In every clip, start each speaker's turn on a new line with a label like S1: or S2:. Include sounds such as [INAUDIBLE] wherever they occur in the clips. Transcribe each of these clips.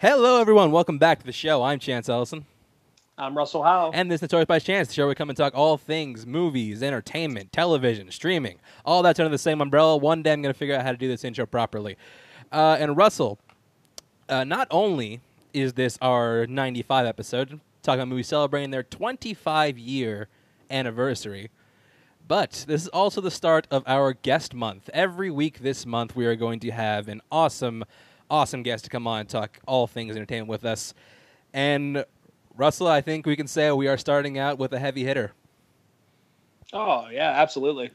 S1: Hello, everyone. Welcome back to the show. I'm Chance Ellison.
S2: I'm Russell Howe.
S1: And this is Notorious by Chance, the show where we come and talk all things movies, entertainment, television, streaming, all that's under the same umbrella. One day I'm going to figure out how to do this intro properly. Uh, and Russell, uh, not only is this our 95 episode, talking about movies celebrating their 25 year anniversary, but this is also the start of our guest month. Every week this month, we are going to have an awesome, awesome guest to come on and talk all things entertainment with us. And Russell, I think we can say we are starting out with a heavy hitter.
S2: Oh yeah, absolutely.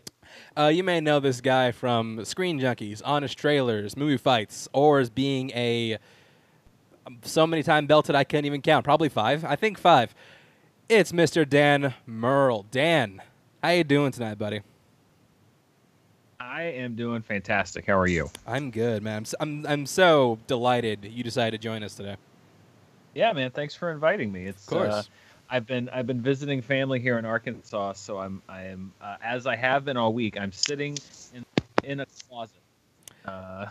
S1: Uh, you may know this guy from Screen Junkies, Honest Trailers, Movie Fights, or as being a so many time belted I can't even count. Probably five. I think five. It's Mr. Dan Murrell. Dan, how you doing tonight, buddy?
S3: I am doing fantastic. How are you?
S1: I'm good, man. I'm so, I'm, I'm so delighted you decided to join us today.
S3: Yeah, man. Thanks for inviting me. It's
S1: Of course.
S3: Uh, I've been I've been visiting family here in Arkansas, so I'm I am uh, as I have been all week. I'm sitting in in a closet. Uh,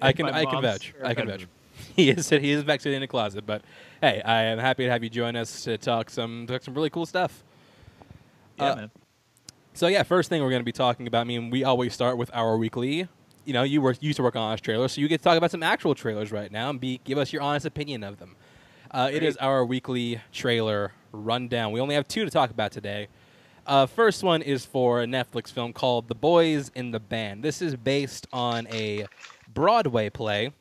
S1: I [LAUGHS] can I can vouch. I can
S3: bedroom.
S1: vouch. [LAUGHS] He is he is actually in a closet, but hey, I am happy to have you join us to talk some talk some really cool stuff.
S3: Yeah,
S1: Uh,
S3: man.
S1: So yeah, first thing we're going to be talking about. I mean, we always start with our weekly. You know, you were used to work on honest trailers, so you get to talk about some actual trailers right now and be give us your honest opinion of them. Uh, it is our weekly trailer rundown. We only have two to talk about today. Uh, first one is for a Netflix film called The Boys in the Band. This is based on a Broadway play.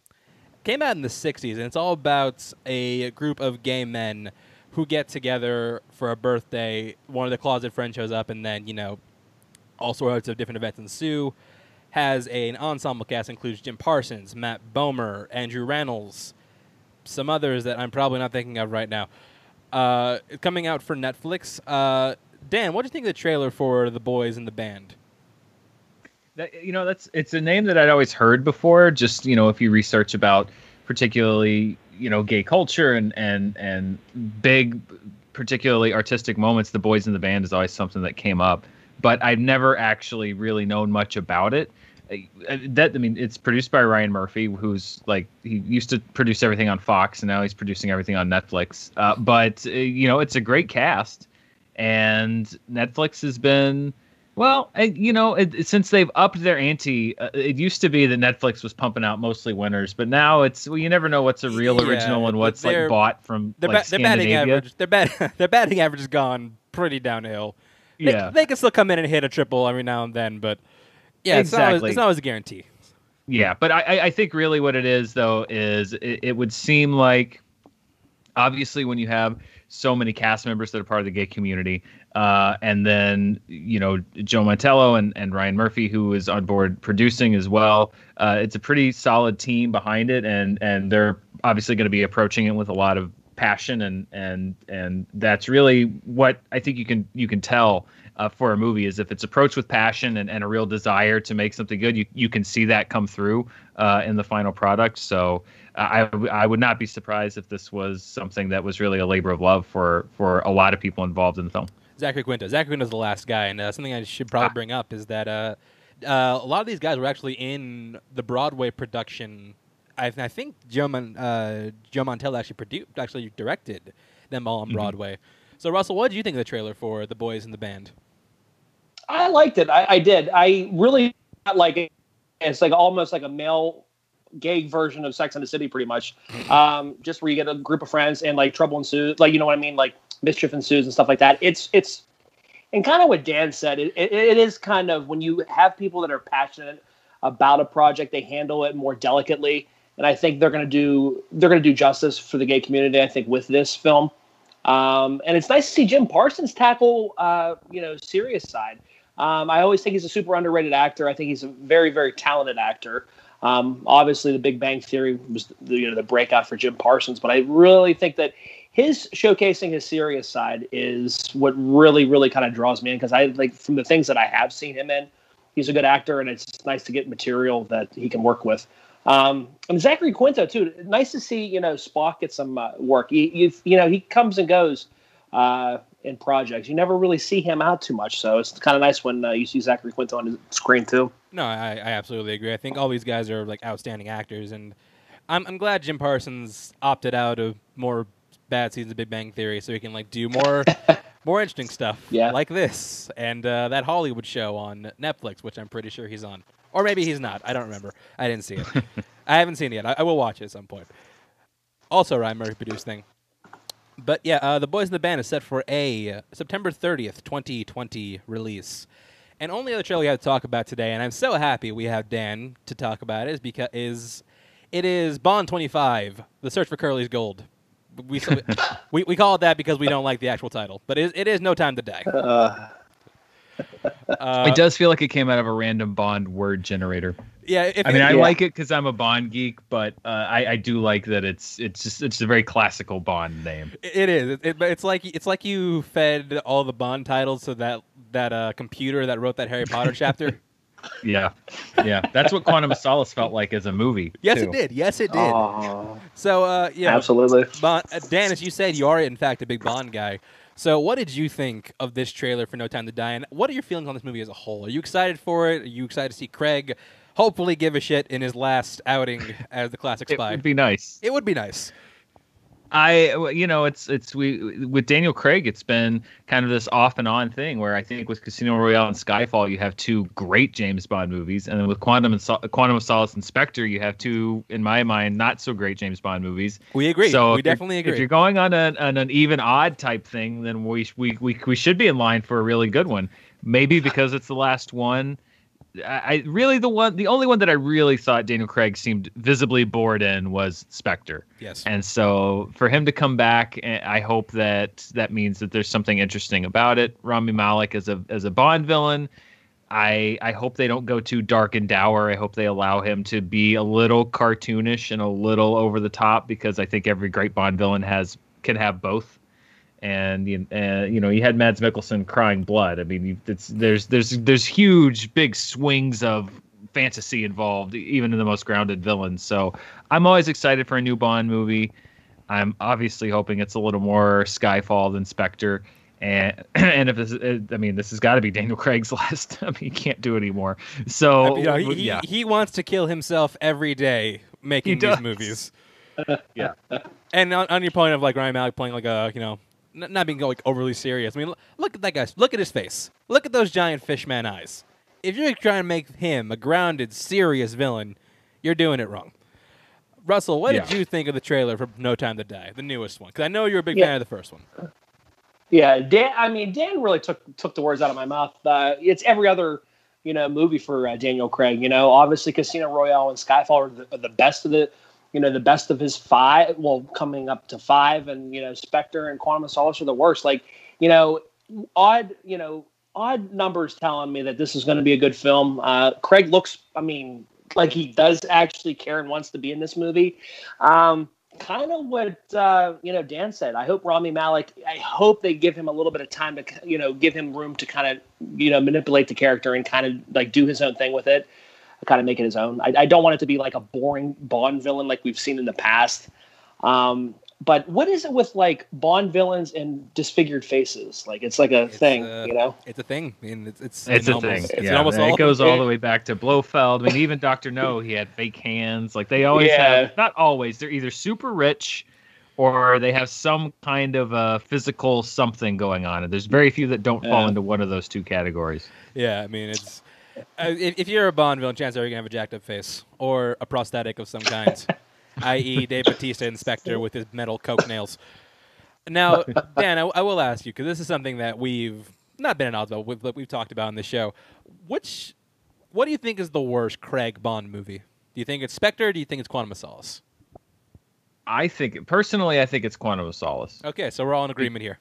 S1: Came out in the 60s, and it's all about a group of gay men who get together for a birthday. One of the closet friends shows up, and then, you know, all sorts of different events ensue. Has an ensemble cast includes Jim Parsons, Matt Bomer, Andrew Rannells, some others that I'm probably not thinking of right now. Uh, coming out for Netflix. Uh, Dan, what do you think of the trailer for The Boys in the Band?
S3: That, you know, that's it's a name that I'd always heard before. Just you know, if you research about particularly you know gay culture and and and big, particularly artistic moments, the boys in the band is always something that came up. But I've never actually really known much about it. That I mean, it's produced by Ryan Murphy, who's like he used to produce everything on Fox, and now he's producing everything on Netflix. Uh, but uh, you know, it's a great cast, and Netflix has been well, you know, it, since they've upped their ante, uh, it used to be that Netflix was pumping out mostly winners, but now it's well, you never know what's a real
S1: Yeah,
S3: original and what's like bought from
S1: Their,
S3: like
S1: ba- their batting average, their bat, [LAUGHS] their batting average has gone pretty downhill. They,
S3: Yeah,
S1: they can still come in and hit a triple every now and then, but yeah, it's, not always, it's not always a guarantee.
S3: yeah, but I, I- I think really what it is though is it, it would seem like obviously when you have so many cast members that are part of the gay community, uh, and then you know Joe Mantello and, and Ryan Murphy who is on board producing as well. Uh, it's a pretty solid team behind it, and and they're obviously going to be approaching it with a lot of passion and and and that's really what I think you can you can tell uh, for a movie is if it's approached with passion and, and a real desire to make something good, you you can see that come through uh, in the final product. So uh, I I would not be surprised if this was something that was really a labor of love for for a lot of people involved in the film.
S1: Zachary Quinto. Zachary Quinto's the last guy, and uh, something I should probably
S3: Ah.
S1: bring up is that uh, uh, a lot of these guys were actually in the Broadway production. I, I think Joe Mon- uh, Joe Mantello actually produced, actually directed them all on
S3: Mhm.
S1: Broadway. So Russell, what did you think of the trailer for The Boys in the Band?
S2: I liked it. I, I did. I really like it. It's like almost like a male gay version of Sex and the City, pretty much. [SIGHS] Um, just where you get a group of friends and like trouble ensues, like you know what I mean, like mischief ensues and stuff like that. It's it's and kind of what Dan said. It, it, it is kind of when you have people that are passionate about a project, they handle it more delicately, and I think they're going to do they're going to do justice for the gay community. I think with this film. Um, and it's nice to see Jim Parsons tackle, uh, you know, serious side. Um, I always think he's a super underrated actor. I think he's a very, very talented actor. Um, obviously, The Big Bang Theory was the, you know the breakout for Jim Parsons, but I really think that his showcasing his serious side is what really, really kind of draws me in because I like from the things that I have seen him in, he's a good actor, and it's nice to get material that he can work with. Um, and Zachary Quinto too. Nice to see you know Spock get some uh, work. You, you you know he comes and goes uh, in projects. You never really see him out too much, so it's kind of nice when uh, you see Zachary Quinto on the screen too.
S1: No, I, I absolutely agree. I think all these guys are like outstanding actors, and I'm I'm glad Jim Parsons opted out of more bad seasons of Big Bang Theory so he can like do more [LAUGHS] more interesting stuff
S2: Yeah.
S1: like this and uh, that Hollywood show on Netflix, which I'm pretty sure he's on, or maybe he's not. I don't remember. I didn't see it. [LAUGHS] I haven't seen it yet. I, I will watch it at some point. Also, Ryan Murphy produced thing. But yeah, uh, the Boys in the Band is set for a uh, September 30th, 2020 release. And only other trailer we have to talk about today, and I'm so happy we have Dan to talk about it, is because is it is Bond 25, The Search for Curly's Gold. We, [LAUGHS] we, we call it that because we don't like the actual title, but it is, it is No Time to Die.
S2: Uh,
S1: Uh,
S3: it does feel like it came out of a random Bond word generator.
S1: yeah, if
S3: I mean,
S1: it-
S3: I
S2: Yeah.
S3: like it because I'm a Bond geek, but uh, I, I do like that it's it's just it's a very classical Bond name.
S1: It is. It, it- it's like it's like you fed all the Bond titles to that that uh, computer that wrote that Harry Potter chapter. [LAUGHS]
S3: Yeah, yeah, that's what Quantum of Solace felt like as a movie.
S1: Yes,
S3: too.
S1: it did. Yes, it did.
S2: oh,
S1: So, uh, yeah,
S2: absolutely.
S1: Bond, uh, Dan, as you said, you are in fact a big Bond guy. So, what did you think of this trailer for No Time to Die, and what are your feelings on this movie as a whole? Are you excited for it? Are you excited to see Craig hopefully give a shit in his last outing [LAUGHS] as the classic
S3: It
S1: spy?
S3: It would be nice.
S1: it would be nice.
S3: I, you know, it's it's we with Daniel Craig, it's been kind of this off and on thing where I think with Casino Royale and Skyfall, you have two great James Bond movies, and then with Quantum and Sol- Quantum of Solace and Spectre, you have two, in my mind, not so great James Bond movies.
S1: We agree.
S3: So
S1: we definitely agree.
S3: If you're going on, a, on an even odd type thing, then we, we we we should be in line for a really good one. Maybe because it's the last one. I, really the one, the only one that I really thought Daniel Craig seemed visibly bored in was Spectre.
S1: yes.
S3: And so for him to come back, eh, I hope that that means that there's something interesting about it. Rami Malek as a as a Bond villain. I I hope they don't go too dark and dour. I hope they allow him to be a little cartoonish and a little over the top because I think every great Bond villain has can have both. And you- uh, you know, you had Mads Mikkelsen crying blood. I mean, you- it's there's there's there's huge big swings of fantasy involved, even in the most grounded villains. So I'm always excited for a new Bond movie. I'm obviously hoping it's a little more Skyfall than Spectre. And [CLEARS THROAT] and if this, I mean, this has got to be Daniel Craig's [LAUGHS] last. I mean, he can't do anymore. So
S1: I mean, you know, he,
S3: yeah,
S1: he, he wants to kill himself every day making these movies. [LAUGHS]
S3: yeah.
S1: And on, on your point of like Ryan Malik playing like a you know n- not being like overly serious. I mean, l- look at that guy. Look at his face. Look at those giant fishman eyes. If you're trying to make him a grounded, serious villain, you're doing it wrong. Russell, what did you think of the trailer for No Time to Die, the newest one? Because I know you're a big
S2: Yeah.
S1: fan of the first one.
S2: Yeah, Dan. I mean, Dan really took took the words out of my mouth. Uh, it's every other, you know, movie for uh, Daniel Craig. You know, obviously Casino Royale and Skyfall are the, are the best of the, you know, the best of his five. Well, coming up to five, and you know, Spectre and Quantum of Solace are the worst. Like, you know, odd, you know, odd numbers telling me that this is going to be a good film. Uh, Craig looks, I mean, like he does actually care and wants to be in this movie. Um, kind of what uh, you know Dan said. I hope Rami Malek. I hope they give him a little bit of time to you know give him room to kind of you know manipulate the character and kind of like do his own thing with it, kind of make it his own. I, I don't want it to be like a boring Bond villain like we've seen in the past. Um, but what is it with like Bond villains and disfigured faces? Like it's like a
S1: It's,
S2: thing,
S1: uh,
S2: you know?
S1: It's a thing. I mean, it's it's,
S3: It's a
S1: almost,
S3: thing.
S1: It's
S3: yeah,
S1: almost
S3: and
S1: all
S3: it goes [LAUGHS] all the way back to Blofeld. I mean, even Doctor No, he had fake hands. Like they always
S2: Yeah.
S3: have. Not always. They're either super rich, or they have some kind of uh, physical something going on. And there's very few that don't fall into one of those two categories.
S1: Yeah, I mean, it's [LAUGHS] uh, if, if you're a Bond villain, chances are you're gonna have a jacked up face or a prosthetic of some kind, [LAUGHS] i.e., Dave Bautista Inspector with his metal coke nails. Now, [LAUGHS] Dan, I, I will ask you because this is something that we've not been in odds about, we've, we've talked about on the show. Which, what do you think is the worst Craig Bond movie? Do you think it's Spectre? or Do you think it's Quantum of Solace?
S3: I think personally, I think it's Quantum of Solace.
S1: Okay, so we're all in agreement here.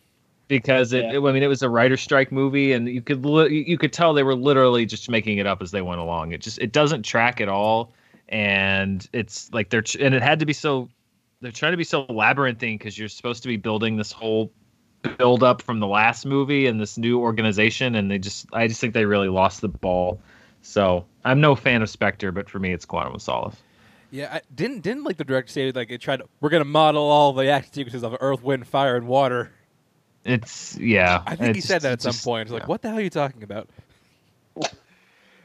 S3: Because it,
S2: Yeah.
S3: I mean, it was a writer strike movie, and you could li- you could tell they were literally just making it up as they went along. It just it doesn't track at all, and it's like they're tr- and it had to be so they're trying to be so labyrinthine because you're supposed to be building this whole build up from the last movie and this new organization, and they just I just think they really lost the ball. So I'm no fan of Spectre, but for me, it's Quantum of Solace.
S1: Yeah, I, didn't didn't like the director say like it tried. To, we're gonna model all the action sequences of Earth, Wind, Fire, and Water.
S3: It's yeah.
S1: I think he said that at some
S3: just-
S1: point. It's like,
S3: yeah.
S1: what the hell are you talking about?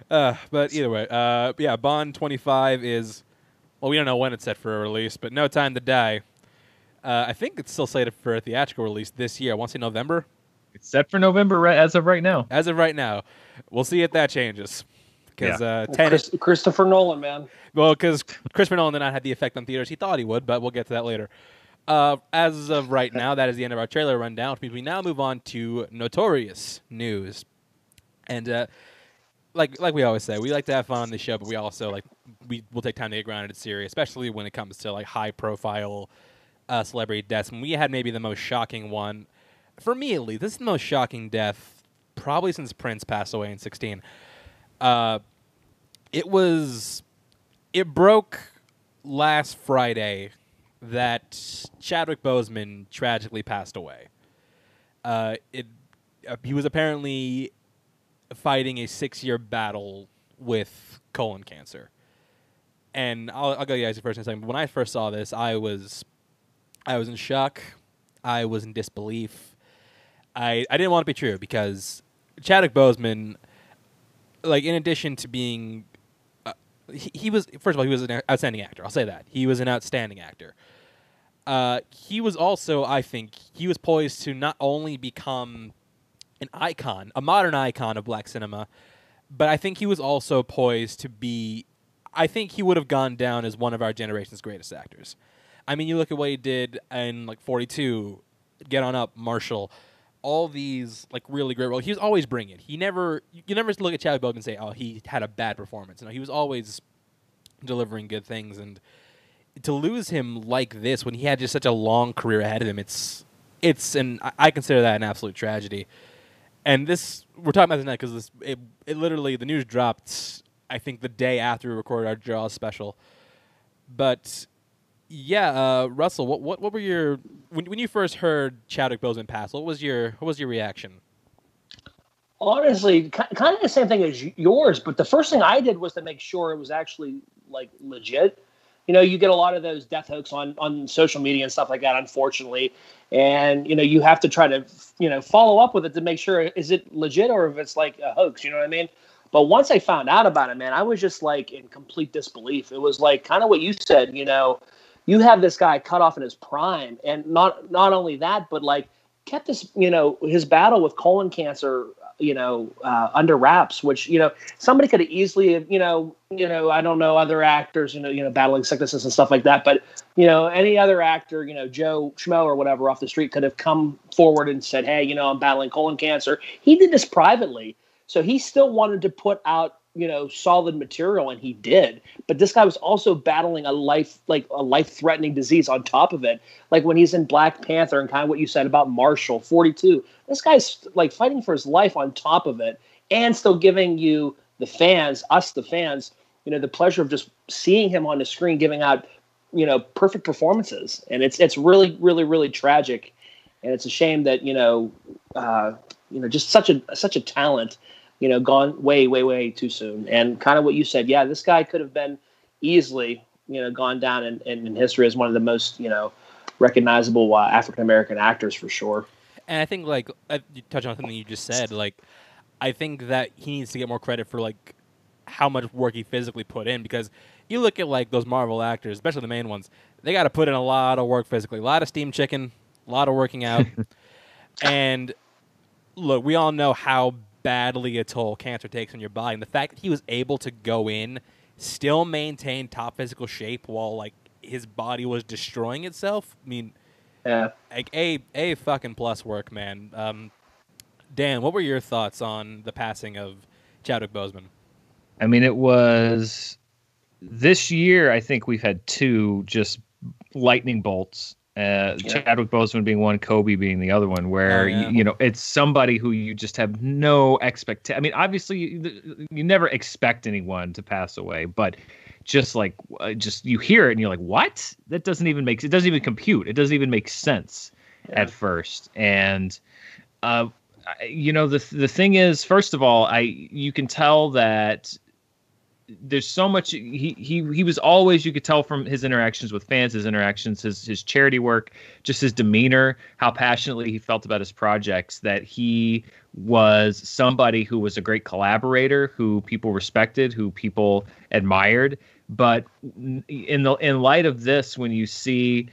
S1: Uh, but either way, uh, yeah, Bond twenty five is well, we don't know when it's set for a release, but No Time to Die. Uh, I think it's still slated for a theatrical release this year. I want to say November.
S3: It's set for November right, as of right now.
S1: As of right now, we'll see if that changes. Because uh,
S2: Well, Chris, Christopher Nolan, man.
S1: well, because Christopher Nolan did not have the effect on theaters he thought he would, but we'll get to that later. Uh, as of right now, that is the end of our trailer rundown, which means we now move on to Notorious news. And uh, like like we always say, we like to have fun on the show, but we also like we will take time to get grounded and serious, especially when it comes to like high profile uh, celebrity deaths. And we had maybe the most shocking one, for me at least. This is the most shocking death probably since Prince passed away in '16. Uh, it was it broke last Friday that Chadwick Boseman tragically passed away. Uh, it uh, he was apparently fighting a six-year battle with colon cancer, and I'll, I'll go you guys first in a second. But when I first saw this, I was I was in shock. I was in disbelief. I I didn't want it to be true because Chadwick Boseman, like in addition to being he, was first of all he was an outstanding actor. I'll say that he was an outstanding actor. Uh, he was also, I think, he was poised to not only become an icon, a modern icon of black cinema, but I think he was also poised to be. I think he would have gone down as one of our generation's greatest actors. I mean, you look at what he did in like 42, Get On Up, Marshall, all these like really great roles. He was always bringing. He never, you never look at Chadwick Boseman and say, "Oh, he had a bad performance." No, he was always delivering good things, and to lose him like this when he had just such a long career ahead of him, it's it's and I- I consider that an absolute tragedy. And this we're talking about tonight because this it, it literally the news dropped I think the day after we recorded our Jaws special. But yeah, uh, Russell, what, what what were your when when you first heard Chadwick Boseman pass? What was your what was your reaction?
S2: Honestly, kind of the same thing as yours, but the first thing I did was to make sure it was actually like legit. You know, you get a lot of those death hoax on on social media and stuff like that, unfortunately, and you know you have to try to you know follow up with it to make sure is it legit or if it's like a hoax. You know what I mean? But once I found out about it, man, I was just like in complete disbelief. It was like kind of what you said. You know, you have this guy cut off in his prime, and not not only that, but like kept this you know his battle with colon cancer you know uh, under wraps which you know somebody could have easily you know you know i don't know other actors you know you know battling sicknesses and stuff like that but you know any other actor you know joe schmo or whatever off the street could have come forward and said hey you know i'm battling colon cancer he did this privately so he still wanted to put out you know solid material and he did. But this guy was also battling a life like a life threatening disease on top of it. Like when he's in black panther and kind of what you said about marshall 42 this guy's like fighting for his life on top of it and still giving you the fans us the fans you know the pleasure of just seeing him on the screen giving out you know perfect performances. And it's it's really really really tragic. And it's a shame that you know uh, you know just such a such a talent you know, gone way, way, way too soon. And kind of what you said, yeah, this guy could have been easily, you know, gone down in, in, in history as one of the most, you know, recognizable uh, African American actors for sure.
S1: And I think like uh, you touch on something you just said. Like, I think that he needs to get more credit for like how much work he physically put in because you look at like those Marvel actors, especially the main ones, they got to put in a lot of work physically, a lot of steam chicken, a lot of working out, [LAUGHS] and look, we all know how badly a toll cancer takes on your body, and the fact that he was able to go in, still maintain top physical shape while like his body was destroying itself. I mean,
S2: Yeah.
S1: like a a fucking plus work, man. Um, Dan, what were your thoughts on the passing of Chadwick Boseman?
S3: I mean, it was this year. I think we've had two just lightning bolts. Uh,
S2: Yeah.
S3: Chadwick Boseman being one, Kobe being the other one. Where
S1: Oh, yeah.
S3: you, you know it's somebody who you just have no expect. I mean, obviously you, you never expect anyone to pass away, but just like uh, just you hear it and you're like, what? That doesn't even make it doesn't even compute. It doesn't even make sense
S2: Yeah.
S3: at first. And uh, you know the the thing is, first of all, I you can tell that there's so much he he he was always you could tell from his interactions with fans his interactions his his charity work just his demeanor how passionately he felt about his projects that he was somebody who was a great collaborator, who people respected, who people admired. But in the in light of this, when you see,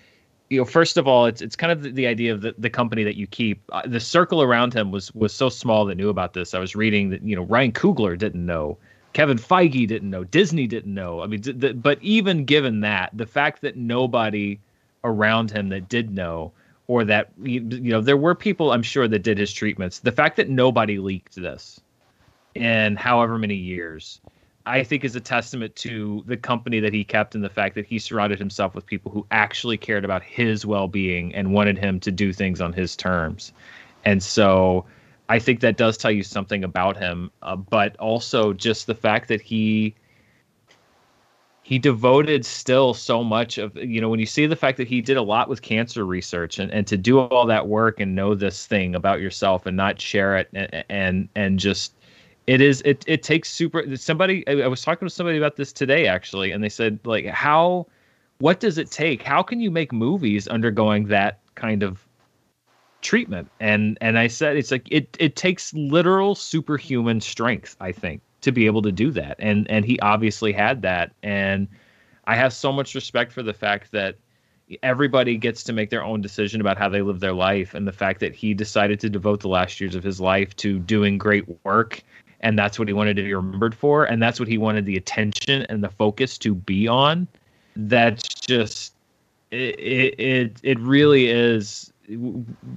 S3: you know, first of all, it's it's kind of the, the idea of the, the company that you keep. Uh, the circle around him was was so small that knew about this. I was reading that you know Ryan Coogler didn't know. Kevin Feige didn't know. Disney didn't know. I mean, but even given that, the fact that nobody around him that did know or that you know there were people I'm sure that did his treatments. The fact that nobody leaked this in however many years, I think is a testament to the company that he kept and the fact that he surrounded himself with people who actually cared about his well-being and wanted him to do things on his terms. And so I think that does tell you something about him, uh, but also just the fact that he he devoted still so much of you know when you see the fact that he did a lot with cancer research and, and to do all that work and know this thing about yourself and not share it and and, and just it is it it takes super somebody I was talking to somebody about this today actually and they said like how what does it take? How can you make movies undergoing that kind of treatment. And and I said it's like it it takes literal superhuman strength I think to be able to do that. And and he obviously had that. And i have so much respect for the fact that everybody gets to make their own decision about how they live their life and the fact that he decided to devote the last years of his life to doing great work. And that's what he wanted to be remembered for. And that's what he wanted the attention and the focus to be on. That's just it it, it really is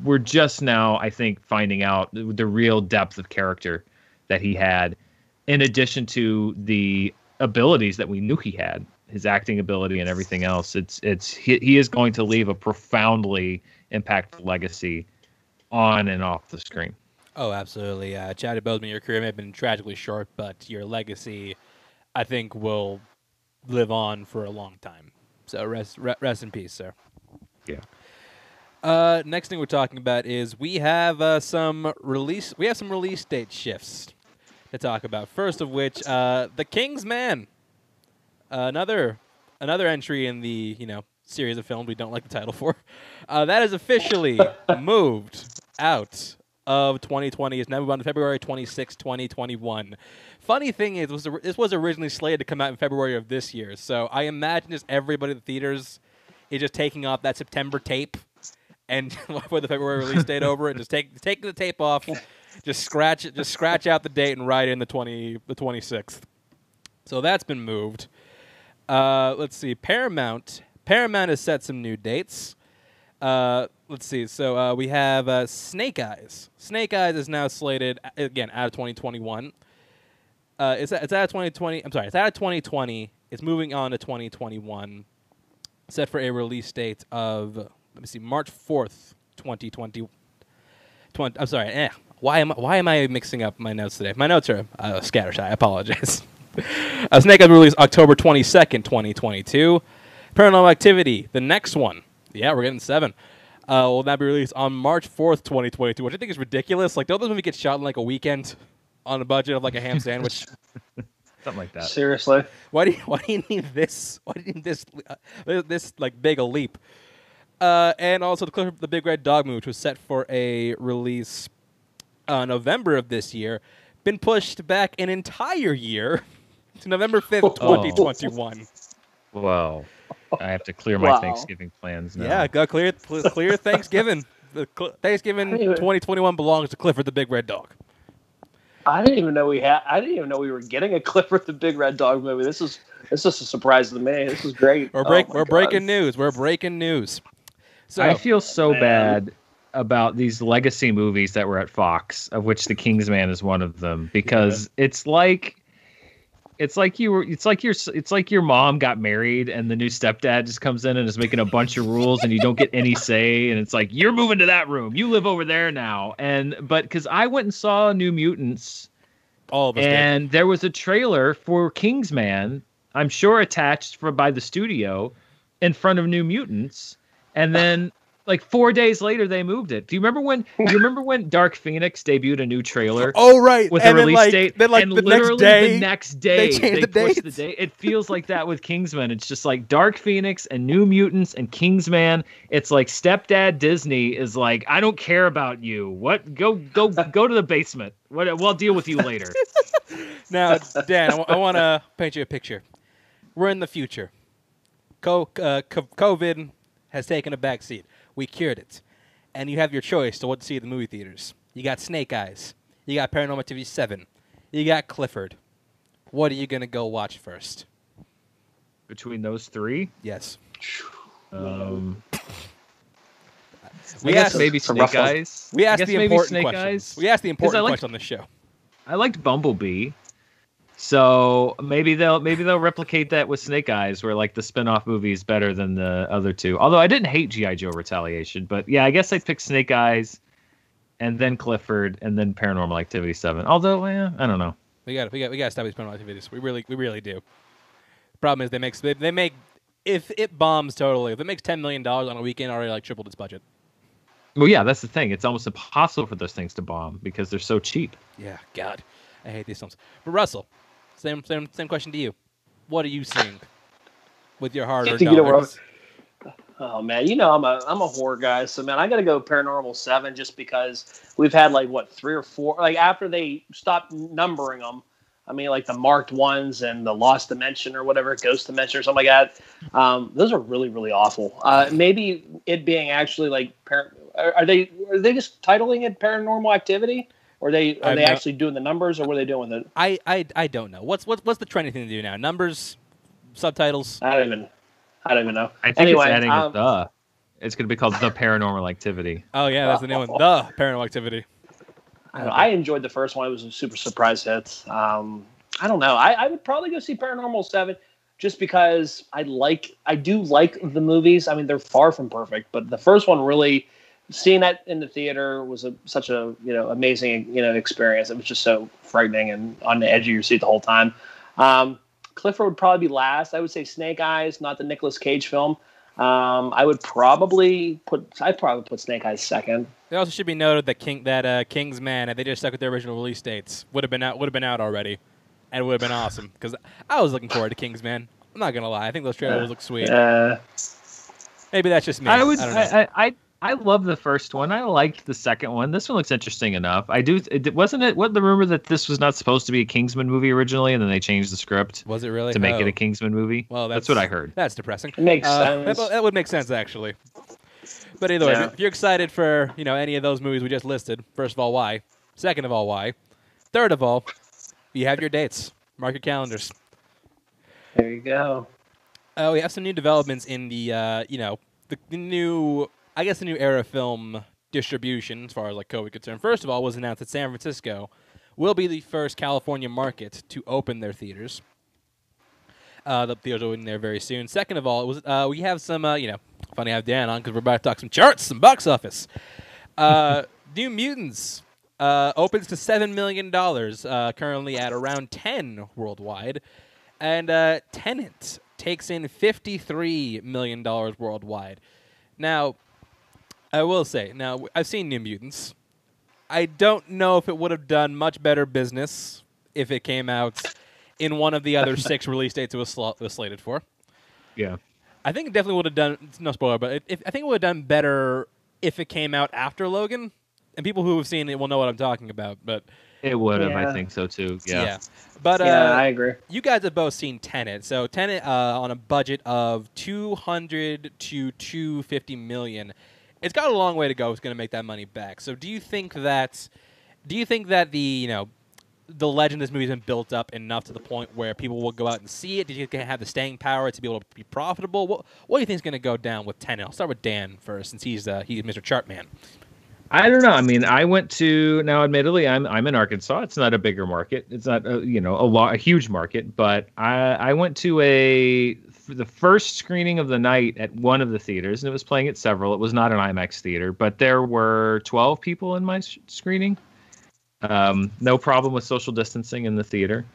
S3: we're just now i think finding out the real depth of character that he had in addition to the abilities that we knew he had, his acting ability and everything else. It's it's he, he is going to leave a profoundly impactful legacy on and off the screen.
S1: Oh, absolutely. Uh, Chadwick Boseman, your career may have been tragically short, but your legacy, I think, will live on for a long time. So rest rest in peace, sir.
S3: Yeah.
S1: Uh, next thing we're talking about is we have uh, some release. We have some release date shifts to talk about. First of which, uh, the King's Man, another another entry in the you know series of films we don't like the title for. Uh, that is officially [LAUGHS] moved out of 2020. It's now moved on to February 26, 2021. Funny thing is, was this was originally slated to come out in February of this year. So I imagine just everybody in the theaters is just taking off that September tape and [LAUGHS] put the February release date over it, just take taking the tape off just scratch it, just scratch out the date and write in the twenty the twenty sixth. So that's been moved. Uh, let's see. Paramount Paramount has set some new dates. Uh, let's see. So uh, we have uh, Snake Eyes. Snake Eyes is now slated again out of 2021. Uh, it's it's out of 2020. I'm sorry. It's out of 2020. It's moving on to 2021. Set for a release date of let me see March 4th, 2020. 20, I'm sorry. Eh, why am why am I mixing up my notes today? My notes are uh, scattershot. I apologize. [LAUGHS] uh, Snake Eyes released October twenty second, twenty twenty two. Paranormal Activity, the next one. Yeah, we're getting seven. Uh, will now be released on March fourth, twenty twenty two, which I think is ridiculous. Like, don't those movies get shot in like a weekend on a budget of like a ham [LAUGHS] sandwich?
S3: Something like that.
S2: Seriously.
S1: Why do you [LAUGHS] Why do you need this? Why do you need this? Uh, this like big a leap? Uh, and also the Clifford the Big Red Dog movie, which was set for a release uh, November of this year, been pushed back an entire year [LAUGHS] to November 5th, [LAUGHS] 2021.
S3: Wow. I have to clear my wow. Thanksgiving plans now.
S1: Yeah, go clear clear Thanksgiving. [LAUGHS] The cl- Thanksgiving 2021 belongs to Clifford the Big Red Dog.
S2: I didn't even know we had. I didn't even know we were getting a Clifford the Big Red Dog movie. This is this is a surprise to me. This is great.
S1: We're break, oh we're God. breaking news. We're breaking news.
S3: So I feel so man. bad about these legacy movies that were at Fox, of which The Kingsman is one of them, because yeah. it's like it's like you were it's like your it's like your mom got married and the new stepdad just comes in and is making a bunch of rules and you don't get any say and it's like you're moving to that room you live over there now and but because i went and saw new mutants
S1: all of us
S3: and
S1: did.
S3: there was a trailer for kingsman i'm sure attached for by the studio in front of new mutants and [LAUGHS] then like four days later they moved it. Do you remember when? Do you [LAUGHS] remember when Dark Phoenix debuted a new trailer?
S1: Oh right,
S3: with
S1: and
S3: a release
S1: like,
S3: date,
S1: Then like
S3: and
S1: the
S3: literally
S1: next day,
S3: the next day
S1: changed the
S3: pushed the
S1: dates.
S3: date. It feels like that with Kingsman. It's just like Dark Phoenix and New Mutants and Kingsman. It's like stepdad Disney is like, I don't care about you. What? Go go go to the basement. What? We'll deal with you later. [LAUGHS]
S1: Now, Dan, I want to paint you a picture. We're in the future. Co- uh, co- COVID has taken a back seat. We cured it. And you have your choice to what to see at the movie theaters. You got Snake Eyes. You got Paranormal Activity 7. You got Clifford. What are you going to go watch first?
S3: Between those three,
S1: Yes.
S3: um,
S1: We
S3: I
S1: asked,
S3: maybe
S2: It's a
S3: Snake
S2: rough one.
S3: Eyes.
S1: we
S3: I
S1: asked the important
S3: Snake
S1: questions.
S3: Eyes.
S1: We asked the important
S3: I liked-
S1: question on the show.
S3: I liked Bumblebee. So maybe they'll maybe they'll replicate that with Snake Eyes, where like the spin-off movie is better than the other two. Although I didn't hate GI Joe Retaliation, but yeah, I guess I'd pick Snake Eyes, and then Clifford, and then Paranormal Activity Seven. Although, eh, I don't know.
S1: We got we got we got to stop these paranormal activities. We really we really do. Problem is they make they, they make if it bombs totally, if it makes ten million dollars on a weekend, already like tripled its budget.
S3: Well, yeah, that's the thing. It's almost impossible for those things to bomb because they're so cheap.
S1: Yeah, God, I hate these films. But Russell, same same same question to you. What are you seeing with your
S2: know what
S1: dollars?
S2: Oh man, you know I'm a I'm a horror guy, so man, I got to go Paranormal Seven just because we've had like what three or four like after they stopped numbering them. I mean, like the marked ones and the Lost Dimension or whatever, Ghost Dimension or something like that. Um, those are really really awful. Uh, maybe it being actually like par- are, are they are they just titling it Paranormal Activity? Or are they are
S1: I'm
S2: they
S1: not-
S2: actually doing the numbers, or what are they doing with it?
S1: I, I I don't know. What's what's what's the trendy thing to do now? Numbers, subtitles.
S2: I don't even I don't even know.
S3: I think
S2: anyway,
S3: it's adding
S2: um,
S3: a the. It's going to be called the Paranormal Activity. [LAUGHS]
S1: Oh yeah, that's the new one. The [LAUGHS] Paranormal Activity.
S2: I, don't I enjoyed the first one. It was a super surprise hit. Um, I don't know. I, I would probably go see Paranormal Seven just because I like. I do like the movies. I mean, they're far from perfect, but the first one really seeing that in the theater was a, such a you know amazing you know experience. It was just so frightening and on the edge of your seat the whole time. Um, Clifford would probably be last. I would say Snake Eyes, not the Nicolas Cage film. Um, I would probably put. I'd probably put Snake Eyes second.
S1: It also should be noted that King that uh, King's Man, if they just stuck with their original release dates, would have been out would have been out already, and would have been awesome. Because I was looking forward to King's Man. I'm not gonna lie. I think those trailers look sweet.
S2: Uh,
S1: Maybe that's just me.
S3: I would.
S1: I don't know.
S3: I, I, I I love the first one. I liked the second one. This one looks interesting enough. I do. It, wasn't it? What the rumor that this was not supposed to be a Kingsman movie originally, and then they changed the script
S1: was it really
S3: to make
S1: Oh.
S3: it a Kingsman movie?
S1: Well,
S3: that's, what I heard.
S1: That's depressing.
S2: It makes
S1: Uh,
S2: sense.
S1: That, that would make sense actually. But either way,
S2: Yeah.
S1: if you're excited for you know any of those movies we just listed, first of all, why? Second of all, why? Third of all, you have your dates. Mark your calendars.
S2: there you go.
S1: Uh, we have some new developments in the uh, you know the, the new I guess the new era film distribution as far as like COVID concerned. First of all, was announced that San Francisco will be the first California market to open their theaters. Uh, the theaters will open there very soon. Second of all, it was uh, we have some uh, you know funny to have Dan on because we're about to talk some charts, some box office. Uh, [LAUGHS] New Mutants uh, opens to seven million dollars, uh, currently at around ten worldwide, and uh, Tenet takes in fifty-three million dollars worldwide. Now, I will say, now I've seen New Mutants. I don't know if it would have done much better business if it came out in one of the other [LAUGHS] six release dates it was, sl- was slated for.
S3: Yeah.
S1: I think it definitely would have done. No spoiler, but it, if, I think it would have done better if it came out after Logan. And people who have seen it will know what I'm talking about. But
S3: It would have.
S2: Yeah.
S3: I think so too.
S1: yeah,
S3: Yeah.
S1: but uh,
S2: yeah, I agree.
S1: you guys have both seen Tenet. So Tenet uh, on a budget of 200 to 250 million. It's got a long way to go. It's going to make that money back. So do you think that do you think that the, you know, the legend of this movie has been built up enough to the point where people will go out and see it? Do you have the staying power to be able to be profitable? What what do you think is going to go down with Tenet? I'll start with Dan first since he's uh, he's Mr. Chartman.
S3: I don't know. I mean, I went to now. Admittedly, I'm I'm in Arkansas. It's not a bigger market. It's not a, you know a lot a huge market. But I I went to a the first screening of the night at one of the theaters, and it was playing at several. It was not an IMAX theater, but there were 12 people in my s- screening. Um, no problem with social distancing in the theater,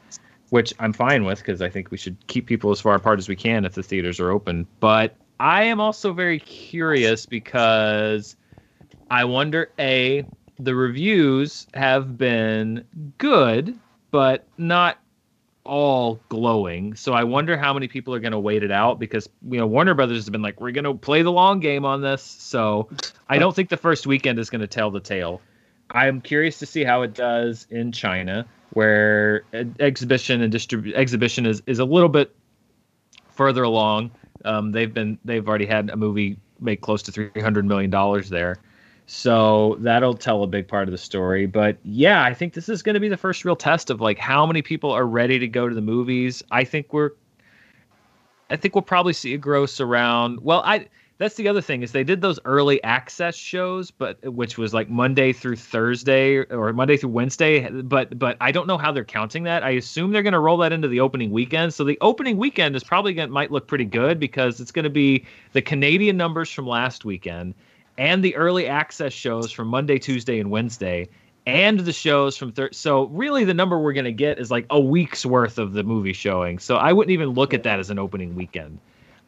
S3: which I'm fine with because I think we should keep people as far apart as we can if the theaters are open. But I am also very curious because I wonder a the reviews have been good, but not all glowing. So I wonder how many people are going to wait it out because you know Warner Brothers has been like we're going to play the long game on this. So I don't think the first weekend is going to tell the tale. I'm curious to see how it does in China, where exhibition and distrib- exhibition is, is a little bit further along. Um, they've been they've already had a movie make close to 300 million dollars there. So that'll tell a big part of the story. But yeah, I think this is going to be the first real test of like how many people are ready to go to the movies. I think we're I think we'll probably see a gross around well, I that's the other thing is they did those early access shows but which was like Monday through Thursday or Monday through Wednesday but but I don't know how they're counting that. I assume they're going to roll that into the opening weekend. So the opening weekend is probably going to might look pretty good because it's going to be the Canadian numbers from last weekend and the early access shows from Monday, Tuesday, and Wednesday, and the shows from thir- so really the number we're going to get is like a week's worth of the movie showing. So I wouldn't even look at that as an opening weekend.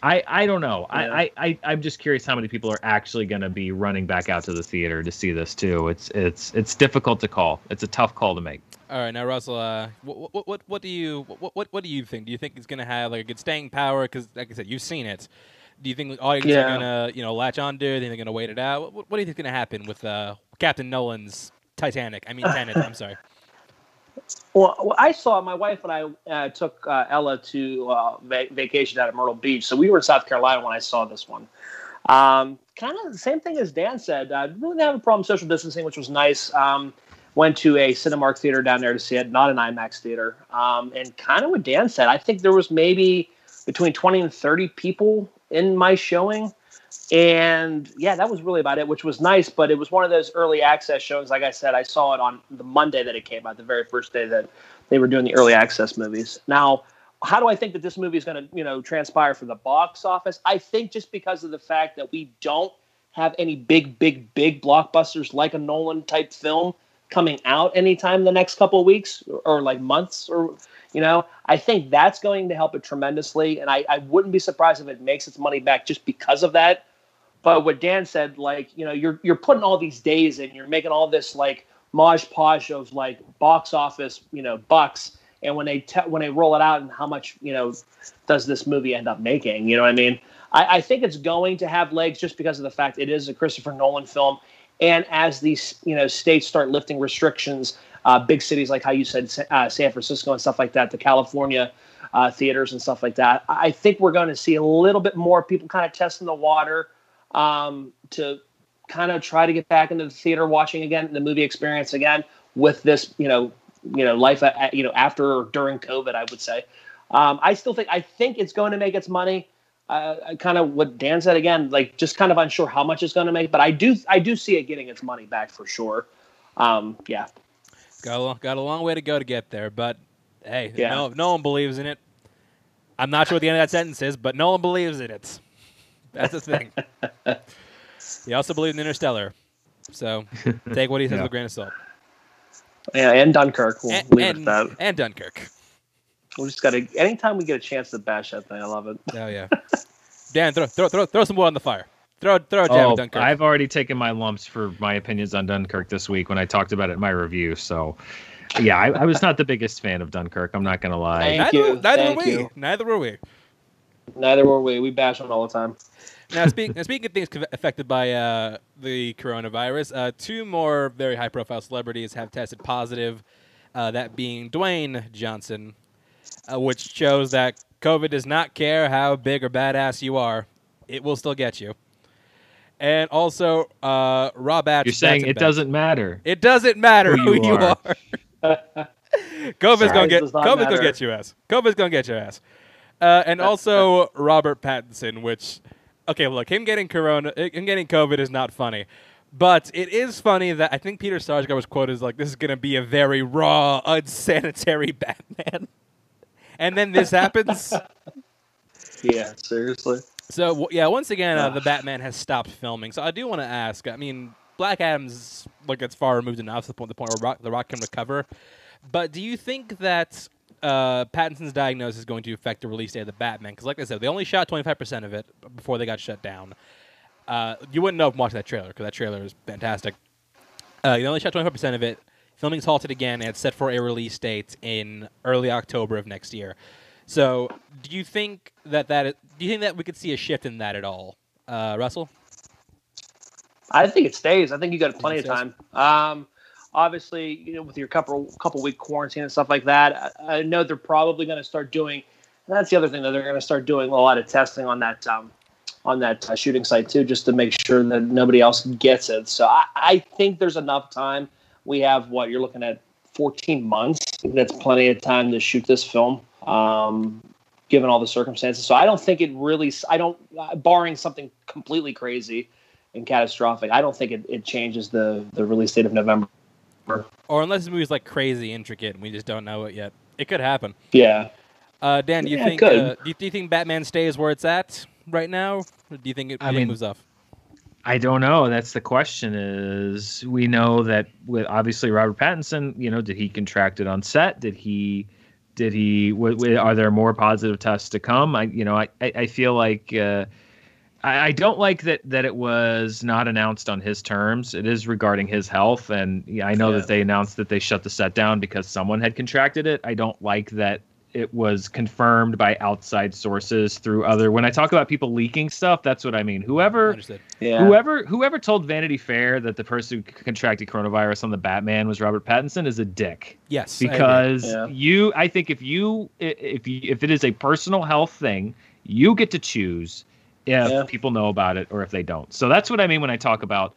S3: I, I don't know. Yeah. I, I, I am just curious how many people are actually going to be running back out to the theater to see this too. It's it's it's difficult to call. It's a tough call to make.
S1: All right, now Russell, uh, what, what what what do you what what, what do you think? Do you think it's going to have like a good staying power? Because like I said, you've seen it. Do you think audiences yeah. are gonna, you know, latch on to? Do you think they're gonna wait it out? What, what do you think is gonna happen with uh, Captain Nolan's Titanic? I mean, Tenet. I'm sorry. [LAUGHS]
S2: Well, well, I saw my wife and I uh, took uh, Ella to uh, va- vacation out at Myrtle Beach, so we were in South Carolina when I saw this one. Um, kind of the same thing as Dan said. I really didn't have a problem social distancing, which was nice. Um, went to a Cinemark theater down there to see it, not an IMAX theater. Um, and kind of what Dan said, I think there was maybe between 20 and 30 people in my showing. And yeah, that was really about it, which was nice. But it was one of those early access shows. Like I said, I saw it on the Monday that it came out, the very first day that they were doing the early access movies. Now, how do I think that this movie is going to, you know, transpire for the box office? I think just because of the fact that we don't have any big, big, big blockbusters like a Nolan type film coming out anytime the next couple weeks or, or like months or you know, I think that's going to help it tremendously. And I, I wouldn't be surprised if it makes its money back just because of that. But what Dan said, like, you know, you're you're putting all these days in, you're making all this like mosh posh of like box office, you know, bucks. And when they te- when they roll it out, and how much you know does this movie end up making? You know what I mean? I, I think it's going to have legs just because of the fact it is a Christopher Nolan film, and as these you know states start lifting restrictions, uh, big cities like how you said uh, San Francisco and stuff like that, the California uh, theaters and stuff like that. I think we're going to see a little bit more people kind of testing the water um, to kind of try to get back into the theater watching again, the movie experience again with this, you know, you know, life, at, you know, after or during COVID, I would say. Um, I still think I think it's going to make its money. Uh, kind of what Dan said again, like just kind of unsure how much it's going to make, but I do I do see it getting its money back for sure. Um, yeah.
S1: Got a long, got a long way to go to get there, but hey, yeah. no, no one believes in it. I'm not sure what the end of that sentence is, but no one believes in it. That's the thing. [LAUGHS] he also believes in Interstellar, so take what he says [LAUGHS] yeah. with a grain of salt.
S2: Yeah, and Dunkirk. We'll
S1: and, leave and, it at that. And Dunkirk.
S2: We just got to. Anytime we get a chance to bash that thing, I love it.
S1: Oh yeah. Dan, throw throw throw, throw some wood on the fire. Throw throw a jab
S3: oh,
S1: at Dunkirk.
S3: I've already taken my lumps for my opinions on Dunkirk this week when I talked about it in my review. So, yeah, I, I was not the biggest fan of Dunkirk. I'm not gonna lie.
S2: Thank
S1: neither,
S2: you.
S1: Neither
S2: Thank
S1: were we.
S2: You.
S1: Neither were we.
S2: Neither were we. We bash them all the time.
S1: now, speak, now, speaking of things affected by uh, the coronavirus, uh, two more very high-profile celebrities have tested positive. Uh, that being Dwayne Johnson, uh, which shows that COVID does not care how big or badass you are; it will still get you. And also, uh, Rob Atch.
S3: You're saying it doesn't matter.
S1: It doesn't matter who, who you, are. are. [LAUGHS] COVID's gonna get COVID's gonna get your ass. COVID's gonna get your ass. Uh, and also Robert Pattinson, which okay, look, him getting corona, him getting COVID is not funny, but it is funny that I think Peter Sarsgaard was quoted as like, "This is gonna be a very raw, unsanitary [LAUGHS] Batman," and then this happens. [LAUGHS]
S2: yeah, seriously.
S1: So yeah, once again, uh, the Batman has stopped filming. So I do want to ask. I mean, Black Adam's like it's far removed enough to the point the point where Rock, the Rock can recover. But do you think that uh, Pattinson's diagnosis is going to affect the release date of the Batman. Because, like I said, they only shot 25% of it before they got shut down. Uh, you wouldn't know from watching that trailer because that trailer is fantastic. Uh, they only shot 25% of it. Filming's halted again, and it's set for a release date in early October of next year. So, do you think that that do you think that we could see a shift in that at all, uh, Russell?
S2: I think it stays. I think you got plenty of time. Um, obviously, you know, with your couple couple week quarantine and stuff like that, I, I know they're probably going to start doing. That's the other thing that they're going to start doing a lot of testing on that um, on that uh, shooting site too, just to make sure that nobody else gets it. So I, I think there's enough time. We have what you're looking at 14 months. That's plenty of time to shoot this film. Um, given all the circumstances. So I don't think it really, I don't, uh, barring something completely crazy and catastrophic, I don't think it, it changes the, the release date of November.
S1: Or unless the movie's like crazy intricate and we just don't know it yet, it could happen.
S2: Yeah.
S1: Uh, Dan, do you
S2: Yeah,
S1: think uh, do, you, do you think Batman stays where it's at right now, or do you think it,
S3: I
S1: do you think it
S3: mean-
S1: moves off?
S3: I don't know. That's the question. Is we know that with obviously Robert Pattinson, you know, did he contract it on set? Did he? Did he? W- w- are there more positive tests to come? I, you know, I, I, I feel like uh, I, I don't like that that it was not announced on his terms. It is regarding his health, and yeah, I know
S2: Yeah.
S3: that they announced that they shut the set down because someone had contracted it. I don't like that it was confirmed by outside sources through other. When I talk about people leaking stuff, that's what I mean. Whoever
S2: Yeah.
S3: Whoever whoever told Vanity Fair that the person who contracted coronavirus on the Batman was Robert Pattinson is a dick.
S1: Yes, I.
S3: Because
S2: Yeah.
S3: you, I think if you if you, if it is a personal health thing, you get to choose if
S2: Yeah.
S3: people know about it or if they don't. So that's what I mean when I talk about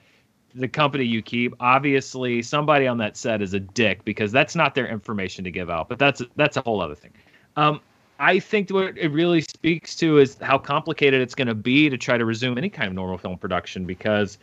S3: the company you keep. Obviously, somebody on that set is a dick because that's not their information to give out. But that's that's a whole other thing. Um, I think what it really speaks to is how complicated it's going to be to try to resume any kind of normal film production because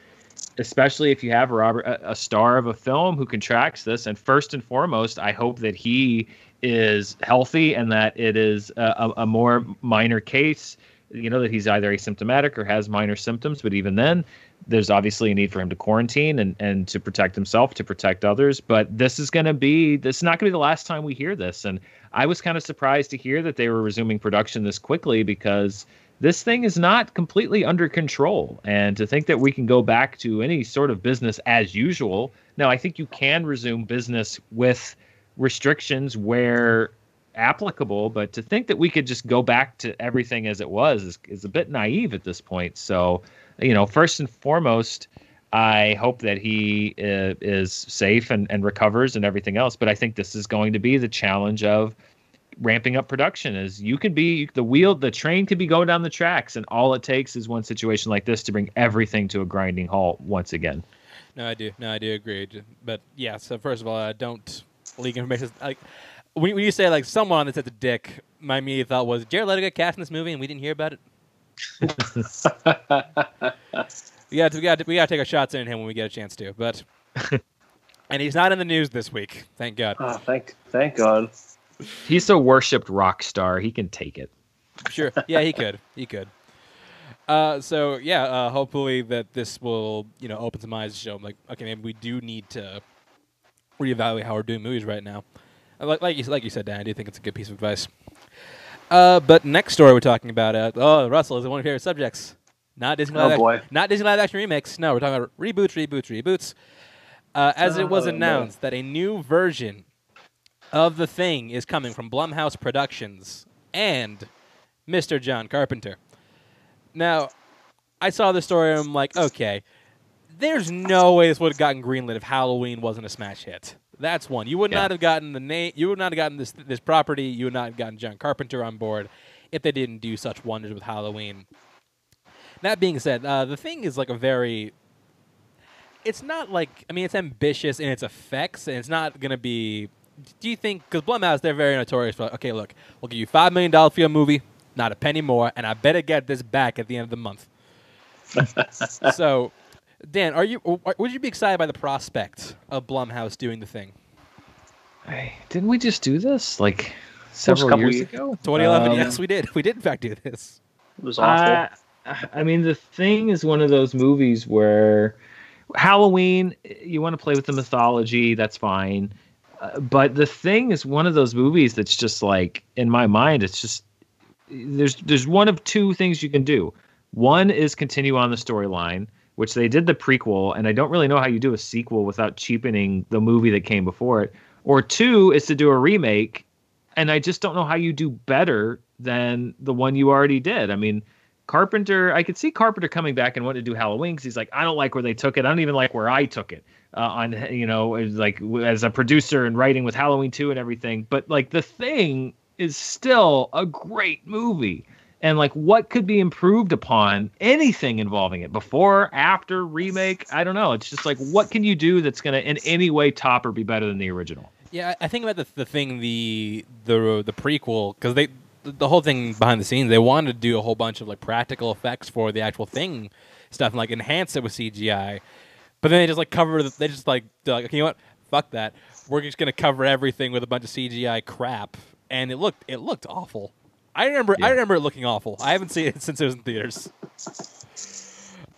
S3: especially if you have Robert a, a star of a film who contracts this and first and foremost I hope that he is healthy and that it is a, a, a more minor case you know that he's either asymptomatic or has minor symptoms but even then there's obviously a need for him to quarantine and, and to protect himself to protect others but this is going to be this is not going to be the last time we hear this. And i was kind of surprised to hear that they were resuming production this quickly because this thing is not completely under control. And to think that we can go back to any sort of business as usual now i think you can resume business with restrictions where applicable but to think that we could just go back to everything as it was is, is a bit naive at this point. So you know first and foremost i hope that he uh, is safe and, and recovers and everything else but i think this is going to be the challenge of ramping up production is you can be the wheel the train could be going down the tracks and all it takes is one situation like this to bring everything to a grinding halt once again
S1: No, I do. No, I do agree. But yeah, so first of all, uh, don't leak information. Like when, when you say like someone that's at the dick, my immediate thought was Jared Leto got cast in this movie and we didn't hear about it. Yeah, we got we got to take our shots in him when we get a chance to. But [LAUGHS] and he's not in the news this week. Thank God.
S2: Oh, thank, thank God.
S3: he's a worshipped rock star he can take it
S1: Sure. Yeah, he could. He could. Uh, so yeah, uh, hopefully that this will you know open some eyes to show 'em, like okay, maybe we do need to reevaluate how we're doing movies right now. Uh, Like like you like you said, Dan, I do think it's a good piece of advice. Uh, but next story we're talking about, uh, oh Russell is one of your favorite subjects. Not Disney
S2: Oh, boy.
S1: not Disney live action remakes. No, we're talking about reboots, reboots, reboots. Uh, as it was
S2: Oh, no.
S1: announced that a new version of the thing is coming from Blumhouse Productions and Mr. John Carpenter. Now, I saw the story and I'm like, okay, there's no way this would have gotten greenlit if Halloween wasn't a smash hit. That's one. You would
S3: Yeah.
S1: not have gotten the name. You would not have gotten this this property. You would not have gotten John Carpenter on board if they didn't do such wonders with Halloween. That being said, uh, the thing is like a very. It's not like I mean it's ambitious in its effects, and it's not gonna be. Do you think because Blumhouse they're very notorious for okay, look, we'll give you five million dollars for your movie, not a penny more, and I better get this back at the end of the month. [LAUGHS] so, Dan, are you would you be excited by the prospect of Blumhouse doing the thing?
S3: Hey, didn't we just do this like several
S2: couple
S3: years
S2: years.
S3: ago
S1: 2011,
S2: Um,
S1: yes, we did. [LAUGHS] We did in fact do this.
S2: It was awful.
S3: Uh, I mean, the thing is one of those movies where Halloween, you want to play with the mythology, that's fine. Uh, but the thing is one of those movies that's just like in my mind it's just there's there's one of two things you can do. One is continue on the storyline, which they did the prequel, and I don't really know how you do a sequel without cheapening the movie that came before it. Or two is to do a remake, and I just don't know how you do better than the one you already did. I mean, Carpenter, I could see Carpenter coming back and wanting to do Halloween because he's like, I don't like where they took it. I don't even like where I took it. Uh, on you know, like as a producer and writing with Halloween two and everything. But like the thing is still a great movie. And like what could be improved upon anything involving it before, after, remake? I don't know. It's just like what can you do that's gonna in any way top or be better than the original?
S1: Yeah, I think about the the thing the the the prequel because they the whole thing behind the scenes they wanted to do a whole bunch of like practical effects for the actual thing stuff and like enhance it with CGI, but then they just like cover the, they just like like okay, you know what fuck that we're just gonna cover everything with a bunch of CGI crap and it looked it looked awful. I remember I remember it looking awful. I haven't seen it [LAUGHS] since it was in theaters.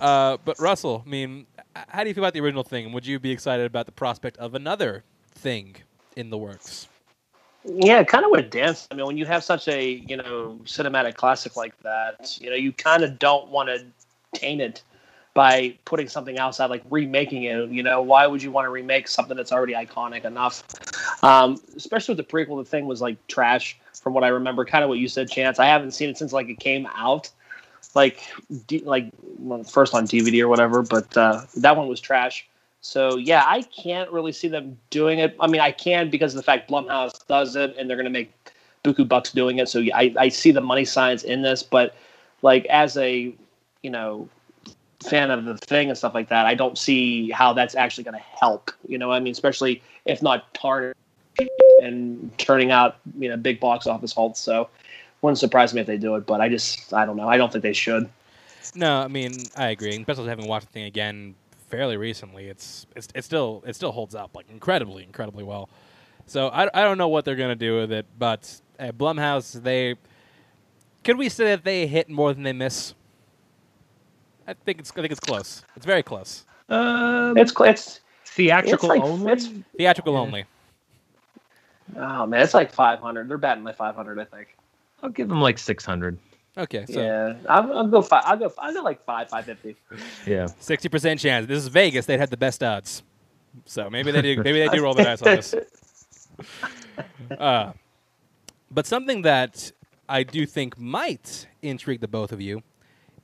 S1: Uh, but Russell, I mean, how do you feel about the original thing? Would you be excited about the prospect of another thing in the works?
S2: Yeah, kind of with dance. I mean, when you have such a you know cinematic classic like that, you know, you kind of don't want to taint it by putting something outside, like remaking it. You know, why would you want to remake something that's already iconic enough? Um, especially with the prequel, the thing was like trash, from what I remember. Kind of what you said, Chance. I haven't seen it since like it came out, like D- like first on DVD or whatever. But uh, that one was trash. So yeah, I can't really see them doing it. I mean, I can because of the fact Blumhouse does it, and they're going to make buku bucks doing it. So yeah, I, I see the money signs in this, but like as a you know fan of the thing and stuff like that, I don't see how that's actually going to help. You know, I mean, especially if not tarnish and turning out you know big box office halts. So wouldn't surprise me if they do it, but I just I don't know. I don't think they should.
S1: No, I mean I agree. Especially having watched the thing again fairly recently, it's it's it still it still holds up like incredibly incredibly well. So I, I don't know what they're gonna do with it, but at Blumhouse they could we say that they hit more than they miss? I think it's I think it's close. It's very close.
S3: Um,
S2: It's cl- it's
S3: theatrical
S2: it's like-
S3: only.
S2: it's-
S1: Theatrical
S3: Yeah.
S1: only.
S2: oh man, it's like 500. They're batting like 500, I think.
S3: I'll give them like six hundred.
S1: Okay, so
S2: yeah, I'll, I'll go five. I'll go. I'll go like five, five fifty.
S3: Yeah.
S1: sixty percent chance. This is Vegas. They'd had the best odds. So maybe they do. [LAUGHS] Maybe they do roll the dice on this. [LAUGHS] Uh, but something that I do think might intrigue the both of you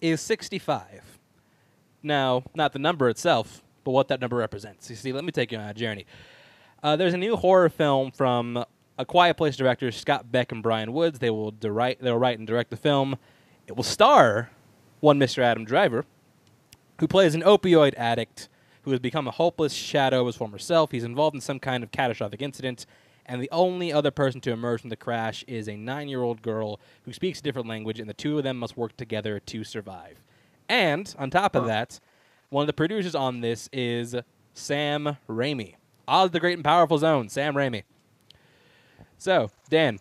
S1: is 65. Now, not the number itself, but what that number represents. You see, let me take you on a journey. Uh, there's a new horror film from A Quiet Place directors Scott Beck and Bryan Woods. They will direct, they'll write and direct the film. It will star one Mr. Adam Driver, who plays an opioid addict who has become a hopeless shadow of his former self. He's involved in some kind of catastrophic incident, and the only other person to emerge from the crash is a nine year old girl who speaks a different language, and the two of them must work together to survive. And on top of that, one of the producers on this is Sam Raimi. Oz the Great and Powerful Zone, Sam Raimi. So, Dan,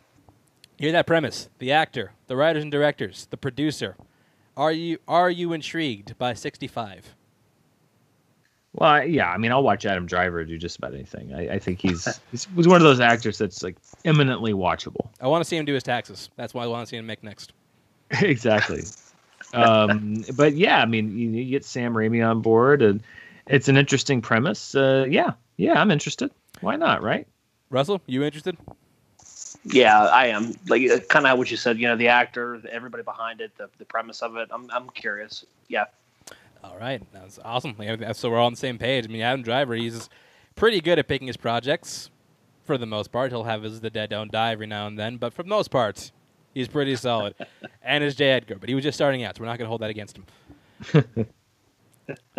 S1: hear that premise. The actor, the writers and directors, the producer. Are you are you intrigued by 65?
S3: Well, yeah. I mean, I'll watch Adam Driver do just about anything. I, I think he's he's was one of those actors that's like eminently watchable.
S1: I want to see him do his taxes. That's why I want to see him make next. [LAUGHS]
S3: exactly. Um, but yeah, I mean, you, you get Sam Raimi on board, and it's an interesting premise. Uh, yeah, yeah, I'm interested. Why not? Right?
S1: Russell, you interested?
S2: Yeah, I am. Like kind of what you said. You know, the actor, everybody behind it, the, the premise of it. I'm I'm curious. Yeah.
S1: All right, that's awesome. Yeah, So we're all on the same page. I mean, Adam Driver, he's pretty good at picking his projects. For the most part, he'll have his "The Dead Don't Die" every now and then, but for the most part, he's pretty solid. [LAUGHS] and his J. Edgar, but he was just starting out, so we're not going to hold that against him. [LAUGHS]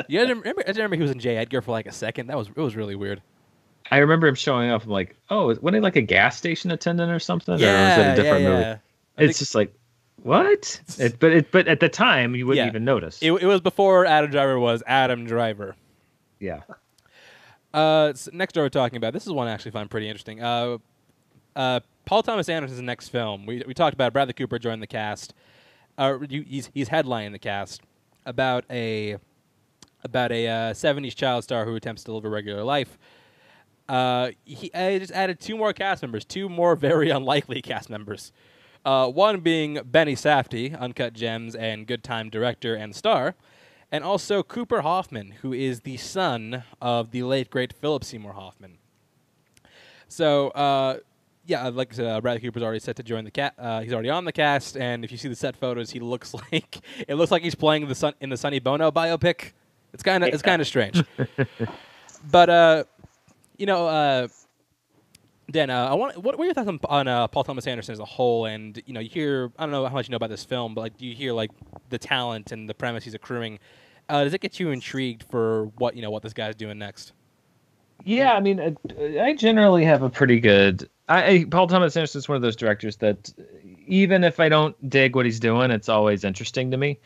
S1: you guys remember? I remember he was in J. Edgar for like a second. That was it was really weird.
S3: I remember him showing up. I'm like, oh, wasn't he like a gas station attendant or something? or was it a different
S1: yeah,
S3: movie?
S1: yeah. I
S3: It's just like, what? It, but it, but at the time, you wouldn't
S1: Yeah.
S3: even notice.
S1: it, it was before Adam Driver was Adam Driver.
S3: yeah.
S1: Uh, s- next door we're talking about. This is one I actually find pretty interesting. Uh, uh, Paul Thomas Anderson's next film. We we talked about Bradley Cooper joined the cast. Uh, he's he's headlining the cast about a about a uh, '70s child star who attempts to live a regular life. Uh, he I just added two more cast members, two more [LAUGHS] very unlikely cast members. Uh, one being Benny Safdie, Uncut Gems and Good Time director and star, and also Cooper Hoffman, who is the son of the late great Philip Seymour Hoffman. So, uh, yeah, like I said, uh, Bradley Cooper's already set to join the cat. Uh, he's already on the cast, and if you see the set photos, he [LAUGHS] looks like it looks like he's playing the sun in the Sonny Bono biopic. It's kind of it's kind of strange. [LAUGHS] but uh, you know, uh, Dan, uh, I want what, what are your thoughts on, on uh, Paul Thomas Anderson as a whole? And you know, you hear I don't know how much you know about this film, but like, do you hear like the talent and the premise he's accruing? Uh, does it get you intrigued for what you know what this guy's doing next?
S3: Yeah, I mean, uh, I generally have a pretty good. I, I Paul Thomas Anderson is one of those directors that even if I don't dig what he's doing, it's always interesting to me.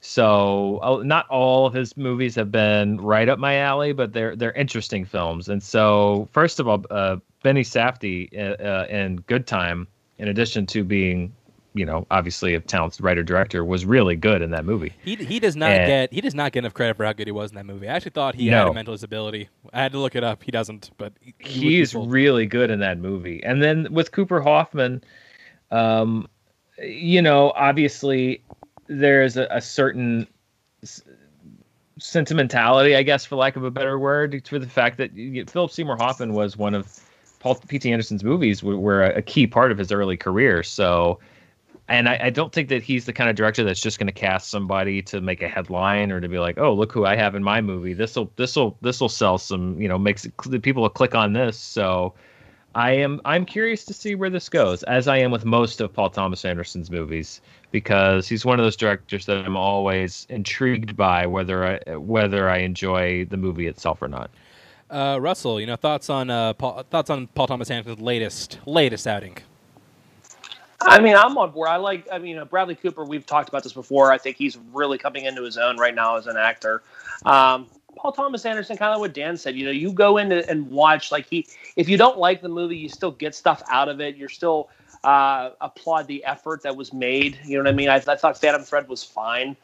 S3: So uh, not all of his movies have been right up my alley, but they're they're interesting films. And so first of all, uh, Benny Safdie uh, uh, in Good Time, in addition to being you know obviously a talented writer director, was really good in that movie.
S1: He he does not
S3: And-
S1: get he does not get enough credit for how good he was in that movie. I actually thought he had a mental disability. I had to look it up. He doesn't, but he, he would
S3: he's
S1: full.
S3: really good in that movie. And then with Cooper Hoffman, um, you know, obviously there's a, a certain s- sentimentality, I guess, for lack of a better word, for the fact that you- Philip Seymour Hoffman was one of Paul P.T. Anderson's movies were, were a, a key part of his early career. So, and I, I don't think that he's the kind of director that's just going to cast somebody to make a headline or to be like, oh, look who I have in my movie. This will this will this will sell some, you know, makes the people will click on this. So, I am I'm curious to see where this goes, as I am with most of Paul Thomas Anderson's movies, because he's one of those directors that I'm always intrigued by, whether I whether I enjoy the movie itself or not.
S1: Uh, Russell, you know thoughts on uh, Paul, thoughts on Paul Thomas Anderson's latest latest outing.
S2: I mean, I'm on board. I like. I mean, uh, Bradley Cooper. We've talked about this before. I think he's really coming into his own right now as an actor. Um, Paul Thomas Anderson, kind of what Dan said. You know, you go in and watch. Like he, if you don't like the movie, you still get stuff out of it. You're still uh, applaud the effort that was made. You know what I mean? I, I thought Phantom Thread was fine.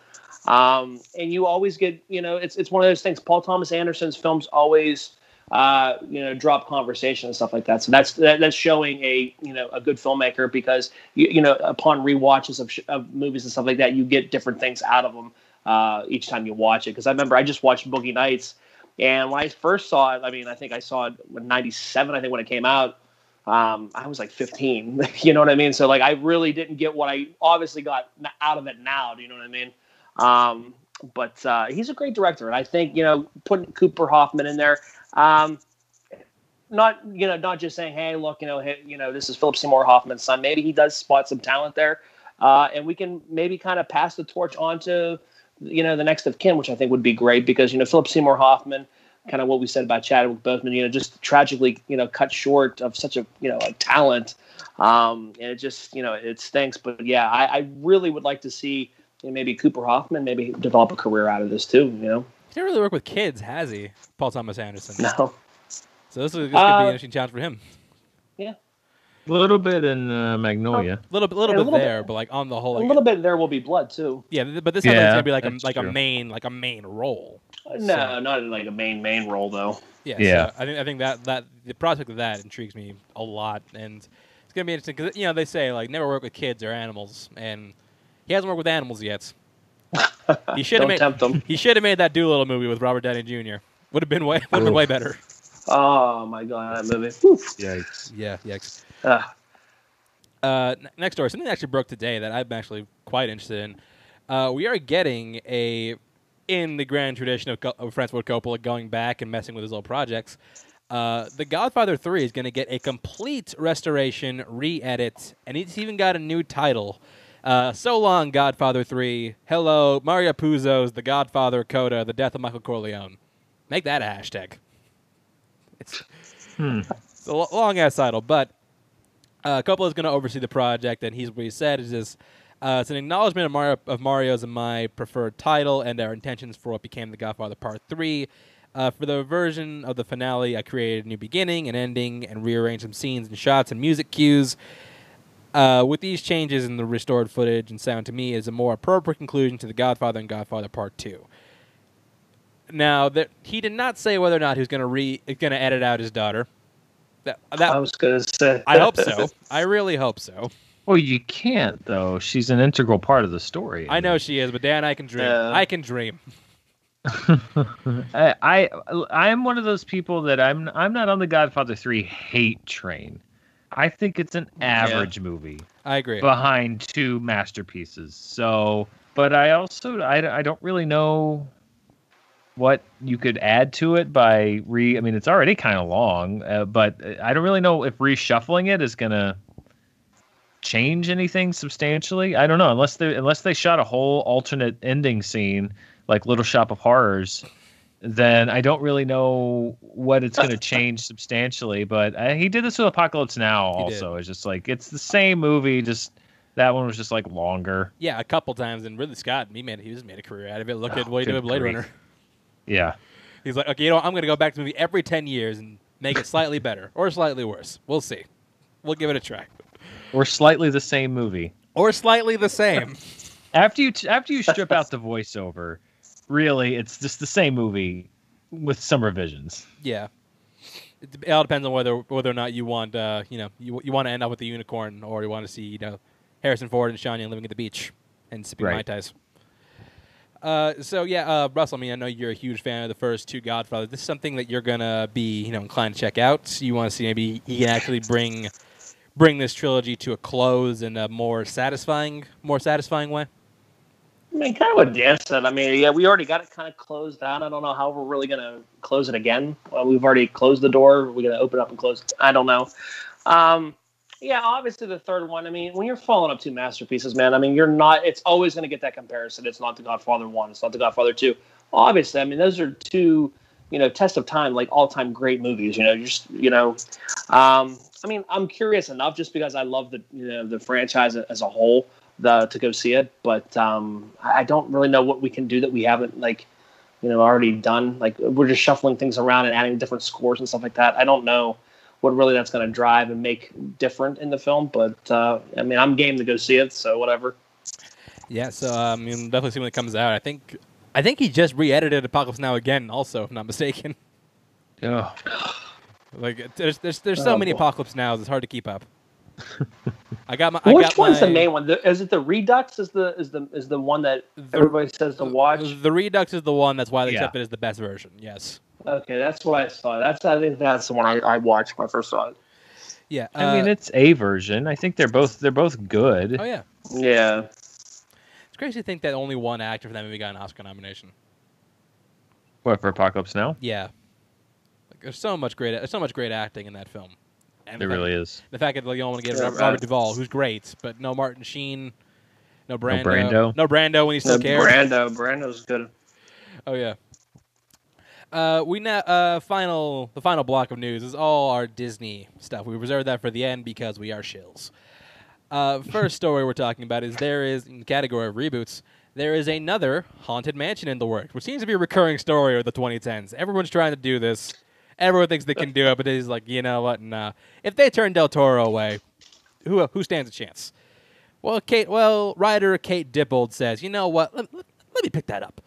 S2: Um, and you always get, you know, it's it's one of those things. Paul Thomas Anderson's films always, uh, you know, drop conversation and stuff like that. So that's that, that's showing a you know a good filmmaker because you, you know upon rewatches of, sh- of movies and stuff like that, you get different things out of them uh, each time you watch it. Because I remember I just watched Boogie Nights, and when I first saw it, I mean, I think I saw it in '97. I think when it came out. Um, I was like 15, [LAUGHS] you know what I mean? So like, I really didn't get what I obviously got out of it now. Do you know what I mean? Um, but uh, he's a great director, and I think you know putting Cooper Hoffman in there, um, not you know not just saying hey look you know hey, you know this is Philip Seymour Hoffman's son. Maybe he does spot some talent there, uh, and we can maybe kind of pass the torch on to you know the next of kin, which I think would be great because you know Philip Seymour Hoffman. Kind of what we said about Chadwick Boseman, you know, just tragically, you know, cut short of such a, you know, a talent, um, and it just, you know, it stinks. But yeah, I, I really would like to see you know, maybe Cooper Hoffman maybe develop a career out of this too. You know,
S1: He didn't really work with kids, has he? Paul Thomas Anderson.
S2: no,
S1: So this, is, this could be
S2: Uh,
S1: an interesting challenge for him. Yeah.
S3: A little bit in uh, Magnolia.
S1: A little, bit- little
S2: Yeah, a
S1: bit
S2: little
S1: there,
S2: bit.
S1: but like on the whole,
S2: a little bit there will be blood too.
S1: yeah. But this sounds like
S3: Yeah,
S1: it's gonna be like a
S3: that's
S1: like a main like a main role.
S2: No,
S1: So-
S2: not in like a main main role though.
S1: Yeah,
S3: Yeah.
S1: So I think I think that that the prospect of that intrigues me a lot, and it's gonna be interesting because you know they say like never work with kids or animals, and he hasn't worked with animals yet. He should have made
S2: tempt them.
S1: he should have made that Dolittle movie with Robert Downey Jr. Would have been way would have been way better.
S2: Oh my god, that movie. Whew.
S3: Yikes.
S1: Yeah, yikes.
S2: Ugh.
S1: Uh, n- next story, something that actually broke today that I'm actually quite interested in. Uh, we are getting a, in the grand tradition of, Co- of Francis Ford Coppola going back and messing with his old projects. Uh, the Godfather 3 is going to get a complete restoration, re-edit, and it's even got a new title. Uh, so long, Godfather 3. Hello, Mario Puzo's The Godfather Coda, The Death of Michael Corleone. Make that a hashtag. It's,
S3: Hmm.
S1: it's a long ass title, but uh, Coppola is going to oversee the project, and he's what he said is this. Uh, it's an acknowledgement of, Mario, of Mario's and my preferred title and our intentions for what became The Godfather Part 3. Uh, for the version of the finale, I created a new beginning and ending and rearranged some scenes and shots and music cues. Uh, with these changes in the restored footage and sound, to me, is a more appropriate conclusion to The Godfather and Godfather Part 2. Now that he did not say whether or not he was going to re going to edit out his daughter. That, that
S2: I was gonna say.
S1: I hope so. I really hope so.
S3: Well, you can't though. She's an integral part of the story.
S1: I know she is, but Dan, I can dream.
S2: Yeah.
S1: I can dream. [LAUGHS]
S3: I, I I am one of those people that I'm I'm not on the Godfather three hate train. I think it's an average movie
S1: I agree.
S3: behind two masterpieces. So, but I also I, I don't really know what you could add to it by re. I mean, it's already kind of long, uh, but I don't really know if reshuffling it is gonna change anything substantially. I don't know unless they unless they shot a whole alternate ending scene like Little Shop of Horrors. Then I don't really know what it's going [LAUGHS] to change substantially, but uh, he did this with Apocalypse Now. Also, it's just like it's the same movie, just that one was just like longer.
S1: yeah, a couple times, and Ridley Scott, he made he just made a career out of it. Look at
S3: Oh,
S1: what he did with Blade
S3: grief.
S1: Runner.
S3: Yeah,
S1: He's like, okay, you know. I'm going to go back to the movie every ten years and make it slightly [LAUGHS] better or slightly worse. We'll see. We'll give it a try,
S3: or slightly the same movie.
S1: or slightly the same. [LAUGHS]
S3: After you after you strip out the voiceover, really, it's just the same movie with some revisions.
S1: Yeah. It, it all depends on whether whether or not you want uh you know you you want to end up with a unicorn or you want to see you know Harrison Ford and Sean Young living at the beach and sipping mai tais. Uh, so yeah, uh, Russell. I mean, I know you're a huge fan of the first two Godfathers. This is something that you're gonna be, you know, inclined to check out. You want to see maybe he can actually [LAUGHS] bring bring this trilogy to a close in a more satisfying, more satisfying way.
S2: I mean, kind of what Dan said. I mean, yeah, we already got it kind of closed down. I don't know how we're really going to close it again. Well, we've already closed the door. We're going to open up and close. it? I don't know. Um, yeah, obviously the third one. I mean, when you're following up two masterpieces, man, I mean, you're not. It's always going to get that comparison. It's not the Godfather one. It's not the Godfather two. Obviously, I mean, those are two, you know, test of time, like all time great movies. You know, just you know, um, I mean, I'm curious enough just because I love the you know the franchise as a whole the, to go see it. But um, I I don't really know what we can do that we haven't like you know already done. Like we're just shuffling things around and adding different scores and stuff like that. I don't know what really that's going to drive and make different in the film. But uh, I mean, I'm game to go see it. So whatever.
S1: Yeah, so uh, I mean, definitely see when it comes out. I think I think he just re-edited Apocalypse Now again, also, if I'm not mistaken.
S3: Oh,
S1: Like there's there's there's so
S2: Oh,
S1: many
S2: boy.
S1: apocalypse nows. It's hard to keep up. I got my. I
S2: Which
S1: got
S2: one's
S1: my,
S2: the main one? The, is it the Redux? Is the is the is the one that
S1: The-
S2: everybody says to watch?
S1: The Redux is the one that's why they
S3: Yeah.
S1: accept it as the best version. Yes.
S2: Okay, that's what I saw. That's I think that's the one I, I watched when I first saw it.
S1: Yeah.
S3: I mean,
S1: uh,
S3: it's a version. I think they're both they're both good.
S1: oh yeah.
S2: Yeah.
S1: It's crazy to think that only one actor for that movie got an Oscar nomination.
S3: What for Apocalypse Now?
S1: Yeah. Like, there's so much great, there's so much great acting in that film. And
S3: There
S1: the fact-
S3: really is.
S1: The fact that you don't want to get
S2: Yeah,
S1: Robert,
S2: right.
S1: Robert Duvall, who's great, but no Martin Sheen, no Brando,
S3: Brando.
S1: no Brando when he still
S2: The
S1: cared.
S2: Brando, Brando's good.
S1: Oh yeah. Uh, we now uh final the final block of news is all our Disney stuff. We reserved that for the end because we are shills. Uh, first [LAUGHS] story we're talking about is there is in the category of reboots. There is another haunted mansion in the works, which seems to be a recurring story of the 2010s. Everyone's trying to do this. Everyone thinks they can do it, but he's like you know what? Nah. If they turn Del Toro away, who who stands a chance? Well, Kate. Well, writer Kate Dippold says, you know what? Let, let, let me pick that up.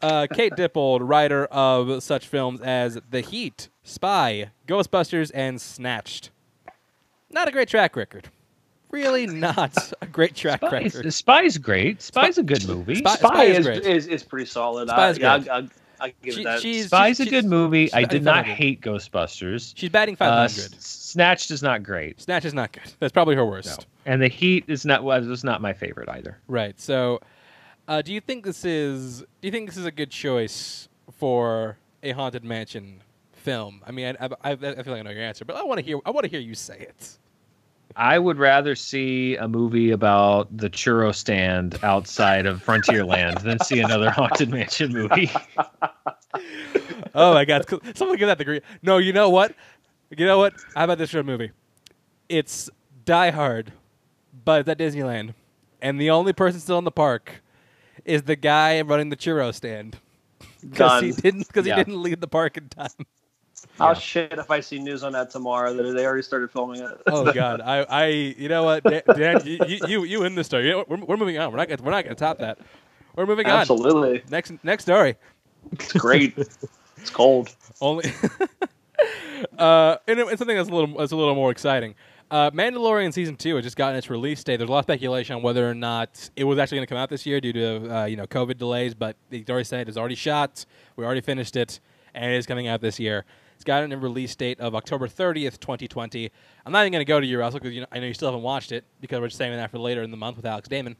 S1: Uh, Kate [LAUGHS] Dippold, writer of such films as The Heat, Spy, Ghostbusters, and Snatched. Not a great track record. Really not a great track
S3: Spy's,
S1: record.
S3: Spy's great. Spy's a good movie.
S1: Spy-
S2: Spy,
S1: is
S2: is,
S1: great.
S2: is, is pretty solid.
S1: Spy
S2: I, yeah,
S1: great.
S2: I'll, I'll, I'll give
S1: She-
S2: it that.
S1: she's-
S3: Spy's a good movie. I did not hate Ghostbusters.
S1: She's batting
S3: Uh,
S1: 500.
S3: S- Snatched is not great.
S1: Snatch is not good. That's probably her
S3: No.
S1: worst.
S3: And The Heat is not was was not my favorite either.
S1: Right. So, uh, do you think this is? Do you think this is a good choice for a haunted mansion film? I mean, I, I, I feel like I know your answer, but I want to hear. I want to hear you say it.
S3: I would rather see a movie about the churro stand outside of Frontierland than see another [LAUGHS] haunted mansion movie.
S1: oh my god! Someone give that degree. No, you know what? You know what? How about this for a movie? It's Die Hard, but it's at Disneyland, and the only person still in the park is the guy running the churro stand because he didn't because
S3: Yeah.
S1: he didn't leave the park in time.
S2: I'll shit if I see news on that tomorrow that they already started filming it.
S1: Oh [LAUGHS] God, I, I, you know what, Dan, Dan you, you, you, in the story. You know what? we're, we're moving on. We're not, gonna, we're not going to top that. We're moving on.
S2: Absolutely.
S1: Next, next story.
S2: It's great. [LAUGHS] it's cold.
S1: Only. [LAUGHS] uh, and, and something that's a little that's a little more exciting. Uh, Mandalorian season two has just gotten its release date. There's a lot of speculation on whether or not it was actually going to come out this year due to uh, you know COVID delays, but they already said it's already shot. We already finished it, and it is coming out this year. It's gotten a release date of October 30th, 2020. I'm not even going to go to you, Russell, because you know, I know you still haven't watched it because we're just saving that for later in the month with Alex Damon.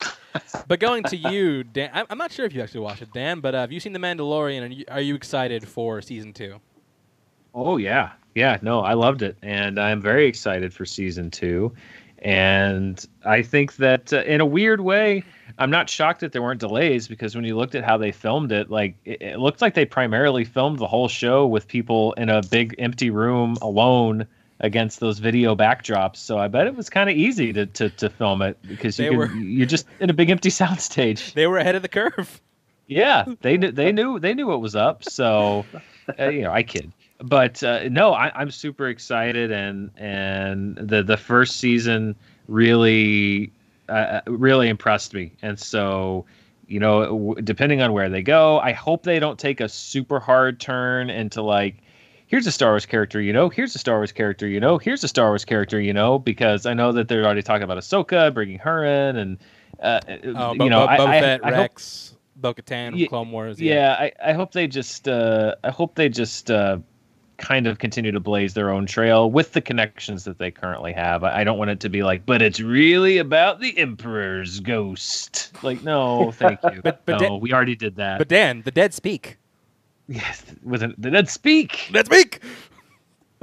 S1: [LAUGHS] but going to you, Dan, I'm, I'm not sure if you actually watched it, Dan, but uh, have you seen The Mandalorian, and are you excited for season two?
S3: Oh yeah, yeah. No, I loved it, and I'm very excited for season two. And I think that uh, in a weird way, I'm not shocked that there weren't delays because when you looked at how they filmed it, like it, it looked like they primarily filmed the whole show with people in a big empty room alone against those video backdrops. So I bet it was kind of easy to, to to film it because you
S1: were-
S3: you're just in a big empty [LAUGHS] soundstage.
S1: They were ahead of the curve.
S3: Yeah, they knew they knew they knew what was up. So, uh, you know, I kid, but uh, no, I, I'm super excited, and and the the first season really uh, really impressed me, and so. You know, w- depending on where they go, I hope they don't take a super hard turn into like, here's a Star Wars character, you know, here's a Star Wars character, you know, here's a Star Wars character, you know, because I know that they're already talking about Ahsoka, bringing her in, and uh,
S1: Oh,
S3: you
S1: Bo-
S3: know,
S1: Bo-
S3: I,
S1: Boba
S3: I,
S1: Fett,
S3: I hope
S1: Rex, Bo-Katan, from
S3: Ye-
S1: Clone Wars.
S3: yeah, I, I hope they just uh, I hope they just uh, kind of continue to blaze their own trail with the connections that they currently have. I, I don't want it to be like, but it's really about the Emperor's ghost. Like, no, [LAUGHS] thank you.
S1: But- but
S3: no,
S1: da-
S3: we already did that.
S1: But Dan, the dead speak.
S3: yes, with a, the dead speak.
S1: Dead speak. [LAUGHS]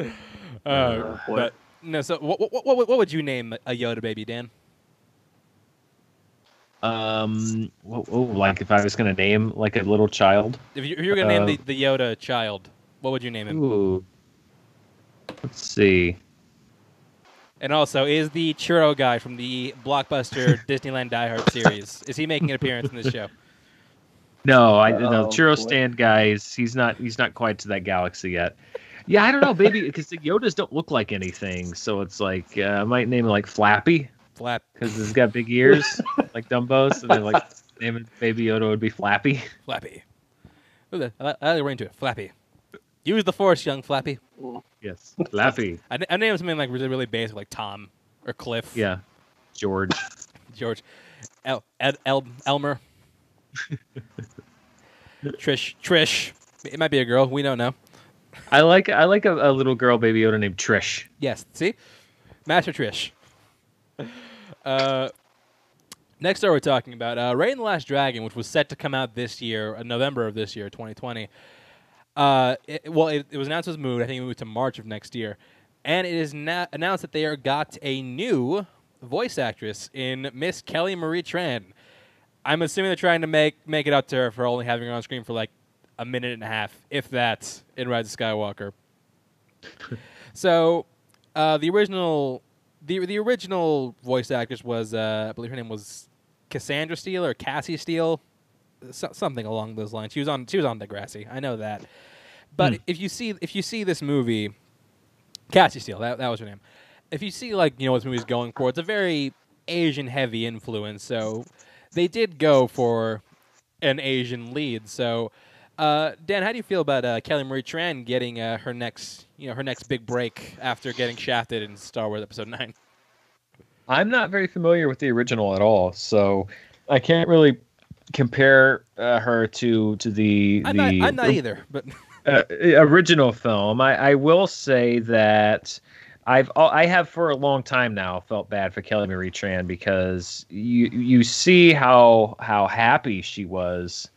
S1: uh,
S2: boy.
S1: but no. So, what, what, what, what would you name a Yoda baby, Dan?
S3: Um, oh, oh, like if I was gonna name like a little child.
S1: If you, if you were gonna name
S3: Uh,
S1: the, the Yoda child, what would you name him?
S3: Ooh, let's see.
S1: And also, is the churro guy from the blockbuster [LAUGHS] Disneyland Die Hard series is he making an appearance in this show?
S3: No, I no
S2: Oh,
S3: churro
S2: boy.
S3: stand guys. He's not. He's not quite to that galaxy yet. Yeah, I don't know, baby, because [LAUGHS] the Yodas don't look like anything. So it's like uh, I might name it like Flappy
S1: Flap,
S3: because he's got big ears [LAUGHS] like Dumbo's, and then like naming Baby Yoda would be Flappy.
S1: Flappy. Ooh, that- I, I like right into it. Flappy. Use the force, young Flappy.
S3: Yes, Flappy. [LAUGHS]
S1: I, I named something like really, really basic, like Tom or Cliff.
S3: Yeah, George.
S1: George. El, Ed, El, Elmer. [LAUGHS] Trish. Trish. It might be a girl. We don't know.
S3: I like I like a, a little girl Baby Yoda named Trish.
S1: Yes. See? Master Trish. [LAUGHS] Uh, next up, we're talking about uh, Raya and the Last Dragon, which was set to come out this year, uh, November of this year, 2020. Uh, it, well, it, it was announced was moved. I think it moved to March of next year. And it is na- announced that they are got a new voice actress in Miss Kelly Marie Tran. I'm assuming they're trying to make make it up to her for only having her on screen for like a minute and a half, if that, in Rise of Skywalker. [LAUGHS] so, uh, the original, the the original voice actress was, uh, I believe her name was Cassandra Steele or Cassie Steele, so, something along those lines. She was on she was on Degrassi. I know that. But
S3: Hmm.
S1: if you see if you see this movie, Cassie Steele, that that was her name. If you see like you know what this movie's going for, it's a very Asian heavy influence. So they did go for an Asian lead. So. Uh, Dan, how do you feel about uh, Kelly Marie Tran getting uh, her next, you know, her next big break after getting shafted in Star Wars Episode Nine?
S3: I'm not very familiar with the original at all, so I can't really compare uh, her to to the
S1: I'm
S3: the
S1: not, I'm not either, but [LAUGHS]
S3: uh, original film. I, I will say that I've I have for a long time now felt bad for Kelly Marie Tran because you you see how how happy she was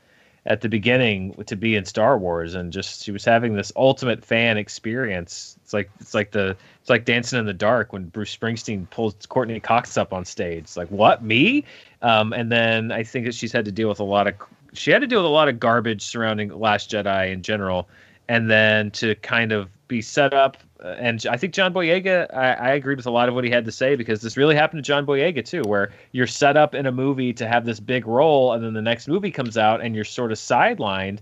S3: at the beginning to be in Star Wars and just she was having this ultimate fan experience. It's like it's like the it's like dancing in the dark when Bruce Springsteen pulls Courteney Cox up on stage. It's like what me? Um, and then I think that she's had to deal with a lot of she had to deal with a lot of garbage surrounding Last Jedi in general, and then to kind of be set up. uh, And I think John Boyega, I, I agreed with a lot of what he had to say because this really happened to John Boyega too, where you're set up in a movie to have this big role, and then the next movie comes out and you're sort of sidelined.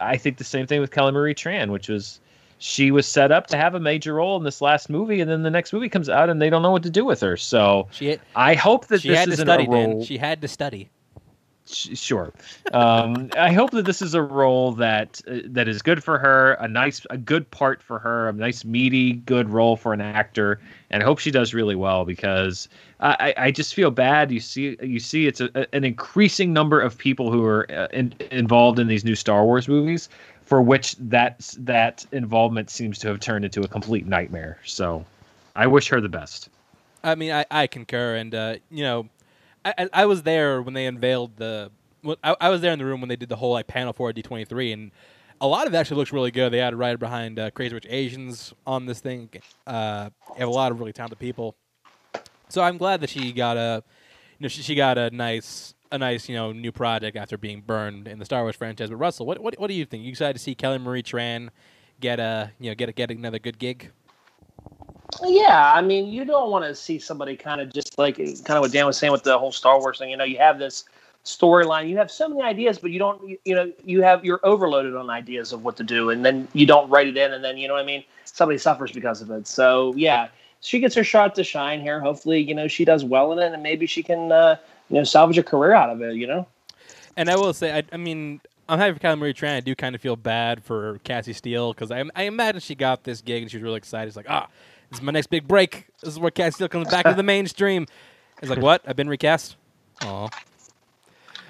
S3: I think the same thing with Kelly Marie Tran, which was she was set up to have a major role in this last movie, and then the next movie comes out and they don't know what to do with her. So
S1: she had,
S3: I hope that
S1: she
S3: this
S1: had to
S3: isn't
S1: study.
S3: a role.
S1: Dan. She had to study.
S3: Sure. Um, I hope that this is a role that uh, that is good for her, a nice, a good part for her, a nice meaty, good role for an actor, and I hope she does really well because I, I just feel bad. You see, you see, it's a, an increasing number of people who are uh, in, involved in these new Star Wars movies, for which that that involvement seems to have turned into a complete nightmare. So, I wish her the best.
S1: I mean, I, I concur, and uh, you know, I, I was there when they unveiled the. I, I was there in the room when they did the whole like panel for D twenty three, and a lot of it actually looks really good. They had a writer behind uh, Crazy Rich Asians on this thing. Uh, they have a lot of really talented people, so I'm glad that she got a, you know, she, she got a nice a nice you know new project after being burned in the Star Wars franchise. But Russell, what what, what do you think? You excited to see Kelly Marie Tran get a you know get a, get another good gig?
S2: Yeah, I mean, you don't want to see somebody kind of just like kind of what Dan was saying with the whole Star Wars thing. You know, you have this storyline, you have so many ideas, but you don't, you, know, you have you're overloaded on ideas of what to do, and then you don't write it in, and then you know what I mean. Somebody suffers because of it. So yeah, she gets her shot to shine here. Hopefully, you know, she does well in it, and maybe she can, uh, you know, salvage a career out of it. You know.
S1: And I will say, I, I mean, I'm happy for Kylie Marie Tran. I do kind of feel bad for Cassie Steele because I, I imagine she got this gig and she was really excited. She's like, ah, this is my next big break. This is where Cassie Steele comes back to the mainstream. It's like, what? I've been recast. Aw.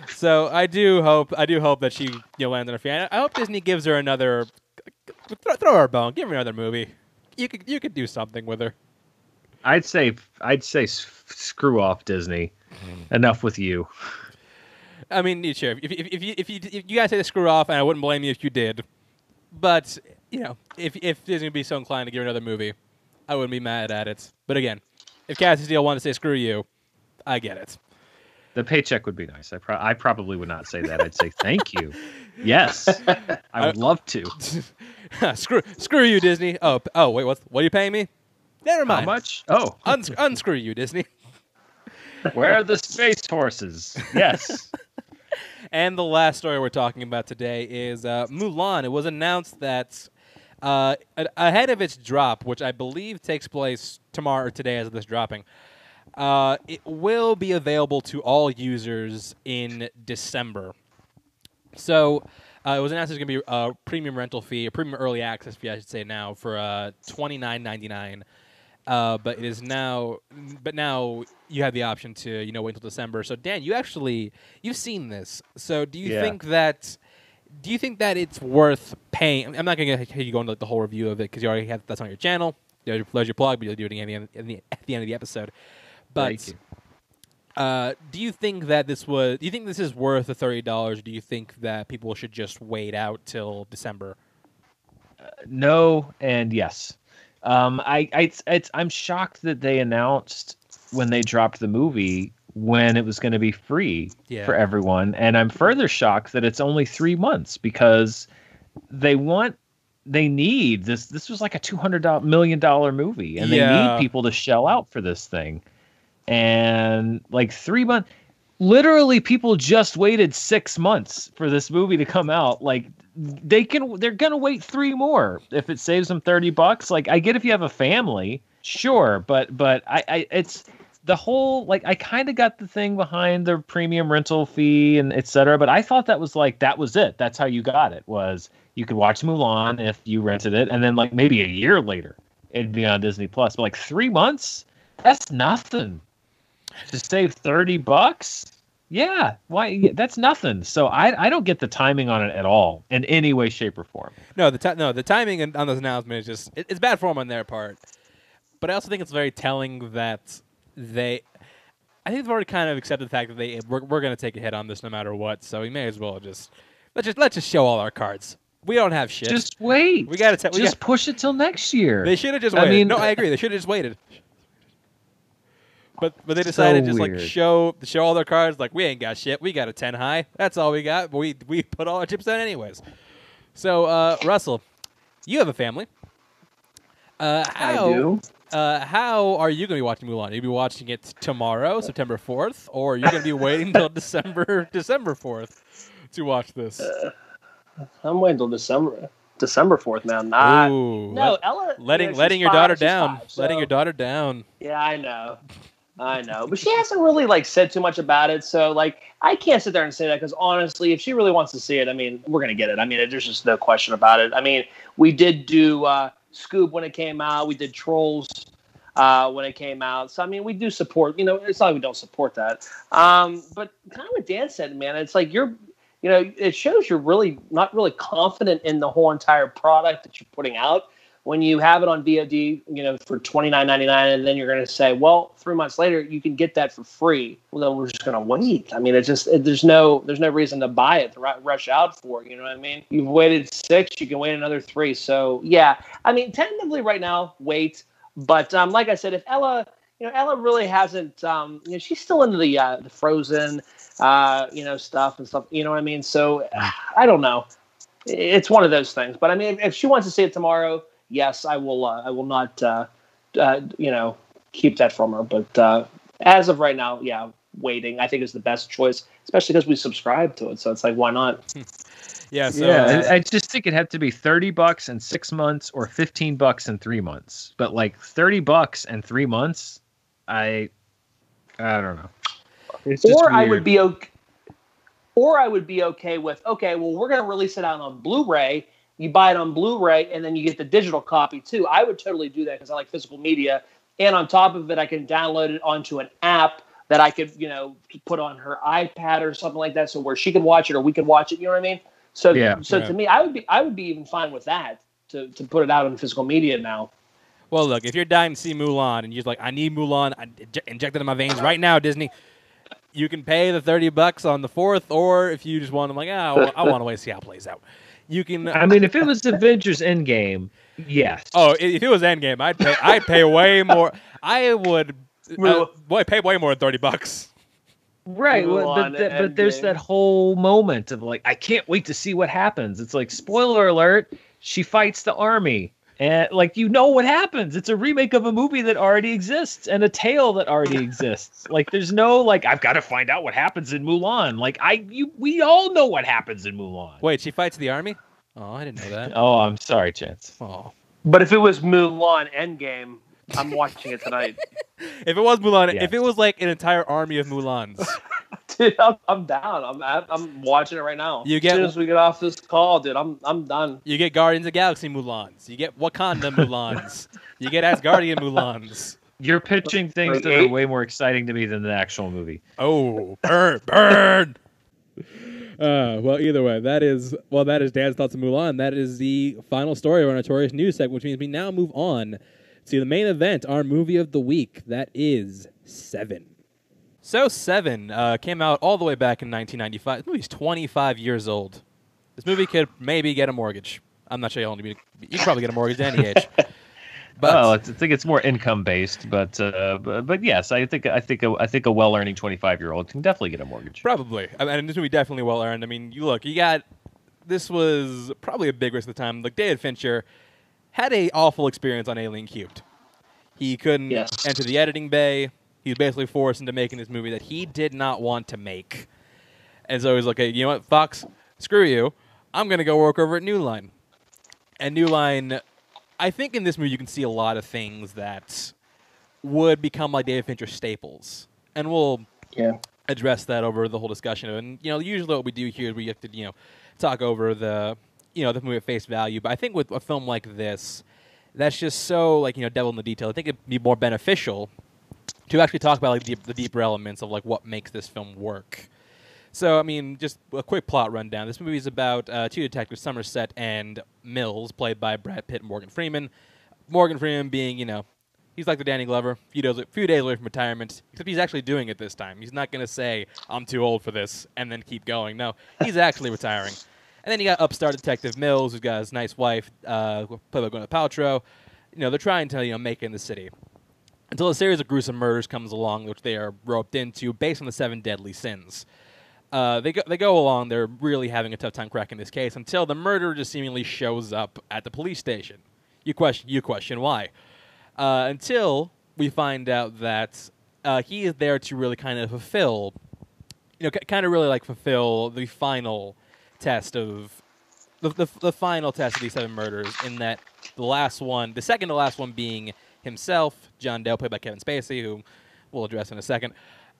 S1: So I do hope I do hope that she you know lands on her feet. I hope Disney gives her another throw, throw her a bone. Give her another movie. You could you could do something with her.
S3: I'd say I'd say s- screw off Disney. Enough with you.
S1: I mean, sure. If, if, if, you, if, you, if you guys say to screw off, and I wouldn't blame you if you did, but you know, if if Disney would be so inclined to give her another movie, I wouldn't be mad at it. But again, if Cassie Steele wanted to say screw you, I get it.
S3: The paycheck would be nice. I, pro- I probably would not say that. I'd say thank you. Yes, I would love to. [LAUGHS]
S1: screw screw you, Disney. Oh oh wait, what what are you paying me? Never
S3: How
S1: mind.
S3: much? Oh,
S1: Uns- unscrew you, Disney.
S3: where are the space horses? Yes. [LAUGHS]
S1: And the last story we're talking about today is uh, Mulan. It was announced that uh, ahead of its drop, which I believe takes place tomorrow or today as of this dropping, uh, it will be available to all users in December. So uh, it was announced there's going to be a premium rental fee, a premium early access fee, I should say now, for uh, twenty nine ninety nine. Uh, but it is now, but now you have the option to you know wait until December. So Dan, you actually you've seen this. So do you
S3: Yeah.
S1: think that? Do you think that it's worth paying? I'm not going to you go into like, the whole review of it because you already have that's on your channel. There's your, there's your plug, but you'll do it again at the, end, at the end of the episode. But uh, do you think that this was? Do you think this is worth the thirty dollars? Do you think that people should just wait out till December?
S3: No and yes. Um, I, I it's, it's I'm shocked that they announced when they dropped the movie when it was going to be free
S1: Yeah.
S3: for everyone, and I'm further shocked that it's only three months because they want they need this. This was like a two hundred million dollar movie, and they need people to shell out for this thing. And like three months, literally, people just waited six months for this movie to come out. Like they can, they're gonna wait three more if it saves them thirty bucks. Like I get if you have a family, sure, but but I, I it's the whole like I kind of got the thing behind the premium rental fee and et cetera, but I thought that was like that was it. That's how you got it was you could watch Mulan if you rented it, and then like maybe a year later it'd be on Disney Plus. But like three months, that's nothing to save thirty bucks. Yeah, why? That's nothing. So I I don't get the timing on it at all in any way, shape, or form.
S1: No, the no the timing on on this announcement is just it, it's bad form on their part. But I also think it's very telling that they. I think they've already kind of accepted the fact that they we're, we're going to take a hit on this no matter what. So we may as well just let's just let's just show all our cards. We don't have shit.
S3: Just wait.
S1: We gotta tell- we
S3: just
S1: got-
S3: push it till next year.
S1: they should have just waited.
S3: I mean-
S1: no, I agree. They should have just waited. But but they decided to just like show show all their cards like we ain't got shit. We got a ten high. That's all we got. But we we put all our chips down anyways. So uh, Russell, you have a family. Uh, how,
S2: I do.
S1: Uh, how are you going to be watching Mulan? You'll be watching it tomorrow, September fourth, or are you going to be waiting until [LAUGHS] December December fourth to watch this?
S2: I'm waiting until December. December fourth, man. Not,
S1: Ooh,
S2: no,
S1: let-
S2: Ella.
S1: letting
S2: you know,
S1: letting your
S2: five-
S1: daughter down,
S2: five,
S1: letting your daughter down.
S2: Yeah, I know. I know, but she hasn't really like said too much about it. So like, I can't sit there and say that because honestly, if she really wants to see it, I mean, we're gonna get it. I mean, there's just no question about it. I mean, we did do uh, Scoob when it came out. We did Trolls uh, when it came out. So I mean, we do support. You know, it's not like we don't support that. Um, but kind of what Dan said, man, it's like you're. You know, it shows you're really not really confident in the whole entire product that you're putting out when you have it on VOD, you know, for twenty nine ninety nine, and then you're going to say, well, three months later you can get that for free. Well, then we're just going to wait. I mean, it's just it, there's no there's no reason to buy it to rush out for. You know what I mean? You've waited six, you can wait another three. So yeah, I mean, tentatively right now, wait. But um, like I said, if Ella, you know, Ella really hasn't, um, you know, she's still into the uh, the Frozen, uh, you know, stuff and stuff. You know what I mean? So [SIGHS] I don't know. It's one of those things. But I mean, if she wants to see it tomorrow yes, I will. Uh, I will not. Uh, uh, you know, keep that from her. But uh, as of right now, yeah, waiting. I think is the best choice, especially because we subscribe to it. So it's like, why not? [LAUGHS]
S1: yeah. So,
S3: yeah. I, I just think it had to be thirty bucks in six months or fifteen bucks in three months. But like thirty bucks and three months, I, I don't know.
S2: or I would be okay. Or I would be okay with okay. Well, we're going to release it out on Blu-ray you buy it on Blu-ray and then you get the digital copy too. I would totally do that because I like physical media. And on top of it, I can download it onto an app that I could, you know, put on her iPad or something like that, so where she can watch it or we can watch it. You know what I mean? So, yeah, so yeah. to me, I would be, I would be even fine with that to to put it out on physical media now.
S1: Well, look, if you're dying to see Mulan and you're like, I need Mulan, I inject it in my veins right now, Disney. You can pay the thirty bucks on the fourth, or if you just want, I'm like, oh, I want to wait to see how it plays out you can.
S3: I mean, if it was Avengers Endgame, yes.
S1: Oh, if it was Endgame, I'd pay. I'd pay way more. I would. Uh, boy, pay way more than thirty bucks.
S3: Right, well, but, but there's that whole moment of like, I can't wait to see what happens. It's like, spoiler alert, she fights the army. And like you know what happens. It's a remake of a movie that already exists and a tale that already [LAUGHS] exists. Like there's no like I've got to find out what happens in Mulan. Like I you we all know what happens in Mulan.
S1: Wait, she fights the army? Oh, I didn't know that.
S3: oh, I'm sorry, Chance.
S1: Oh.
S2: But if it was Mulan Endgame, I'm watching it tonight. [LAUGHS]
S1: if it was Mulan, yes. if it was like an entire army of Mulans. [LAUGHS] [LAUGHS]
S2: dude, I'm, I'm down. I'm at, I'm watching it right now. You get as soon as we get off this call, dude. I'm I'm done.
S1: You get Guardians of Galaxy Mulans. You get Wakanda Mulans. [LAUGHS] you get Asgardian Mulans.
S3: You're pitching things that are way more exciting to me than the actual movie.
S1: Oh, burn, burn. [LAUGHS] Uh, well, either way, that is well, that is Dan's thoughts on Mulan. That is the final story of our notorious news segment, which means we now move on to the main event, our movie of the week. That is Seven. So Seven uh, came out all the way back in 1995. This movie's 25 years old. This movie could maybe get a mortgage. I'm not sure you only you could probably get a mortgage at any age. [LAUGHS]
S3: But well, I think it's more income based, but, uh, but but yes, I think I think a, I think a well earning 25 year old can definitely get a mortgage.
S1: Probably, I mean, this movie definitely well earned. I mean, you look, you got this was probably a big risk at the time. Like David Fincher had a awful experience on Alien Cubed. He couldn't yes. enter the editing bay he was basically forced into making this movie that he did not want to make. And so he's like, hey, you know what, Fox, screw you. I'm going to go work over at New Line. And New Line, I think in this movie you can see a lot of things that would become like David Fincher staples. And we'll
S2: yeah.
S1: address that over the whole discussion. And, you know, usually what we do here is we have to, you know, talk over the, you know, the movie at face value. But I think with a film like this, that's just so, like, you know, devil in the detail. I think it'd be more beneficial to actually talk about like the, deeper elements of like what makes this film work. So, I mean, just a quick plot rundown. This movie is about uh, two detectives, Somerset and Mills, played by Brad Pitt and Morgan Freeman. Morgan Freeman being, you know, he's like the Danny Glover, few days, few days away from retirement, except he's actually doing it this time. He's not going to say, I'm too old for this, and then keep going. No, he's actually retiring. And then you got upstart Detective Mills, who's got his nice wife, uh, played by Gwyneth Paltrow. You know, they're trying to, you know, make it in the city until a series of gruesome murders comes along, which they are roped into based on the seven deadly sins. Uh, they go they go along. They're really having a tough time cracking this case until the murderer just seemingly shows up at the police station. You question you question why. Uh, until we find out that uh, he is there to really kind of fulfill, you know, c- kind of really like fulfill the final test of the, the, the final test of these seven murders. In that the last one, the second to last one being himself, John Doe, played by Kevin Spacey, who we'll address in a second.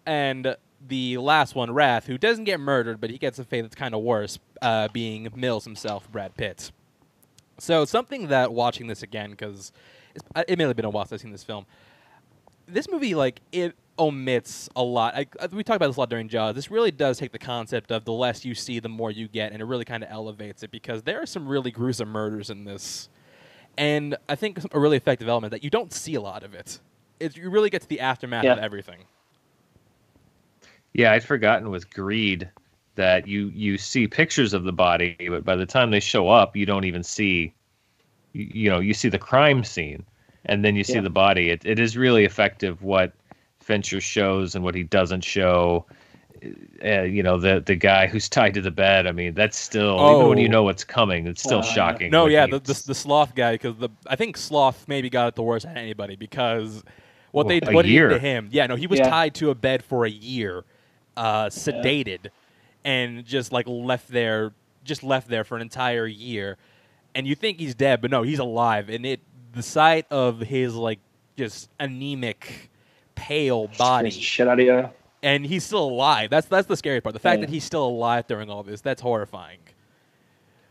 S1: And the last one, Wrath, who doesn't get murdered, but he gets a fate that's kind of worse, uh, being Mills himself, Brad Pitt. So something that watching this again, because it may have been a while since I've seen this film. This movie, like it omits a lot. I, we talked about this a lot during Jaws. This really does take the concept of the less you see, the more you get, and it really kind of elevates it because there are some really gruesome murders in this, and I think a really effective element that you don't see a lot of it. It you really get to the aftermath
S2: Yeah.
S1: of everything.
S3: Yeah, I'd forgotten with greed that you you see pictures of the body, but by the time they show up, you don't even see. You, you know, you see the crime scene, and then you see
S2: Yeah.
S3: the body. It it is really effective what Fincher shows and what he doesn't show. Uh, you know, the the guy who's tied to the bed. I mean, that's still even when you
S1: Oh.
S3: know what's coming, it's still
S2: Uh,
S3: shocking.
S1: No, yeah, the, the the sloth guy because the I think sloth maybe got it the worst out of anybody because what they
S3: Well, a
S1: what he did to him. Yeah, no, he was
S2: Yeah.
S1: tied to a bed for a year, uh, sedated, and just like left there, just left there for an entire year, and you think he's dead, but no, he's alive, and it the sight of his like just anemic, pale body
S2: shit out of you.
S1: And he's still alive. That's that's the scary part. The fact
S2: Yeah.
S1: that mm. he's still alive during all this, that's horrifying.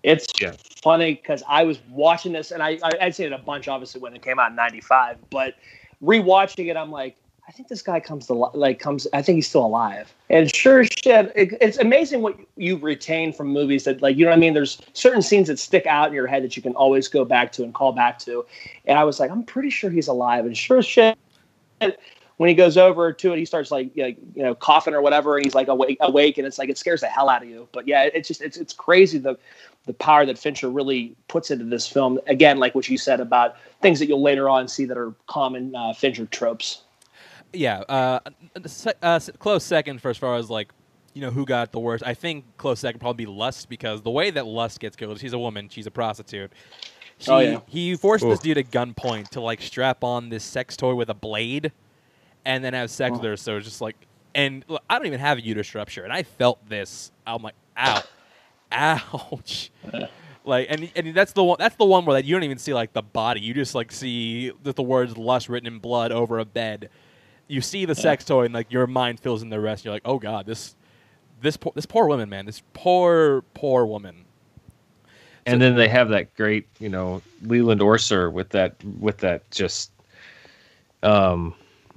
S2: It's
S3: Yeah.
S2: funny because I was watching this, and I, I I'd seen it a bunch, obviously, when it came out in '95. But rewatching it, I'm like, I think this guy comes to li- like comes. I think he's still alive. And sure shit, it, it's amazing what you retain from movies that, like, you know what I mean. There's certain scenes that stick out in your head that you can always go back to and call back to. And I was like, I'm pretty sure he's alive. And sure as shit, when he goes over to it, he starts like you know, coughing or whatever, and he's like awake, awake, and it's like it scares the hell out of you. But yeah, it's just it's it's crazy the the power that Fincher really puts into this film. Again, like what you said about things that you'll later on see that are common uh, Fincher tropes.
S1: Yeah, uh, uh, close second for as far as like, you know, who got the worst. I think close second probably be Lust because the way that Lust gets killed, she's a woman, she's a prostitute. She,
S2: Oh, yeah.
S1: He forced this dude at gunpoint to like strap on this sex toy with a blade, and then have sex with her. So it's just like, and look, I don't even have a uterus rupture, and I felt this. I'm like, ow, ouch. [LAUGHS] Like and and that's the one that's the one where like, you don't even see like the body you just like see that the words lust written in blood over a bed you see the sex toy and like your mind fills in the rest. You're like, oh god, this this poor, this poor woman, man, this poor poor woman.
S3: and then they have that great, you know, Leland Orser with that with that just um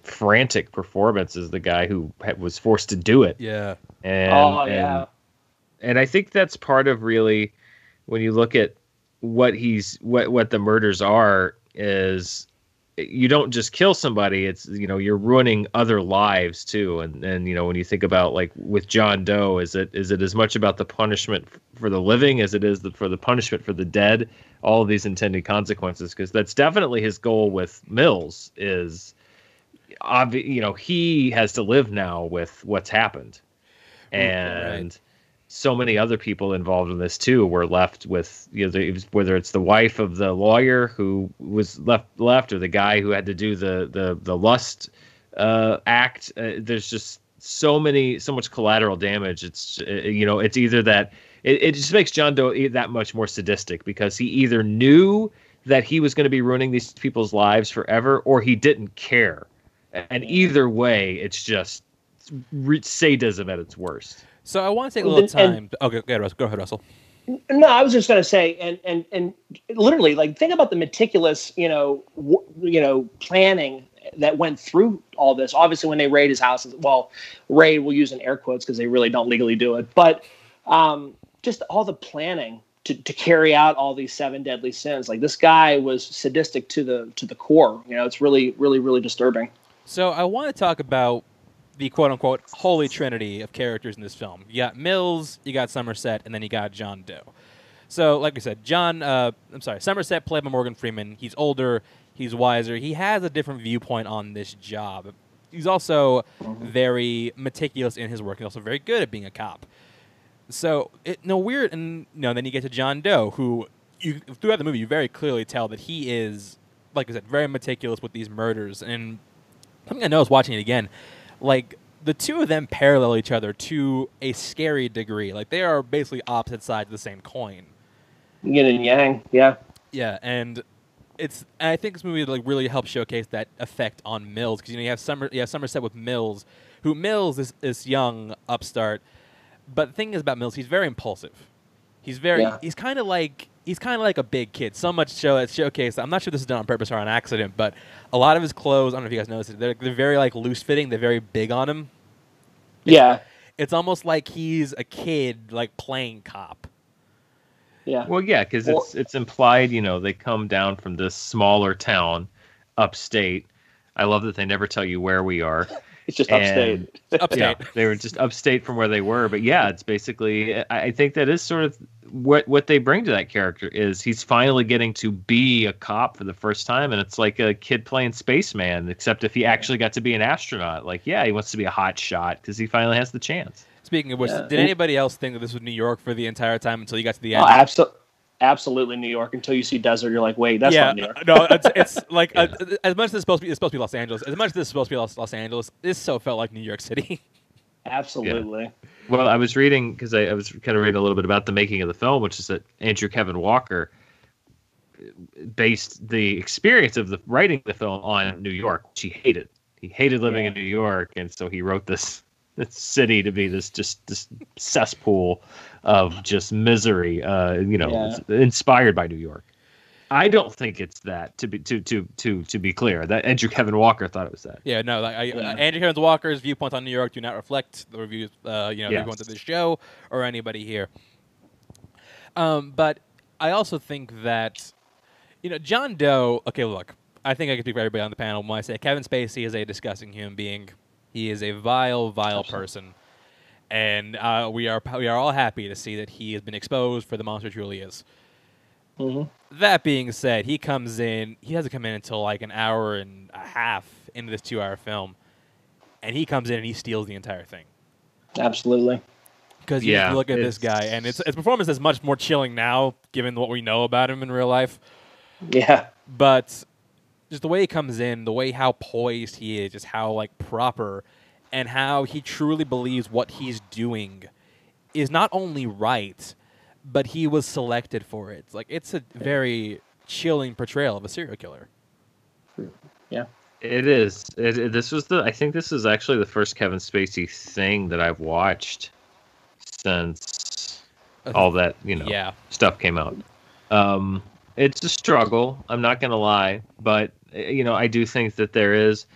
S3: frantic performance as the guy who was forced to do it.
S1: Yeah,
S3: And
S2: oh
S3: and,
S2: yeah,
S3: and I think that's part of really when you look at what he's what what the murders are is you don't just kill somebody it's you know you're ruining other lives too. And and you know when you think about like with John Doe is it is it as much about the punishment for the living as it is the, for the punishment for the dead? All of these intended consequences because that's definitely his goal with Mills is obvi- you know he has to live now with what's happened. And so many other people involved in this too were left with you know the, whether it's the wife of the lawyer who was left left or the guy who had to do the the the lust uh, act uh, there's just so many so much collateral damage. It's uh, you know it's either that it, it just makes John Doe that much more sadistic because he either knew that he was going to be ruining these people's lives forever or he didn't care and either way it's just re- sadism at its worst
S1: So I want to take a little
S2: then-
S1: time. okay, go ahead, Russell. Go ahead, Russell.
S2: No, I was just going to say, and and and literally, like, think about the meticulous, you know, w- you know, planning that went through all this. Obviously, when they raid his house, well, raid we'll use in air quotes because they really don't legally do it, but um, just all the planning to, to carry out all these seven deadly sins. Like this guy was sadistic to the to the core. You know, it's really, really, really disturbing.
S1: So I want to talk about the quote unquote holy trinity of characters in this film. You got Mills, you got Somerset, and then you got John Doe. So, like I said, John, uh, I'm sorry, Somerset played by Morgan Freeman. He's older, he's wiser, he has a different viewpoint on this job. He's also very meticulous in his work. He's also very good at being a cop. So, it, no weird, and know, then you get to John Doe, who you throughout the movie you very clearly tell that he is, like I said, very meticulous with these murders. And something I noticed watching it again, like the two of them parallel each other to a scary degree. Like they are basically opposite sides of the same coin.
S2: Yin and yang. Yeah.
S1: Yeah, and it's and I think this movie like really helps showcase that effect on Mills because you know you have Summer you have Somerset with Mills, who Mills is this young upstart, but the thing is about Mills, he's very impulsive. He's very
S2: Yeah.
S1: he's kind of like he's kind of like a big kid. So much show that showcase. I'm not sure this is done on purpose or on accident, but a lot of his clothes. I don't know if you guys noticed. They're, they're very like loose fitting. They're very big on him.
S2: Yeah,
S1: It's almost like he's a kid like playing cop.
S2: yeah,
S3: Well, yeah, because
S2: Well-
S3: it's it's implied. You know, they come down from this smaller town, upstate. I love that they never tell you where we are.
S2: It's just
S3: and-
S2: upstate.
S1: Upstate.
S3: Yeah, they were just upstate from where they were. But yeah, it's basically. I I think that is sort of what what they bring to that character is he's finally getting to be a cop for the first time, and it's like a kid playing spaceman, except if he actually got to be an astronaut. Like, yeah, he wants to be a hot shot because he finally has the chance.
S1: Speaking of which,
S2: Yeah.
S1: did anybody else think that this was New York for the entire time until you got to the
S2: Oh,
S1: end?
S2: abso- absolutely New York. Until you see desert, you're like, wait, that's
S1: yeah,
S2: not New York.
S1: no, it's, it's [LAUGHS] like uh, as much as it's supposed to be, it's supposed to be Los Angeles. As much as this is supposed to be Los, Los Angeles, this so felt like New York City. [LAUGHS]
S2: Absolutely.
S3: Well, I was reading because I, I was kind of reading a little bit about the making of the film, which is that Andrew Kevin Walker based the experience of the writing the film on New York, which he hated. He hated living
S2: Yeah.
S3: in New York, and so he wrote this [LAUGHS] this city to be this just this cesspool of just misery. Uh, you know,
S2: Yeah.
S3: inspired by New York. I don't think it's that. To be to to to to be clear, that Andrew Kevin Walker thought it was that.
S1: yeah, no, like I,
S2: Yeah.
S1: uh, Andrew Kevin Walker's viewpoints on New York do not reflect the reviews, uh, you know, the
S3: Yes.
S1: viewpoints of this show or anybody here. Um, but I also think that, you know, John Doe. Okay, look, I think I can speak for everybody on the panel when I say Kevin Spacey is a disgusting human being. He is a vile, vile
S2: Absolutely.
S1: person, and uh, we are we are all happy to see that he has been exposed for the monster he truly is.
S2: hmm
S1: That being said, he comes in. He doesn't come in until like an hour and a half into this two-hour film, and he comes in and he steals the entire thing.
S2: Absolutely.
S1: Because you
S3: Yeah,
S1: just look at this guy, and it's his performance is much more chilling now, given what we know about him in real life.
S2: Yeah.
S1: But just the way he comes in, the way how poised he is, just how like proper, and how he truly believes what he's doing is not only right, but he was selected for it. Like it's a very chilling portrayal of a serial killer.
S2: Yeah.
S3: It is. It, it- this was the. I think this is actually the first Kevin Spacey thing that I've watched since all that you know
S1: Yeah.
S3: stuff came out. Um, it's a struggle. I'm not gonna lie, but uh, you know I do think that there is,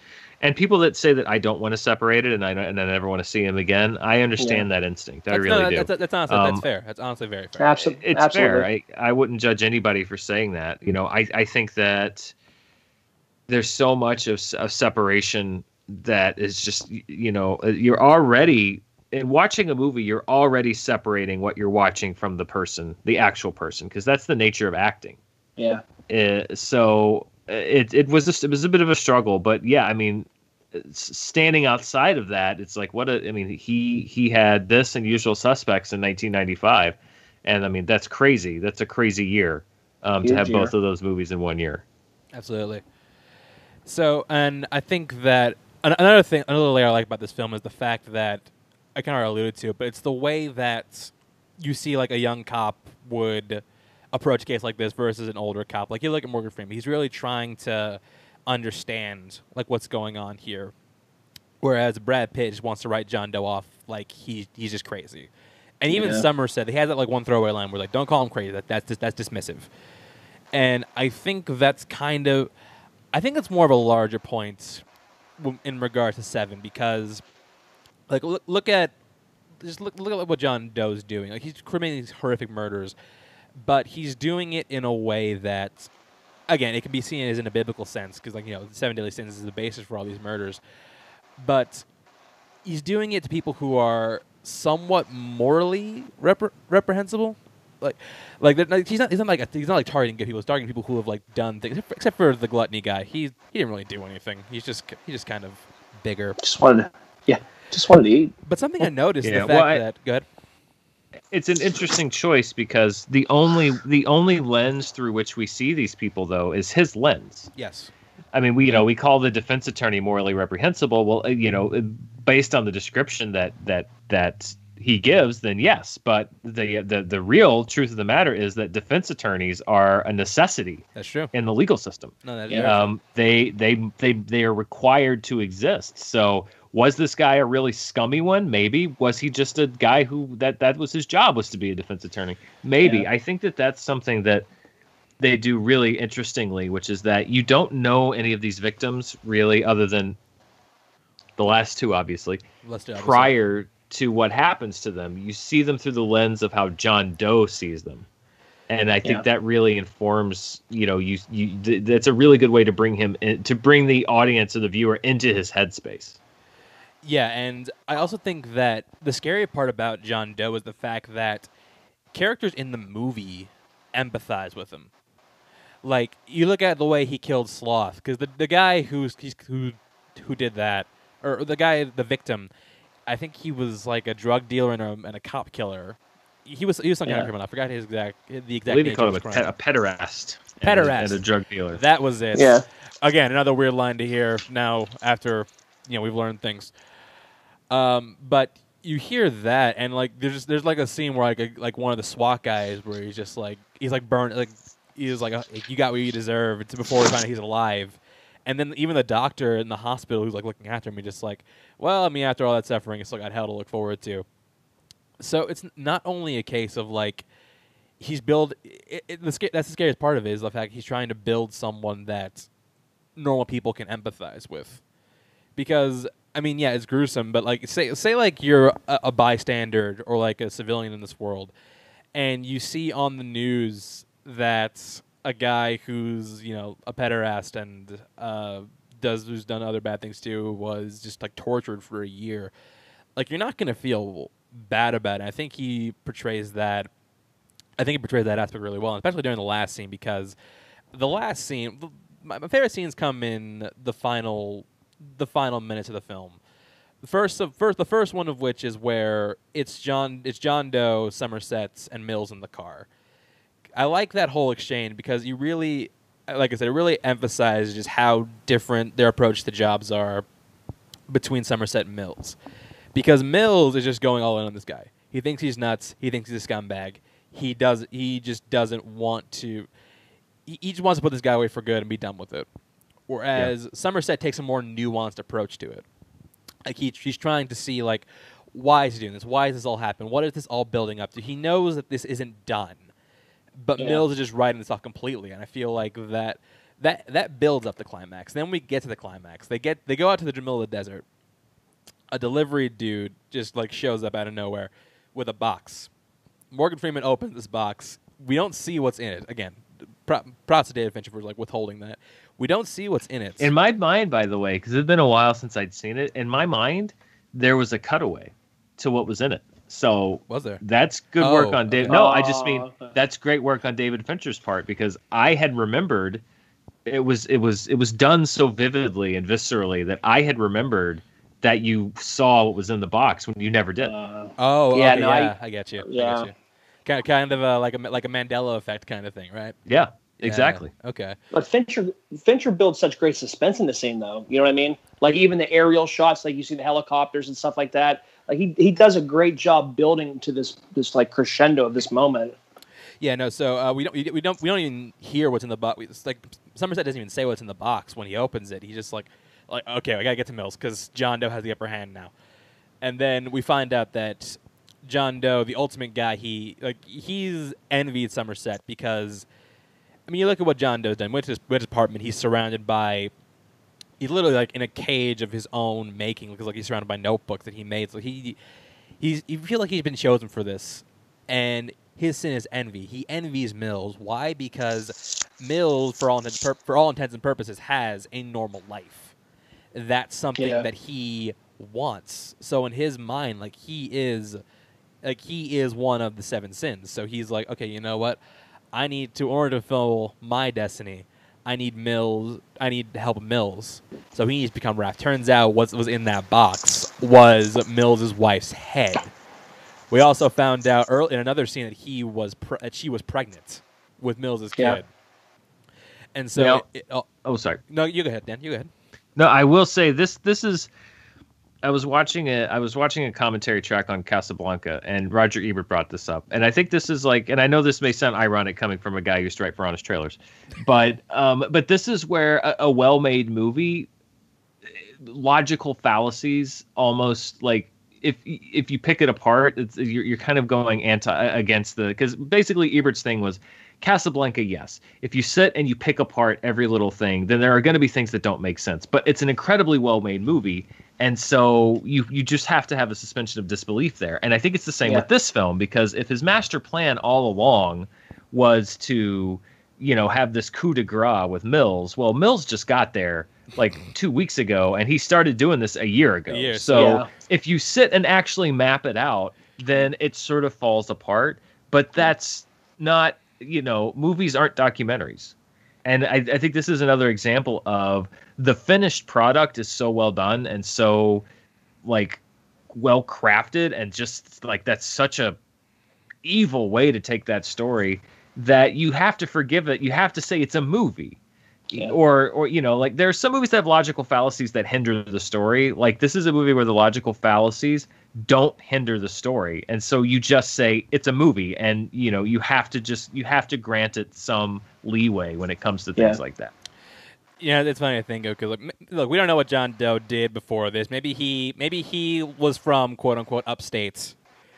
S3: and people that say that I don't want to separate it and I and I never want to see him again. I understand that instinct. I
S1: That's,
S3: really
S1: no,
S3: do.
S1: That's, that's honestly that's
S3: Um,
S1: fair. That's honestly very fair.
S2: Absolutely.
S3: it's
S2: Absolutely.
S3: fair. I, I wouldn't judge anybody for saying that. You know, I, I think that there's so much of, s- of separation that is just, you know, uh, you're already in watching a movie, you're already separating what you're watching from the person, the actual person, because that's the nature of acting.
S2: Yeah.
S3: Uh, so uh, it it was just, it was a bit of a struggle, but yeah, I mean, s- standing outside of that, it's like what a, I mean, he he had this and Usual Suspects in 1995, and I mean that's crazy. That's a crazy year um, to have
S2: year.
S3: both of those movies in one year.
S1: Absolutely. So, and I think that another thing, another layer I like about this film is the fact that I kind of alluded to, it, but it's the way that you see like a young cop would approach a case like this versus an older cop. Like you look at Morgan Freeman, he's really trying to understand like what's going on here, whereas Brad Pitt just wants to write John Doe off like he he's just crazy. And even
S2: Yeah.
S1: Somerset he has that like one throwaway line where like, "Don't call him crazy. That that's that's dismissive." And I think that's kind of, I think it's more of a larger point w- in regard to Seven because, like, look, look at, just look, look at what John Doe's doing. Like, he's committing these horrific murders, but he's doing it in a way that, again, it can be seen as in a biblical sense because, like, you know, the seven deadly sins is the basis for all these murders, but he's doing it to people who are somewhat morally repre- reprehensible. Like, like, they're he's not. He's not like a, he's not like targeting good people. He's targeting people who have like done things. except for- the gluttony guy, he he didn't really do anything. He's just he's just kind of bigger.
S2: Just wanted to, yeah, just wanted to eat.
S1: But something I noticed
S3: Yeah,
S1: the
S3: well,
S1: fact
S3: I-
S1: that good.
S3: It's an interesting choice because the only the only lens through which we see these people though is his lens.
S1: Yes.
S3: I mean, we you know we call the defense attorney morally reprehensible. Well, you know, based on the description that that that he gives, then yes. But the the the real truth of the matter is that defense attorneys are a necessity
S1: That's true.
S3: in the legal system.
S1: No, that is very true.
S3: Um, they they they they are required to exist. So was this guy a really scummy one? Maybe. Was he just a guy who that that was his job was to be a defense attorney? Maybe.
S2: Yeah.
S3: I think that that's something that they do really interestingly, which is that you don't know any of these victims really, other than the last two, obviously
S1: Let's do it.
S3: prior to what happens to them. You see them through the lens of how John Doe sees them. And I think
S2: Yeah.
S3: that really informs, you know, you you th- that's a really good way to bring him in, to bring the audience or the viewer into his headspace.
S1: Yeah, and I also think that the scary part about John Doe is the fact that characters in the movie empathize with him. Like you look at the way he killed Sloth, because the the guy who's he's, who who did that, or the guy the victim, I think he was like a drug dealer and a, and a cop killer. He was he was some kind of criminal. I forgot his exact the
S3: I
S1: exact
S3: believe he
S1: nature
S3: called him a,
S1: his
S3: pe-
S1: crime.
S3: a pederast. and a-
S1: Pederast.
S3: And a drug dealer.
S1: That was it.
S2: Yeah.
S1: Again, another weird line to hear now after you know we've learned things. Um, but you hear that, and like there's there's like a scene where like a, like one of the SWAT guys where he's just like he's like burned like he's like "Uh, you got what you deserve it's before we find out he's alive. And then even the doctor in the hospital who's like looking after me, just like, well, I mean, after all that suffering, it's like I still got hell to look forward to. So it's not only a case of like he's build. It, it, the, that's the scariest part of it is the fact he's trying to build someone that normal people can empathize with. Because I mean, yeah, it's gruesome, but like say say like you're a, a bystander or like a civilian in this world, and you see on the news that a guy who's you know a pederast and uh, does who's done other bad things too was just like tortured for a year. Like you're not gonna feel bad about it. I think he portrays that. I think he portrays that aspect really well, especially during the last scene because the last scene, my, favorite scenes come in the final, the final minutes of the film. The first, of, first, the first one of which is where it's John, it's John Doe, Somerset's, and Mills in the car. I like that whole exchange because you really, like I said, it really emphasizes just how different their approach to jobs are between Somerset and Mills. Because Mills is just going all in on this guy. He thinks he's nuts. He thinks he's a scumbag. He does. He just doesn't want to. He, he just wants to put this guy away for good and be done with it. Whereas Somerset takes a more nuanced approach to it. Like he, he's trying to see like why is he doing this? Why is this all happening? What is this all building up to? He knows that this isn't done, but
S2: Yeah.
S1: Mills is just writing this off completely, and I feel like that that that builds up the climax. Then we get to the climax. They get they go out to the the desert. A delivery dude just like shows up out of nowhere with a box. Morgan Freeman opens this box. We don't see what's in it. Again, pro- props to David Fincher for like withholding that. We don't see what's in it.
S3: In my mind, by the way, because it's been a while since I'd seen it, in my mind, there was a cutaway to what was in it. So
S1: was there?
S3: That's good work
S1: Oh,
S3: on David.
S1: okay.
S3: No, I just
S2: Oh,
S3: mean that's great work on David Fincher's part because I had remembered it was it was it was done so vividly and viscerally that I had remembered that you saw what was in the box when you never did.
S2: Uh,
S1: Oh,
S2: Yeah,
S1: okay,
S2: no, I-
S1: yeah, I, get you. I
S2: yeah.
S1: get you. Kind, kind of a, like a like a Mandela effect kind of thing, right?
S3: yeah,
S1: Yeah,
S3: exactly.
S1: Okay.
S2: but Fincher Fincher builds such great suspense in the scene, though. You know what I mean? Like even the aerial shots, like you see the helicopters and stuff like that. Like he he does a great job building to this this like crescendo of this moment.
S1: Yeah, no. So uh, we don't we, we don't we don't even hear what's in the box. It's like Somerset doesn't even say what's in the box when he opens it. He's just like, like okay, I gotta get to Mills because John Doe has the upper hand now. And then we find out that John Doe, the ultimate guy, he like he's envied Somerset because I mean, you look at what John Doe's done. Went to his, went to his apartment. He's surrounded by. He's literally like in a cage of his own making because like he's surrounded by notebooks that he made. So he, he's you feel like he's been chosen for this, and his sin is envy. He envies Mills. Why? Because Mills, for all intents, for all intents and purposes, has a normal life. That's something
S2: Yeah.
S1: that he wants. So in his mind, like he is, like he is one of the seven sins. So he's like, okay, you know what? I need to, in order to fulfill my destiny, I need Mills. I need to help Mills. So he needs to become Wrath. Turns out what was in that box was Mills's wife's head. We also found out early in another scene that he was pre- that she was pregnant with Mills's
S2: Yeah.
S1: kid. And so,
S3: Now-
S1: it- oh,
S3: Oh, sorry.
S1: no, you go ahead, Dan. You go ahead.
S3: No, I will say this. This is I was watching a I was watching a commentary track on Casablanca, and Roger Ebert brought this up, and I think this is like, and I know this may sound ironic coming from a guy who used to write for Honest Trailers, but [LAUGHS] um, but this is where a, a well-made movie, logical fallacies almost like if if you pick it apart, you're, you're kind of going anti against the because basically Ebert's thing was Casablanca, yes. If you sit and you pick apart every little thing, then there are going to be things that don't make sense. But it's an incredibly well made movie, and so you you just have to have a suspension of disbelief there. And I think it's the same
S2: Yeah.
S3: with this film because if his master plan all along was to you know have this coup de grace with Mills, well Mills just got there like two weeks ago, and he started doing this a year ago.
S1: A year,
S3: so
S2: yeah.
S3: if you sit and actually map it out, then it sort of falls apart. But that's not, you know, movies aren't documentaries. And I, I think this is another example of the finished product is so well done and so like well crafted and just like that's such a evil way to take that story that you have to forgive it. You have to say it's a movie
S2: Yeah.
S3: or or you know like there are some movies that have logical fallacies that hinder the story like this is a movie where the logical fallacies don't hinder the story and so you just say it's a movie and you know you have to just you have to grant it some leeway when it comes to things
S2: Yeah.
S3: like that
S1: Yeah, it's funny to think of because look, look, we don't know what John Doe did before this. Maybe he, maybe he was from quote unquote upstate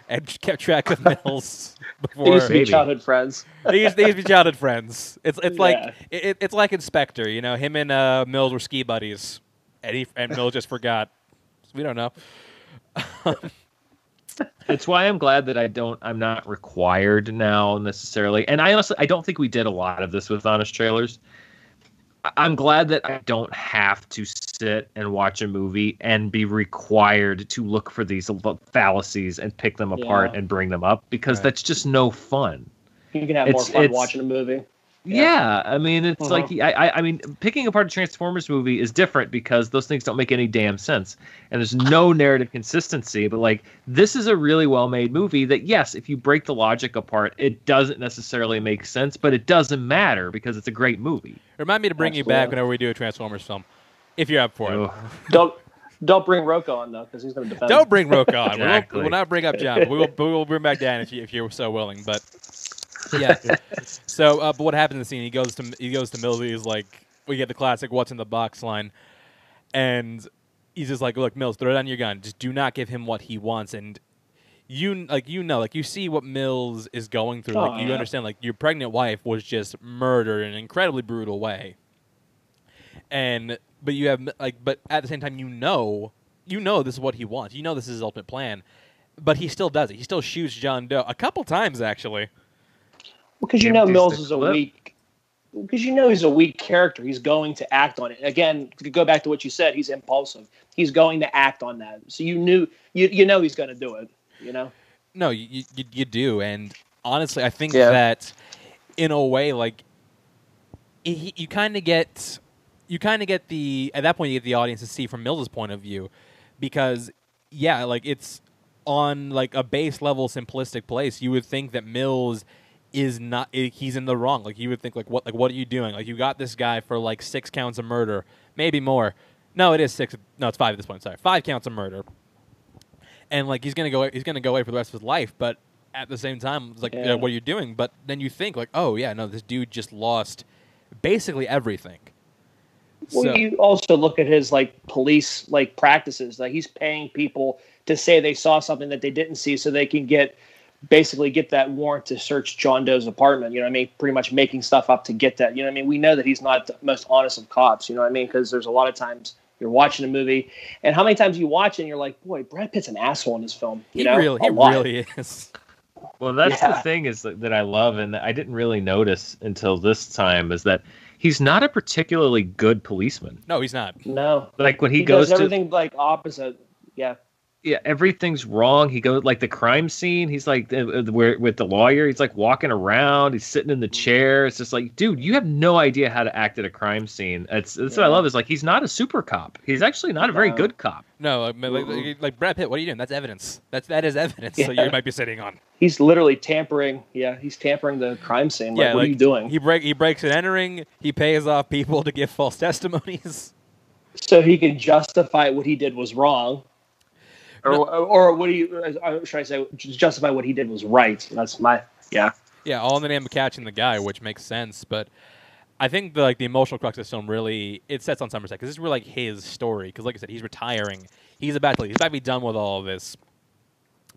S1: and [LAUGHS] kept track of [LAUGHS] Mills
S2: They
S1: before.
S2: used to be
S3: maybe.
S2: childhood friends. [LAUGHS]
S1: they, used, they used to be childhood friends. It's it's like
S2: Yeah.
S1: it, it- it's like Inspector. You know, him and uh, Mills were ski buddies, and he and Mills just forgot. We don't know.
S3: it's why i'm glad that i don't i'm not required now necessarily and i honestly i don't think we did a lot of this with honest trailers I- i'm glad that i don't have to sit and watch a movie and be required to look for these fallacies and pick them apart
S2: Yeah.
S3: and bring them up because
S1: Right.
S3: that's just no fun
S2: You can have more fun watching a movie.
S3: Yeah, I mean, it's
S2: Uh-huh.
S3: like I, I, I mean, picking apart a Transformers movie is different because those things don't make any damn sense, and there's no [LAUGHS] narrative consistency. But like, this is a really well-made movie that, yes, if you break the logic apart, it doesn't necessarily make sense, but it doesn't matter because it's a great movie.
S1: Remind me to bring you back whenever we do a Transformers film, if you're up for it. [LAUGHS]
S2: Don't don't bring Rocco on though, because he's going to defend.
S1: Don't bring Roke on. We won't- We'll not bring up John. We will, we will bring back Dan if you if you're so willing. But yeah. so, uh, but what happens in the scene? He goes to he goes to Mills. He's like, we get the classic "What's in the box" line, and he's just like, "Look, Mills, throw down your gun. Just do not give him what he wants." And you like you know like you see what Mills is going through.
S2: Oh,
S1: like you
S2: yeah.
S1: understand like your pregnant wife was just murdered in an incredibly brutal way. And but you have like but at the same time you know you know this is what he wants. You know this is his ultimate plan. But he still does it. He still shoots John Doe a couple times actually.
S2: Because you know Mills is a weak. Because you know he's a weak character. He's going to act on it. Again, to go back to what you said, he's impulsive. He's going to act on that. So you knew you you know he's going to do it. You know.
S1: No, you, you you do, and honestly, I think
S2: Yeah.
S1: that in a way, like he, you kind of get you kind of get the at that point you get the audience to see from Mills's point of view, because yeah, like it's on like a base level simplistic place. You would think that Mills is not he's in the wrong. Like you would think like what like what are you doing? Like you got this guy for like six counts of murder, maybe more. No, it is six. No, it's five at this point. Sorry, five counts of murder and like he's gonna go he's gonna go away for the rest of his life but at the same time it's like
S2: Yeah.
S1: uh, what are you doing but then you think like oh yeah no this dude just lost basically everything
S2: Well,
S1: So-
S2: you also look at his like police like practices. Like he's paying people to say they saw something that they didn't see, so they can get basically get that warrant to search John Doe's apartment. You know what I mean? Pretty much making stuff up to get that. You know what I mean? We know that he's not the most honest of cops. You know what I mean? Because there's a lot of times you're watching a movie, and how many times you watch it and you're like, boy, Brad Pitt's an asshole in this film. You
S1: he
S2: know,
S1: really he really is
S3: Well, that's the thing is that, that I love, and I didn't really notice until this time is that he's not a particularly good policeman.
S1: no he's not
S2: No,
S3: Like when he,
S2: he,
S3: goes
S2: does
S3: to
S2: everything like opposite. Yeah,
S3: yeah, everything's wrong. He goes like the crime scene. He's like uh, uh, where with the lawyer. He's like walking around. He's sitting in the chair. It's just like, dude, you have no idea how to act at a crime scene. It's that's what I love. Is like he's not a super cop. He's actually not a very
S2: No.
S3: good cop.
S1: no like, like, like, like brad pitt what are you doing that's evidence that's that is evidence that you might be sitting on
S2: he's literally tampering. Yeah, he's tampering the crime scene. Like,
S1: yeah
S2: what
S1: like,
S2: are you doing?
S1: he break he breaks and entering he pays off people to give false [LAUGHS] testimonies
S2: so he can justify what he did was wrong. Or or what do you? Uh, should I say justify what he did was right? That's my yeah.
S1: Yeah, all in the name of catching the guy, which makes sense. But I think the like the emotional crux of this film really it sets on Somerset because this is really like his story. Because like I said, he's retiring. He's about to he's about to be done with all of this.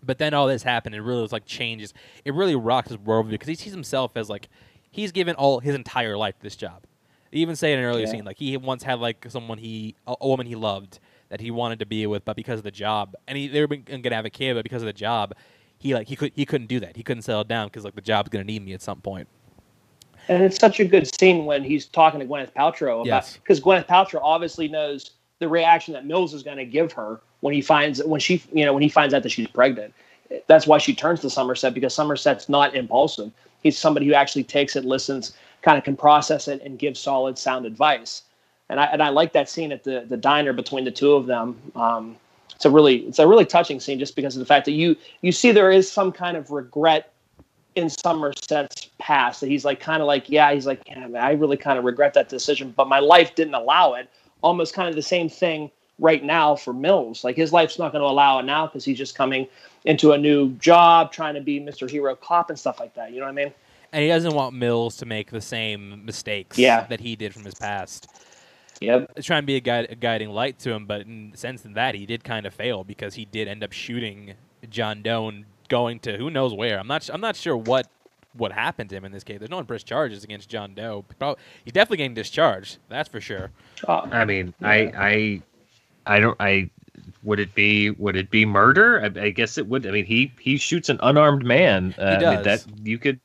S1: But then all this happened. It really was like changes. It really rocks his worldview because he sees himself as like he's given all his entire life to this job. They even say in an earlier
S2: Yeah.
S1: scene like he once had like someone he a woman he loved that he wanted to be with, but because of the job, and he they were going to have a kid, but because of the job, he like he could he couldn't do that. He couldn't settle down because like the job's going to need me at some point.
S2: And it's such a good scene when he's talking to Gwyneth Paltrow about
S1: Yes.
S2: because Gwyneth Paltrow obviously knows the reaction that Mills is going to give her when he finds when she you know when he finds out that she's pregnant. That's why she turns to Somerset because Somerset's not impulsive. He's somebody who actually takes it, listens, kind of can process it, and give solid, sound advice. And I and I like that scene at the the diner between the two of them. Um, it's a really it's a really touching scene just because of the fact that you you see there is some kind of regret in Somerset's past that he's like kind of like yeah he's like yeah, man, I really kind of regret that decision but my life didn't allow it almost kind of the same thing right now for Mills like his life's not going to allow it now because he's just coming into a new job trying to be Mr. Hero cop and stuff like that you know what I mean
S1: And he doesn't want Mills to make the same mistakes
S2: Yeah.
S1: that he did from his past.
S2: Yep
S1: It's trying to be a, guide, a guiding light to him, but in the sense in that he did kind of fail because he did end up shooting John Doe and going to who knows where. I'm not. I'm not sure what what happened to him in this case. There's no press charges against John Doe. Prob- He's definitely getting discharged. That's for sure.
S2: Uh,
S3: I mean,
S2: Yeah.
S3: I, I, I don't. I would it be would it be murder? I, I guess it would. I mean, he he shoots an unarmed man. Uh, I mean,
S1: does.
S3: that you could.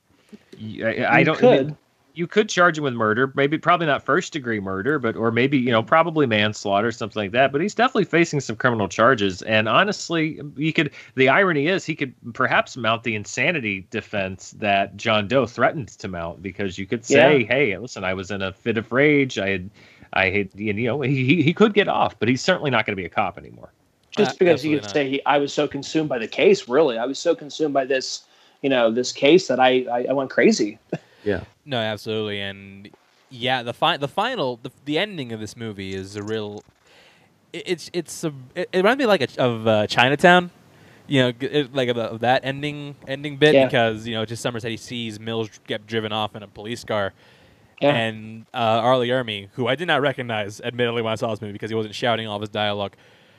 S3: I, I don't.
S2: Could
S3: mean, you could charge him with murder, maybe probably not first degree murder, but or maybe you know probably manslaughter, something like that. But he's definitely facing some criminal charges. And honestly, you could. The irony is he could perhaps mount the insanity defense that John Doe threatened to mount because you could say,
S2: Yeah.
S3: "Hey, listen, I was in a fit of rage. I had." I had, you know, he, he- he could get off, but he's certainly not going to be a cop anymore.
S2: just
S1: Uh,
S2: because you could
S1: not.
S2: say he, I was so consumed by the case really I was so consumed by this you know this case that I I, I went crazy [LAUGHS]
S1: No, absolutely, and yeah, the fi- the final, the, the ending of this movie is a real. it- It's it's a it, it reminds me like a, of uh, Chinatown, you know, it, like of, of that ending ending bit
S2: Yeah.
S1: because you know just Somerset he sees Mills get driven off in a police car,
S2: Yeah.
S1: and uh, R. Lee Ermey, who I did not recognize, admittedly when I saw this movie because he wasn't shouting all of his dialogue,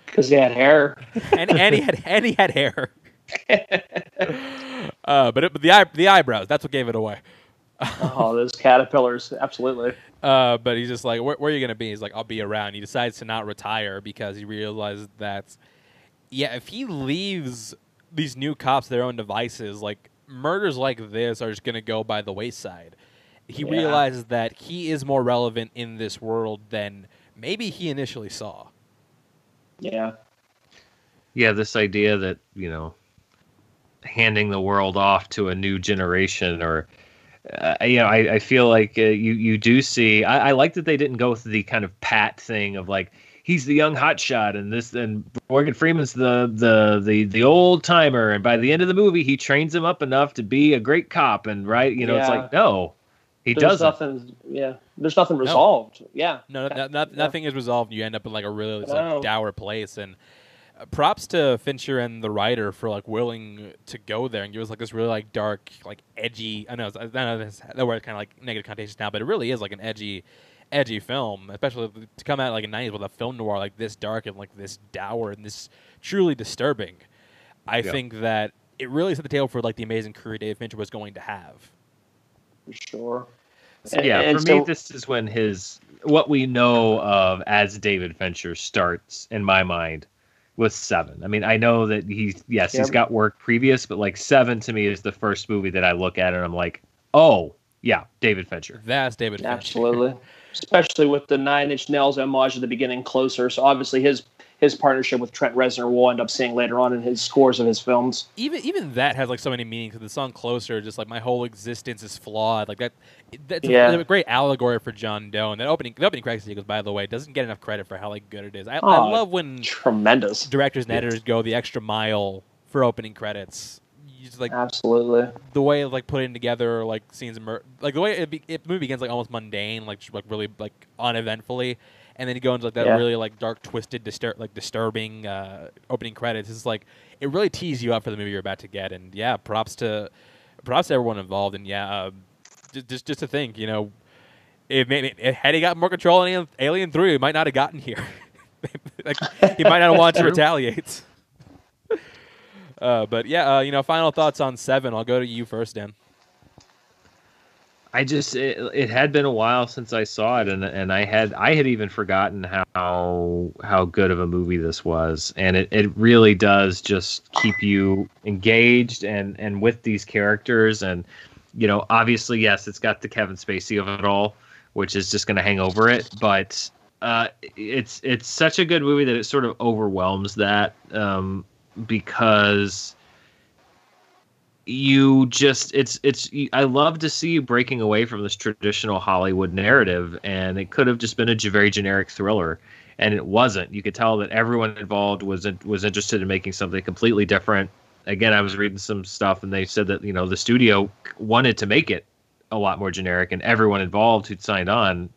S2: because he had hair
S1: and, and he had and he had hair. [LAUGHS] uh, but it, but the eye, the eyebrows that's what gave it away. [LAUGHS]
S2: oh those caterpillars absolutely
S1: Uh, but he's just like, where, where are you going to be? He's like, I'll be around. He decides to not retire because he realizes that, yeah, if he leaves these new cops their own devices, like murders like this are just going to go by the wayside. He
S2: Yeah.
S1: realizes that he is more relevant in this world than maybe he initially saw.
S2: yeah
S3: Yeah, this idea that you know, handing the world off to a new generation, or uh, you know, I, I feel like uh, you you do see. I, I like that they didn't go with the kind of pat thing of like he's the young hotshot and this and Morgan Freeman's the the the the old timer, and by the end of the movie, he trains him up enough to be a great cop, and right, you know, it's like no, he
S2: there's
S3: doesn't.
S2: nothing yeah there's nothing resolved yeah
S1: No, no, no,
S2: Yeah.
S1: nothing is resolved. You end up in like a really like, dour place. And uh, props to Fincher and the writer for like willing to go there and give us like this really like dark, like edgy. I know, it's- I know this, that word kind of like negative connotations now, but it really is like an edgy, edgy film, especially to come out like in '90s with a film noir like this dark and like this dour and this truly disturbing. I
S3: Yeah.
S1: think that it really set the table for like the amazing career David Fincher was going to have.
S2: for sure
S3: yeah,
S2: And-
S3: for
S2: and
S3: me, this is when his what we know of as David Fincher starts in my mind with Seven. I mean, I know that he's yes, he's got work previous, but like Seven to me is the first movie that I look at and I'm like, oh yeah, David Fincher.
S1: That's David Fincher.
S2: Absolutely. Especially with the Nine Inch Nails homage at the beginning closer. So obviously his his partnership with Trent Reznor we'll end up seeing later on in his scores of his films.
S1: even even that has like so many meanings. Because the song "Closer," just like my whole existence is flawed. Like that, that's
S2: Yeah.
S1: a, a great allegory for John Doe. And that opening, the opening credits sequence, by the way, doesn't get enough credit for how like good it is. I, I
S2: Oh,
S1: love when
S2: Tremendous.
S1: directors and editors go the extra mile for opening credits. just like
S2: Absolutely.
S1: the way of like putting together like scenes, like the way it, be- it movie begins like almost mundane, like just, like really like uneventfully, and then you go into like that
S2: Yeah.
S1: really like dark, twisted, distur- like disturbing uh, opening credits. It's like it really tees you up for the movie you're about to get, and yeah, props to props to everyone involved, and yeah, uh, just just just to think, you know, if, had he got more control in Alien, Alien Three, he might not have gotten here. [LAUGHS] like he might not have wanted to retaliate. [LAUGHS] Uh, but yeah, uh, you know, final thoughts on Seven. I'll go to you first, Dan.
S3: I just it, it had been a while since I saw it, and and I had I had even forgotten how how good of a movie this was, and it, it really does just keep you engaged and and with these characters, and you know obviously yes, it's got the Kevin Spacey of it all, which is just going to hang over it, but uh, it's it's such a good movie that it sort of overwhelms that um, because you just it's it's I love to see you breaking away from this traditional Hollywood narrative, and it could have just been a very generic thriller, and it wasn't. You could tell that everyone involved was was interested in making something completely different. Again, I was reading some stuff, and they said that you know the studio wanted to make it a lot more generic, and everyone involved who'd signed on,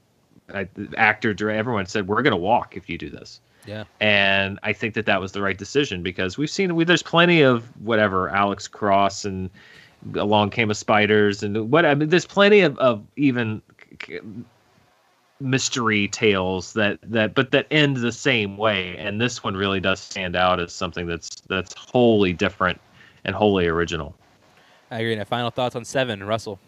S3: uh, actor, director, everyone said we're going to walk if you do this
S1: Yeah.
S3: and I think that that was the right decision because we've seen we, there's plenty of whatever Alex Cross and Along Came a Spiders and what I mean there's plenty of, of even mystery tales that that but that end the same way and this one really does stand out as something that's that's wholly different and wholly original.
S1: I agree. Now, final thoughts on Seven, Russell.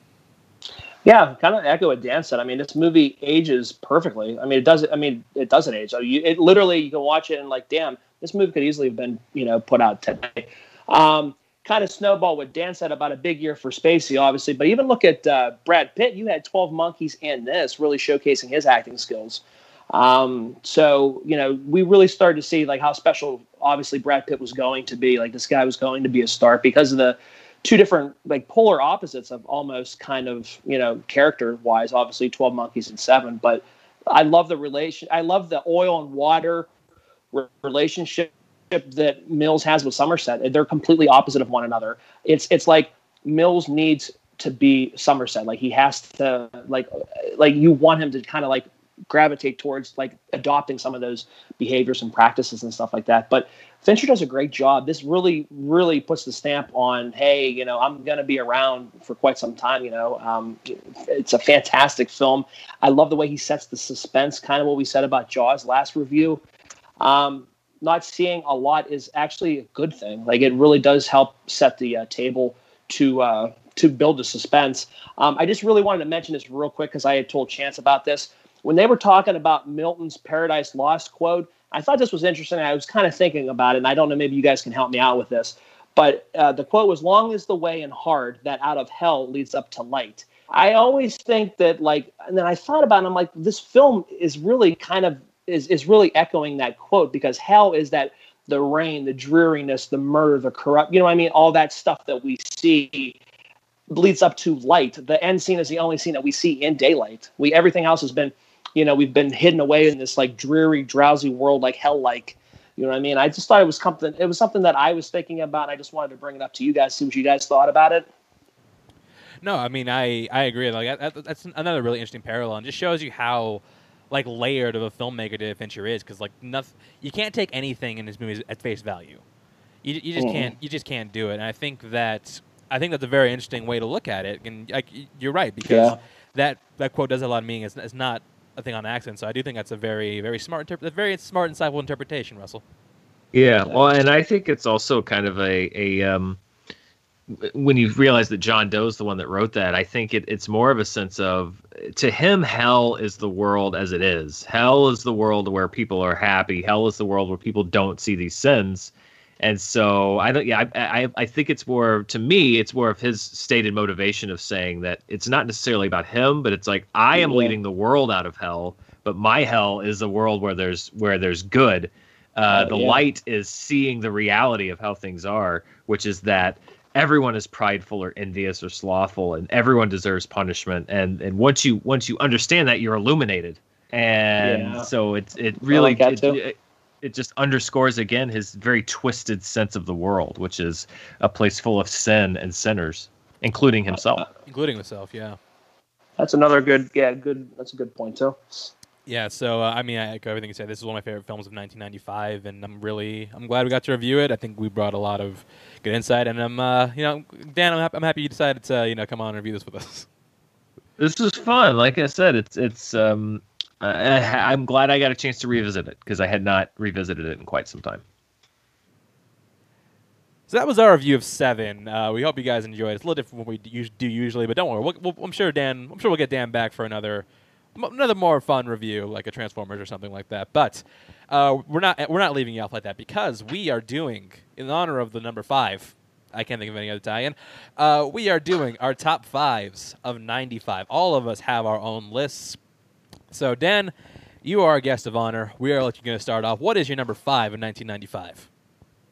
S2: Yeah, kind of echo what Dan said. I mean, this movie ages perfectly. I mean, it does. I mean, it doesn't age. It literally, you can watch it and like, damn, this movie could easily have been, you know, put out today. Um, kind of snowball what Dan said about a big year for Spacey, obviously. But even look at uh, Brad Pitt. You had Twelve Monkeys in this, really showcasing his acting skills. Um, so you know, we really started to see like how special, obviously, Brad Pitt was going to be. Like this guy was going to be a star because of the two different like polar opposites of almost kind of you know character wise obviously 12 monkeys and seven but i love the relation i love the oil and water re- relationship that mills has with somerset. They're completely opposite of one another. It's it's like mills needs to be somerset. Like he has to like like you want him to kind of like gravitate towards like adopting some of those behaviors and practices and stuff like that but Fincher does a great job. This really, really puts the stamp on, hey, you know, I'm going to be around for quite some time. You know, um, it's a fantastic film. I love the way he sets the suspense, kind of what we said about Jaws last review. Um, not seeing a lot is actually a good thing. Like it really does help set the uh, table to uh, to build the suspense. Um, I just really wanted to mention this real quick because I had told Chance about this when they were talking about Milton's Paradise Lost quote. I thought this was interesting. I was kind of thinking about it, and I don't know, maybe you guys can help me out with this. But uh, the quote was, Long is the way and hard that out of hell leads up to light. I always think that, like, and then I thought about it, I'm like, this film is really kind of, is, is really echoing that quote because hell is that the rain, the dreariness, the murder, the corrupt, you know what I mean? All that stuff that we see leads up to light. The end scene is the only scene that we see in daylight. We everything else has been you know we've been hidden away in this like dreary drowsy world like hell like you know what i mean i just thought it was something it was something that i was thinking about and i just wanted to bring it up to you guys see what you guys thought about it
S1: No, I mean I I agree. Like that's another really interesting parallel, and just shows you how like layered of a filmmaker David Fincher is. Because like nothing, you can't take anything in his movies at face value. You, you just
S2: Mhm.
S1: can't you just can't do it. And I think that I think that's a very interesting way to look at it. And like you're right because
S2: Yeah.
S1: that that quote does have a lot of meaning. It's, it's not a thing on accident. So I do think that's a very very smart interp- very smart insightful interpretation, Russell.
S3: Yeah, well, and I think it's also kind of a a um, when you realize that John Doe's the one that wrote that. I think it, it's more of a sense of to him, hell is the world as it is. Hell is the world where people are happy. Hell is the world where people don't see these sins. And so I don't. Yeah, I, I I think it's more to me. It's more of his stated motivation of saying that it's not necessarily about him, but it's like I am
S2: Yeah.
S3: leading the world out of hell, but my hell is a world where there's where there's good. Uh,
S2: Oh,
S3: the
S2: yeah.
S3: light is seeing the reality of how things are, which is that everyone is prideful or envious or slothful, and everyone deserves punishment. And and once you once you understand that, you're illuminated. And
S2: Yeah.
S3: so it's it really
S2: like
S3: it- it- it just underscores again his very twisted sense of the world, which is a place full of sin and sinners, including himself.
S1: including himself, Yeah.
S2: That's another good, yeah, good. That's a good point too.
S1: Yeah, so uh, I mean, I echo everything you said. This is one of my favorite films of 1995, and I'm really, I'm glad we got to review it. I think we brought a lot of good insight, and I'm, uh, you know, Dan, I'm, hap- I'm happy you decided to, you know, come on and review this with us.
S3: This is fun. Like I said, it's it's. Um, I, I'm glad I got a chance to revisit it because I had not revisited it in quite some time.
S1: So that was our review of Seven. Uh, we hope you guys enjoyed. It. It's a little different from what we do usually, but don't worry. We'll, we'll, I'm sure Dan. I'm sure we'll get Dan back for another, another more fun review, like a Transformers or something like that. But uh, we're not we're not leaving you off like that because we are doing in honor of the number five. I can't think of any other tie-in. Uh, we are doing our top fives of '95. All of us have our own lists. So Dan, you are a guest of honor. We are going to start off. What is your number five in 1995?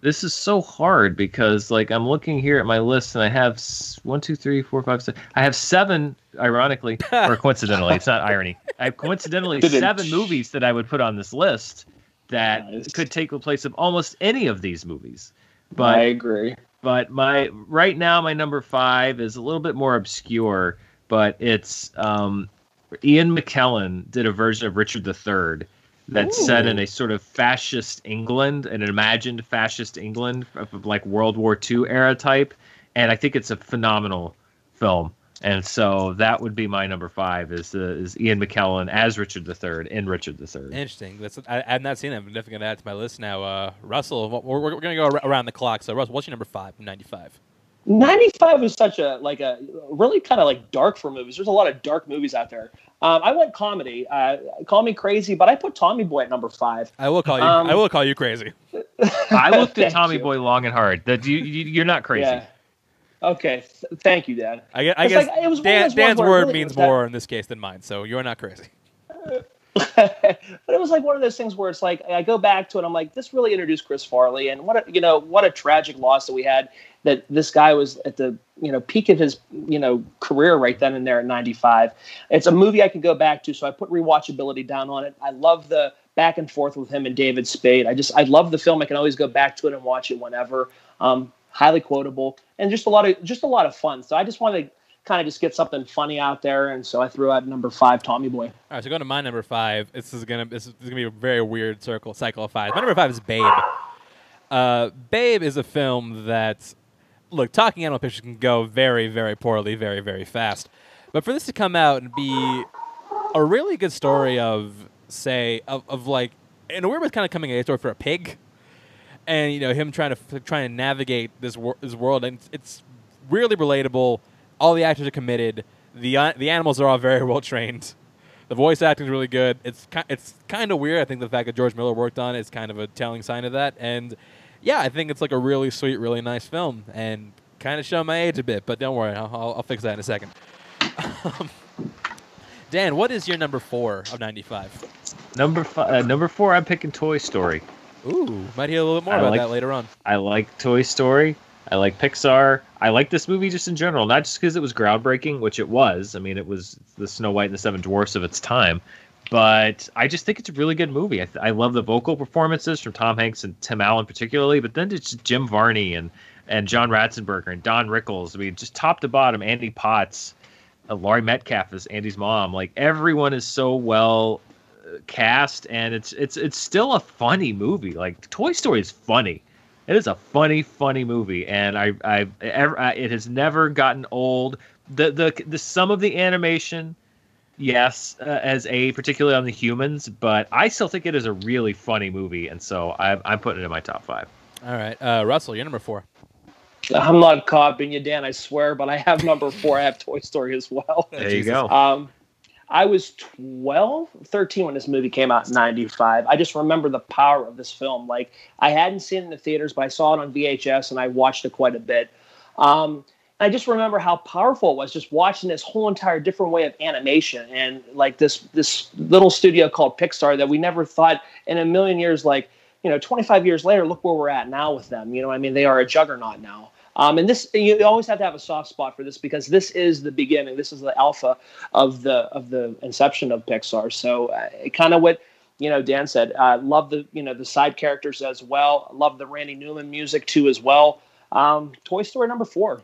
S3: This is so hard because like I'm looking here at my list and I have one, two, three, four, five, six. I have seven, ironically [LAUGHS] or coincidentally. it's not irony. I have coincidentally [LAUGHS] seven movies that I would put on this list that
S2: Nice.
S3: could take the place of almost any of these movies. But I
S2: agree.
S3: but my right now my number five is a little bit more obscure, but it's um, Ian McKellen did a version of Richard III that's set in a sort of fascist England, an imagined fascist England of, like World War II era type, and I think it's a phenomenal film. And so that would be my number five is uh, is Ian McKellen as Richard III in Richard III.
S1: Interesting. That's I, I've not seen it. I'm definitely going to add to my list now. Uh, Russell, we're, we're going to go around the clock. So, Russell, what's your number five from 95?
S2: 95 was such a like a really kind of like dark for movies. There's a lot of dark movies out there. Um, I went comedy. Uh, call me crazy, but I put Tommy Boy at number five.
S1: I will call you.
S2: Um,
S1: I will call you crazy. [LAUGHS]
S3: I looked at Tommy
S2: you.
S3: Boy long and hard. That you, you you're not crazy.
S2: Yeah. Okay. Th- thank you, Dan.
S1: I, gue- I guess
S2: like- it was
S1: Dan, Dan's word
S2: really
S1: means
S2: was that-
S1: more in this case than mine. So you're not crazy. [LAUGHS]
S2: but it was like one of those things where it's like I go back to it. I'm like, this really introduced Chris Farley, and what a, you know, what a tragic loss that we had. That this guy was at the you know peak of his you know career right then and there at 95. It's a movie I can go back to, so I put rewatchability down on it. I love the back and forth with him and David Spade. I just I love the film. I can always go back to it and watch it whenever. Um, highly quotable and just a lot of just a lot of fun. So I just wanted to kind of just get something funny out there, and so I threw out number five, Tommy Boy.
S1: All right, so going to my number five. This is gonna this is gonna be a very weird circle cycle of five. My number five is Babe. Uh, Babe is a film that, look, talking animal pictures can go very, very poorly, very, very fast. But for this to come out and be a really good story of, say, of, of like, in a weird way, kind of coming a story for a pig, and you know him trying to trying to navigate this wor- this world, and it's, it's really relatable. All the actors are committed. The uh, the animals are all very [LAUGHS] well trained. The voice acting is really good. It's ki- it's kind of weird. I think the fact that George Miller worked on it is kind of a telling sign of that. And yeah, I think it's like a really sweet, really nice film, and kind of show my age a bit. But don't worry, I'll, I'll, I'll fix that in a second. [LAUGHS] Dan, what is your number four of '95?
S3: Number five, uh, number four, I'm picking Toy Story.
S1: Ooh, might hear a little bit more
S3: I
S1: about
S3: like-
S1: that later on.
S3: I like Toy Story. I like Pixar. I like this movie just in general, not just because it was groundbreaking, which it was. I mean, it was the Snow White and the Seven Dwarfs of its time. But I just think it's a really good movie. I, th- I love the vocal performances from Tom Hanks and Tim Allen particularly, but then it's Jim Varney and and John Ratzenberger and Don Rickles. I mean, just top to bottom, Annie Potts, uh, Laurie Metcalf is Andy's mom. Like everyone is so well uh, cast, and it's it's it's still a funny movie. Like Toy Story is funny. It is a funny, funny movie, and I, I, ever, I it has never gotten old. The, the, the some of the animation, yes, uh, as a particularly on the humans, but I still think it is a really funny movie, and so I, I'm putting it in my top five.
S1: All right, uh, Russell, you're number four.
S2: I'm not copying you, Dan, I swear, but I have number four. I have Toy Story as well.
S3: There
S1: Jesus.
S3: you go.
S2: Um, I was 12, 13 when this movie came out in 95. I just remember the power of this film. Like, I hadn't seen it in the theaters, but I saw it on VHS and I watched it quite a bit. Um, I just remember how powerful it was just watching this whole entire different way of animation and like this this little studio called Pixar that we never thought in a million years like you know 25 years later look where we're at now with them you know I mean they are a juggernaut now um, and this you always have to have a soft spot for this because this is the beginning this is the alpha of the of the inception of Pixar so uh, it kind of what you know, Dan said, uh, love the you know the side characters as well. Love the Randy Newman music too as well. Um, Toy Story number four.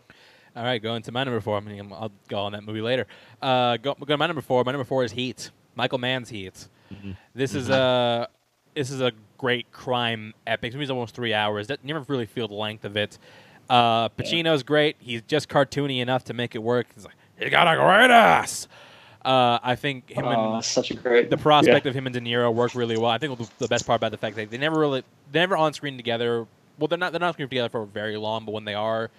S1: All right, going to my number four. I mean, I'll go on that movie later. Uh, go, go to my number four. My number four is Heat. Michael Mann's Heat.
S3: Mm-hmm.
S1: This is a this is a great crime epic. This movie's almost three hours. That you never really feel the length of it. Uh, Pacino's great. He's just cartoony enough to make it work. He's like, he got a great ass. Uh, I think him
S2: Oh,
S1: and
S2: such a great
S1: the prospect of him and De Niro work really well. I think the, the best part about the fact that they never really they're never on screen together. Well, they're not they're not on screen together for very long, but when they are,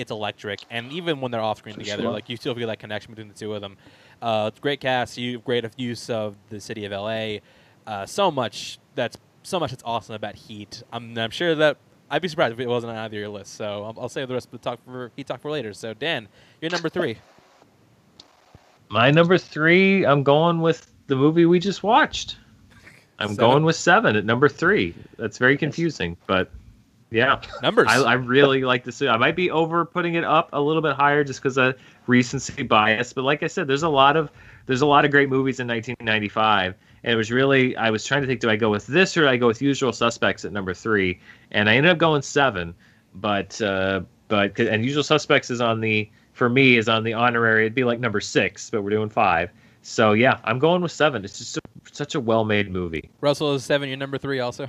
S1: it's electric. And even when they're off screen
S2: For
S1: together,
S2: sure.
S1: like you still feel that connection between the two of them. Uh, it's great cast, you have great use of the city of L.A. Uh, so much that's so much that's awesome about Heat. I'm I'm sure that. I'd be surprised if it wasn't on either of your lists. So I'll, I'll save the rest of the talk for Heat talk for later. So Dan, you're number three.
S3: My number three, I'm going with the movie we just watched. I'm
S1: Seven?
S3: going with seven at number three. That's very confusing, but yeah,
S1: Numbers.
S3: I, I really like this. I might be over putting it up a little bit higher just because of recency bias. But like I said, there's a lot of there's a lot of great movies in 1995, and it was really I was trying to think, do I go with this or do I go with Usual Suspects at number three? And I ended up going seven, but uh, but and Usual Suspects is on the for me is on the honorary. It'd be like number six, but we're doing five. So yeah, I'm going with seven. It's just a, such a well-made movie.
S1: Russell is seven. You're number three also.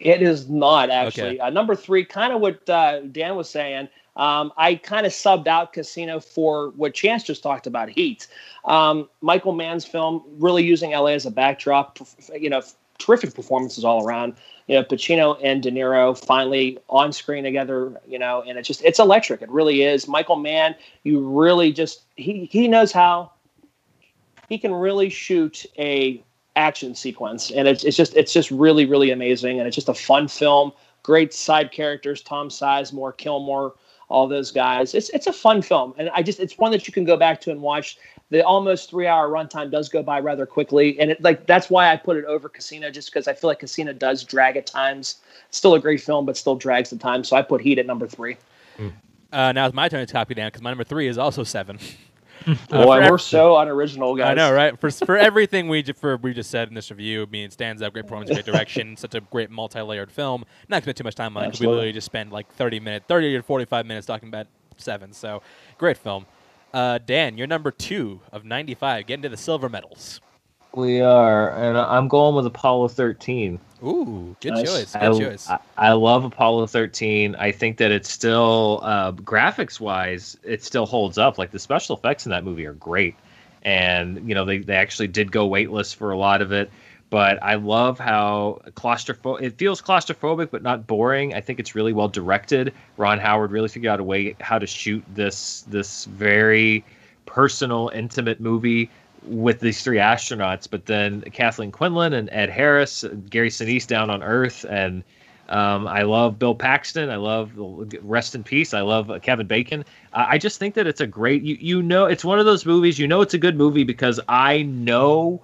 S2: It is not actually.
S1: Okay.
S2: Uh, number three, kind of what uh, Dan was saying. Um, I kind of subbed out Casino for what Chance just talked about, Heat. Um, Michael Mann's film, really using LA as a backdrop. You know, terrific performances all around. You know, Pacino and De Niro finally on screen together. You know, and it's just it's electric. It really is. Michael Mann, you really just he he knows how he can really shoot a action sequence and it's, it's just it's just really really amazing and it's just a fun film. Great side characters tom sizemore kilmer all those guys. It's it's a fun film and i just it's one that you can go back to and watch. The almost three hour runtime does go by rather quickly and it like that's why i put it over casino just because i feel like casino does drag at times. Still a great film but still drags the time so i put heat at number three.
S1: Uh, now it's my turn to copy down because my number three is also seven. [LAUGHS] Uh,
S2: boy
S1: for
S2: we're so unoriginal guys
S1: I know, right? For for [LAUGHS] everything we ju- for we just said in this review, I mean, it stands up, great performance, great direction, [LAUGHS] such a great multi-layered film. Not gonna spend too much time on it because we literally just spend like thirty minutes, thirty to forty-five minutes talking about seven. So, great film. Uh, Dan, you're number two of ninety-five. Getting to the silver medals.
S3: We are, and I'm going with Apollo 13.
S1: Ooh, good
S2: Nice.
S1: choice. Good
S3: I,
S1: choice.
S3: I, I love Apollo 13. I think that it's still uh, graphics wise, it still holds up. Like the special effects in that movie are great, and you know they, they actually did go weightless for a lot of it. But I love how claustrophobic it feels claustrophobic, but not boring. I think it's really well directed. Ron Howard really figured out a way how to shoot this this very personal, intimate movie with these three astronauts. But then Kathleen Quinlan and Ed Harris, Gary Sinise down on Earth, and um, I love Bill Paxton. I love rest in peace. I love uh, Kevin Bacon. I I just think that it's a great. You you know, it's one of those movies. You know, it's a good movie because I know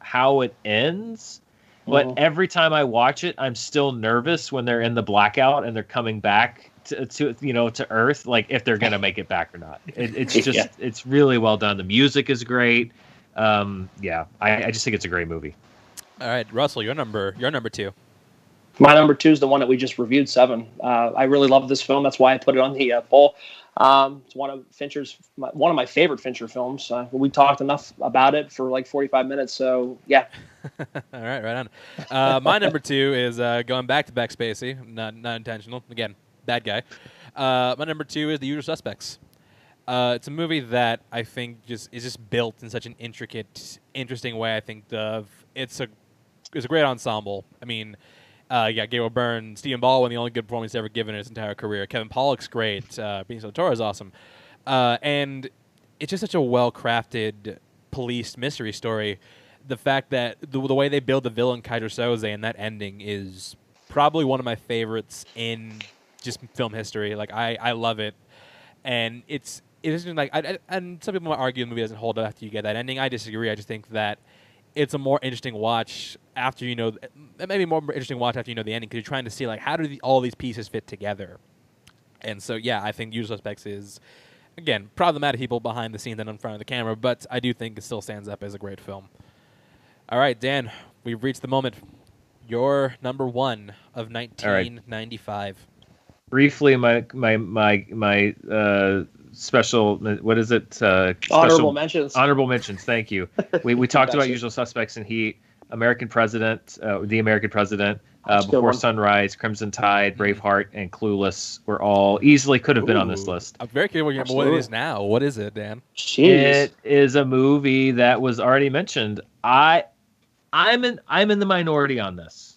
S3: how it ends. But
S2: Mhm.
S3: every time I watch it, I'm still nervous when they're in the blackout and they're coming back to, to you know to Earth, like if they're gonna make it back or not. It, it's [LAUGHS] just
S2: Yeah.
S3: it's really well done. The music is great. Um, yeah, I, I just think it's a great movie.
S1: All right, Russell, you're number you're number two.
S2: My number two is the one that we just reviewed, Seven. Uh, I really love this film. That's why I put it on the uh, poll. Um, it's one of Fincher's, my, one of my favorite Fincher films. Uh, we talked enough about it for like 45 minutes. So yeah, [LAUGHS]
S1: All right, right on. Uh, my number two is uh, going back to Beck Spacey. Not not intentional. Again, bad guy. Uh, my number two is The Usual Suspects. Uh, it's a movie that I think just is just built in such an intricate, interesting way. I think the it's a it's a great ensemble. I mean, uh, yeah, Gabriel Byrne, Stephen Baldwin, the only good performance he's ever given in his entire career. Kevin Pollak's great. Uh, Benicio del Toro is awesome, uh, and it's just such a well crafted police mystery story. The fact that the, the way they build the villain Keyser Söze and that ending is probably one of my favorites in just film history. Like I, I love it, and it's it isn't like I, I, and some people might argue the movie doesn't hold up after you get that ending. I disagree. I just think that it's a more interesting watch after you know maybe more interesting watch after you know the ending because you're trying to see like how do the, all these pieces fit together. And so yeah, I think Usual Suspects is again problematic people behind the scenes and in front of the camera, but I do think it still stands up as a great film. All right, Dan, we've reached the moment. Your number one of 1995.
S3: Briefly, my my my my uh, special. What is it? Uh,
S2: Honorable
S3: special,
S2: mentions.
S3: Honorable mentions. Thank you. We we [LAUGHS] talked about Usual Suspects and Heat, American President, uh, The American President, uh,
S2: That's a good
S3: Before. Sunrise, Crimson Tide, Braveheart, and Clueless were all easily could have been on this list.
S1: I'm very curious what it
S2: Absolutely.
S1: is now. What is it, Dan?
S2: Jeez.
S3: It is a movie that was already mentioned. I I'm in I'm in the minority on this.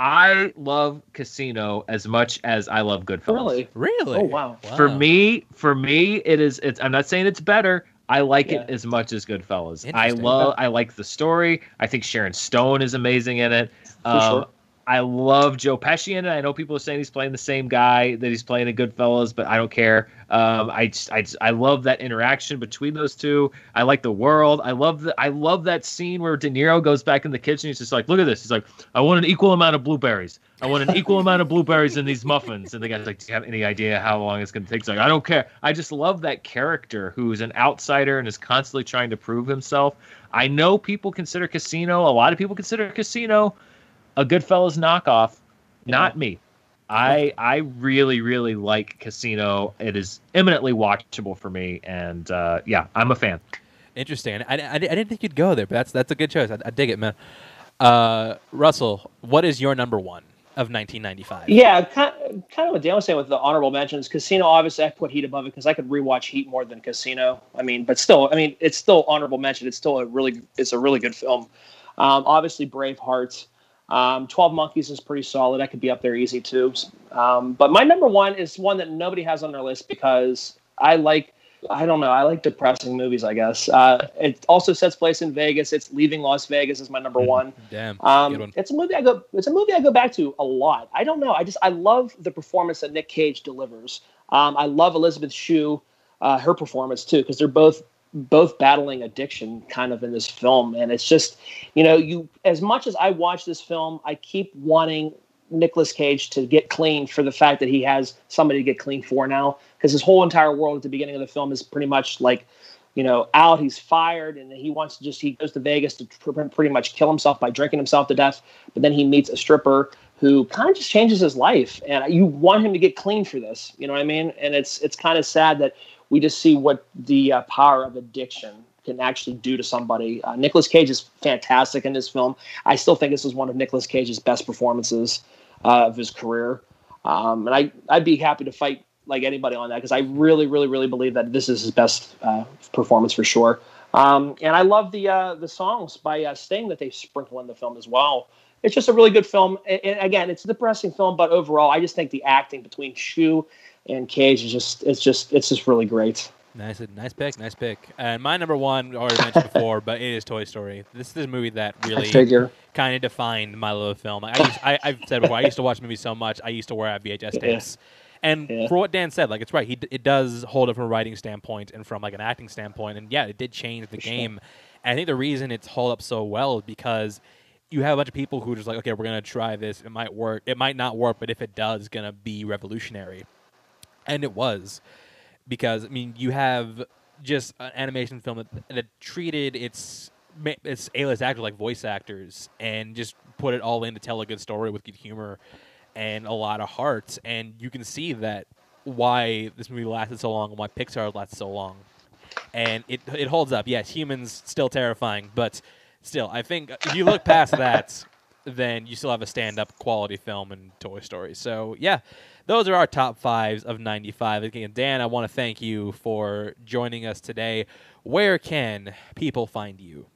S3: I love Casino as much as I love Goodfellas.
S2: really?
S1: Really?
S2: Oh, wow.
S3: For me, for me, it is. It's. I'm not saying it's better. I like
S2: Yeah.
S3: it as much as Goodfellas. I love. I like the story. I think Sharon Stone is amazing in it. Um,
S2: sure.
S3: I love Joe Pesci in it. I know people are saying he's playing the same guy that he's playing in Goodfellas, but I don't care. Um, I, just, I just, I love that interaction between those two. I like the world. I love the I love that scene where De Niro goes back in the kitchen. He's just like, look at this. He's like, I want an equal amount of blueberries. I want an equal amount of blueberries in these muffins. And the guy's like, do you have any idea how long it's going to take? He's like, I don't care. I just love that character who's an outsider and is constantly trying to prove himself. I know people consider Casino. A lot of people consider Casino a Goodfellas knockoff. Not me. I I really really like Casino. It is eminently watchable for me, and uh, yeah, I'm a fan.
S1: Interesting. I, I, I didn't think you'd go there, but that's that's a good choice. I, I dig it, man. Uh, Russell, what is your number one of 1995?
S2: Yeah, kind, kind of what Dan was saying with the honorable mentions. Casino, obviously, I put Heat above it because I could rewatch Heat more than Casino. I mean, but still, I mean, it's still honorable mention. It's still a really, it's a really good film. Um, obviously, Braveheart. Um, Twelve Monkeys is pretty solid. I could be up there easy too. Um, but my number one is one that nobody has on their list because I like. I don't know. I like depressing movies. I guess uh, it also sets place in Vegas. It's Leaving Las Vegas is my number one.
S1: Damn.
S2: Um,
S1: one.
S2: it's a movie I go. It's a movie I go back to a lot. I don't know. I just I love the performance that Nick Cage delivers. Um, I love Elizabeth Shue, uh, her performance too, because they're both both battling addiction kind of in this film, and it's just you know you as much as I watch this film, I keep wanting Nicolas Cage to get clean for the fact that he has somebody to get clean for now, because his whole entire world at the beginning of the film is pretty much like you know, out. He's fired, and he wants to just he goes to Vegas to pr- pretty much kill himself by drinking himself to death. But then he meets a stripper who kind of just changes his life, and you want him to get clean for this. You know what I mean? And it's it's kind of sad that we just see what the uh, power of addiction can actually do to somebody. Uh, Nicolas Cage is fantastic in this film. I still think this is one of Nicolas Cage's best performances uh, of his career. Um, and I, I'd be happy to fight like anybody on that because I really, really, really believe that this is his best uh, performance for sure. Um, and I love the uh, the songs by uh, Sting that they sprinkle in the film as well. It's just a really good film. And again, it's a depressing film, but overall, I just think the acting between Shue and Cage is just it's just it's just really great.
S1: Nice, nice pick, nice pick. And my number one, already mentioned [LAUGHS] before, but it is Toy Story. This is a movie that really kind of defined my love of film. I, used, I I've said before, I used to watch movies so much. I used to wear out VHS
S2: Yeah.
S1: tapes. And
S2: Yeah.
S1: for what Dan said, like it's right. He it does hold up from a writing standpoint and from like an acting standpoint. And yeah, it did change the
S2: For sure.
S1: game. And I think the reason it's held up so well is because you have a bunch of people who are just like, okay, we're gonna try this. It might work. It might not work, but if it does, it's gonna be revolutionary. And it was because I mean you have just an animation film that, that treated its its A-list actors like voice actors and just put it all in to tell a good story with good humor and a lot of heart. And you can see that why this movie lasted so long and why Pixar lasted so long. And it it holds up. Yes, humans still terrifying, but still, I think if you look past that, then you still have a stand-up quality film in Toy Story. So yeah, those are our top fives of '95. Again, Dan, I want to thank you for joining us today. Where can people find you?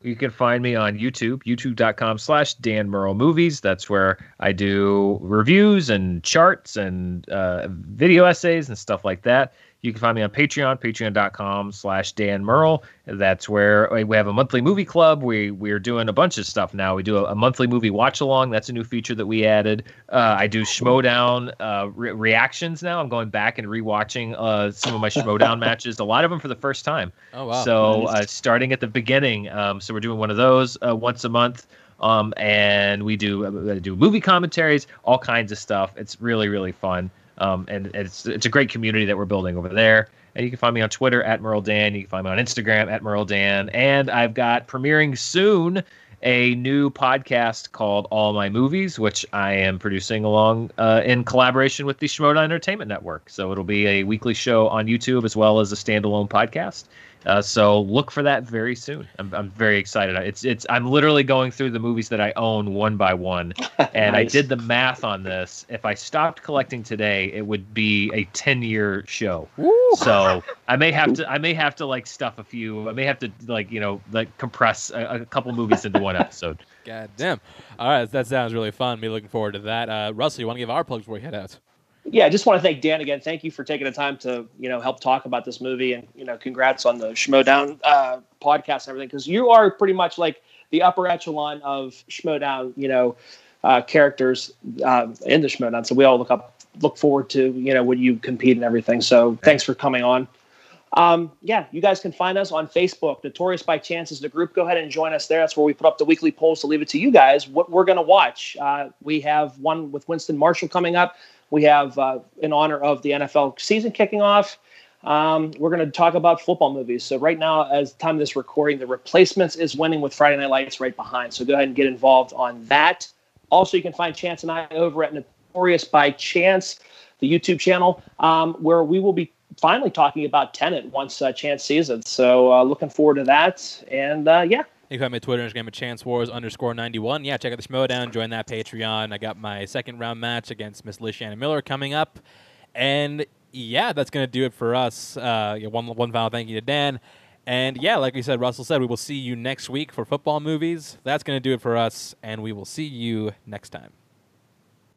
S3: You can find me on YouTube, youtube.com slash Dan Murrell Movies. That's where I do reviews and charts and uh, video essays and stuff like that. You can find me on Patreon, patreon.com slash Dan Murrell. That's where we have a monthly movie club. We, we're doing a bunch of stuff now. We do a, a monthly movie watch along. That's a new feature that we added. Uh, I do Schmoedown uh, re- reactions now. I'm going back and rewatching uh, some of my Schmoedown [LAUGHS] matches, a lot of them for the first time.
S1: Oh wow!
S3: So
S2: Nice.
S3: uh, starting at the beginning, um, so we're doing one of those uh, once a month, um, and we do uh, do movie commentaries, all kinds of stuff. It's really really fun, um, and it's it's a great community that we're building over there. And you can find me on Twitter at Murrell Dan. You can find me on Instagram at Murrell Dan. And I've got premiering soon a new podcast called All My Movies, which I am producing along uh, in collaboration with the Schmoedown Entertainment Network. So it'll be a weekly show on YouTube as well as a standalone podcast. Uh, so look for that very soon. I'm, I'm very excited. It's it's I'm literally going through the movies that I own one by one, [LAUGHS] and I did the math on this. If I stopped collecting today, it would be a 10 year show. So [LAUGHS] I may have to I may have to like stuff a few. I may have to like you know like compress a, a couple movies into one episode. [LAUGHS]
S1: God damn. All right, that sounds really fun. Me looking forward to that. Uh, Russell, you want to give our plugs before we head out?
S2: Yeah, I just want to thank Dan again. Thank you for taking the time to you know help talk about this movie, and you know, congrats on the Schmoedown uh, podcast and everything because you are pretty much like the upper echelon of Schmoedown, you know, uh, characters uh, in the Schmoedown. So we all look up, look forward to you know when you compete and everything. So thanks for coming on. Um, yeah, you guys can find us on Facebook. Notorious by Chance is the group. Go ahead and join us there. That's where we put up the weekly polls to leave it to you guys what we're going to watch. Uh, we have one with Winston Marshall coming up. We have, uh, in honor of the NFL season kicking off, um, we're going to talk about football movies. So right now, as time of this recording, the replacements is winning with Friday Night Lights right behind. So go ahead and get involved on that. Also, you can find Chance and I over at Notorious by Chance, the YouTube channel, um, where we will be finally talking about Tenet once uh, Chance sees it. So uh, looking forward to that. And uh, yeah, If
S1: you can find at Twitter, Instagram at Chance Wars underscore 91. Yeah, check out the Schmoedown, join that Patreon. I got my second round match against Miss Liz Shannon Miller coming up. And yeah, that's going to do it for us. Uh, one, one final thank you to Dan. And yeah, like we said, Russell said, we will see you next week for football movies. That's going to do it for us, and we will see you next time.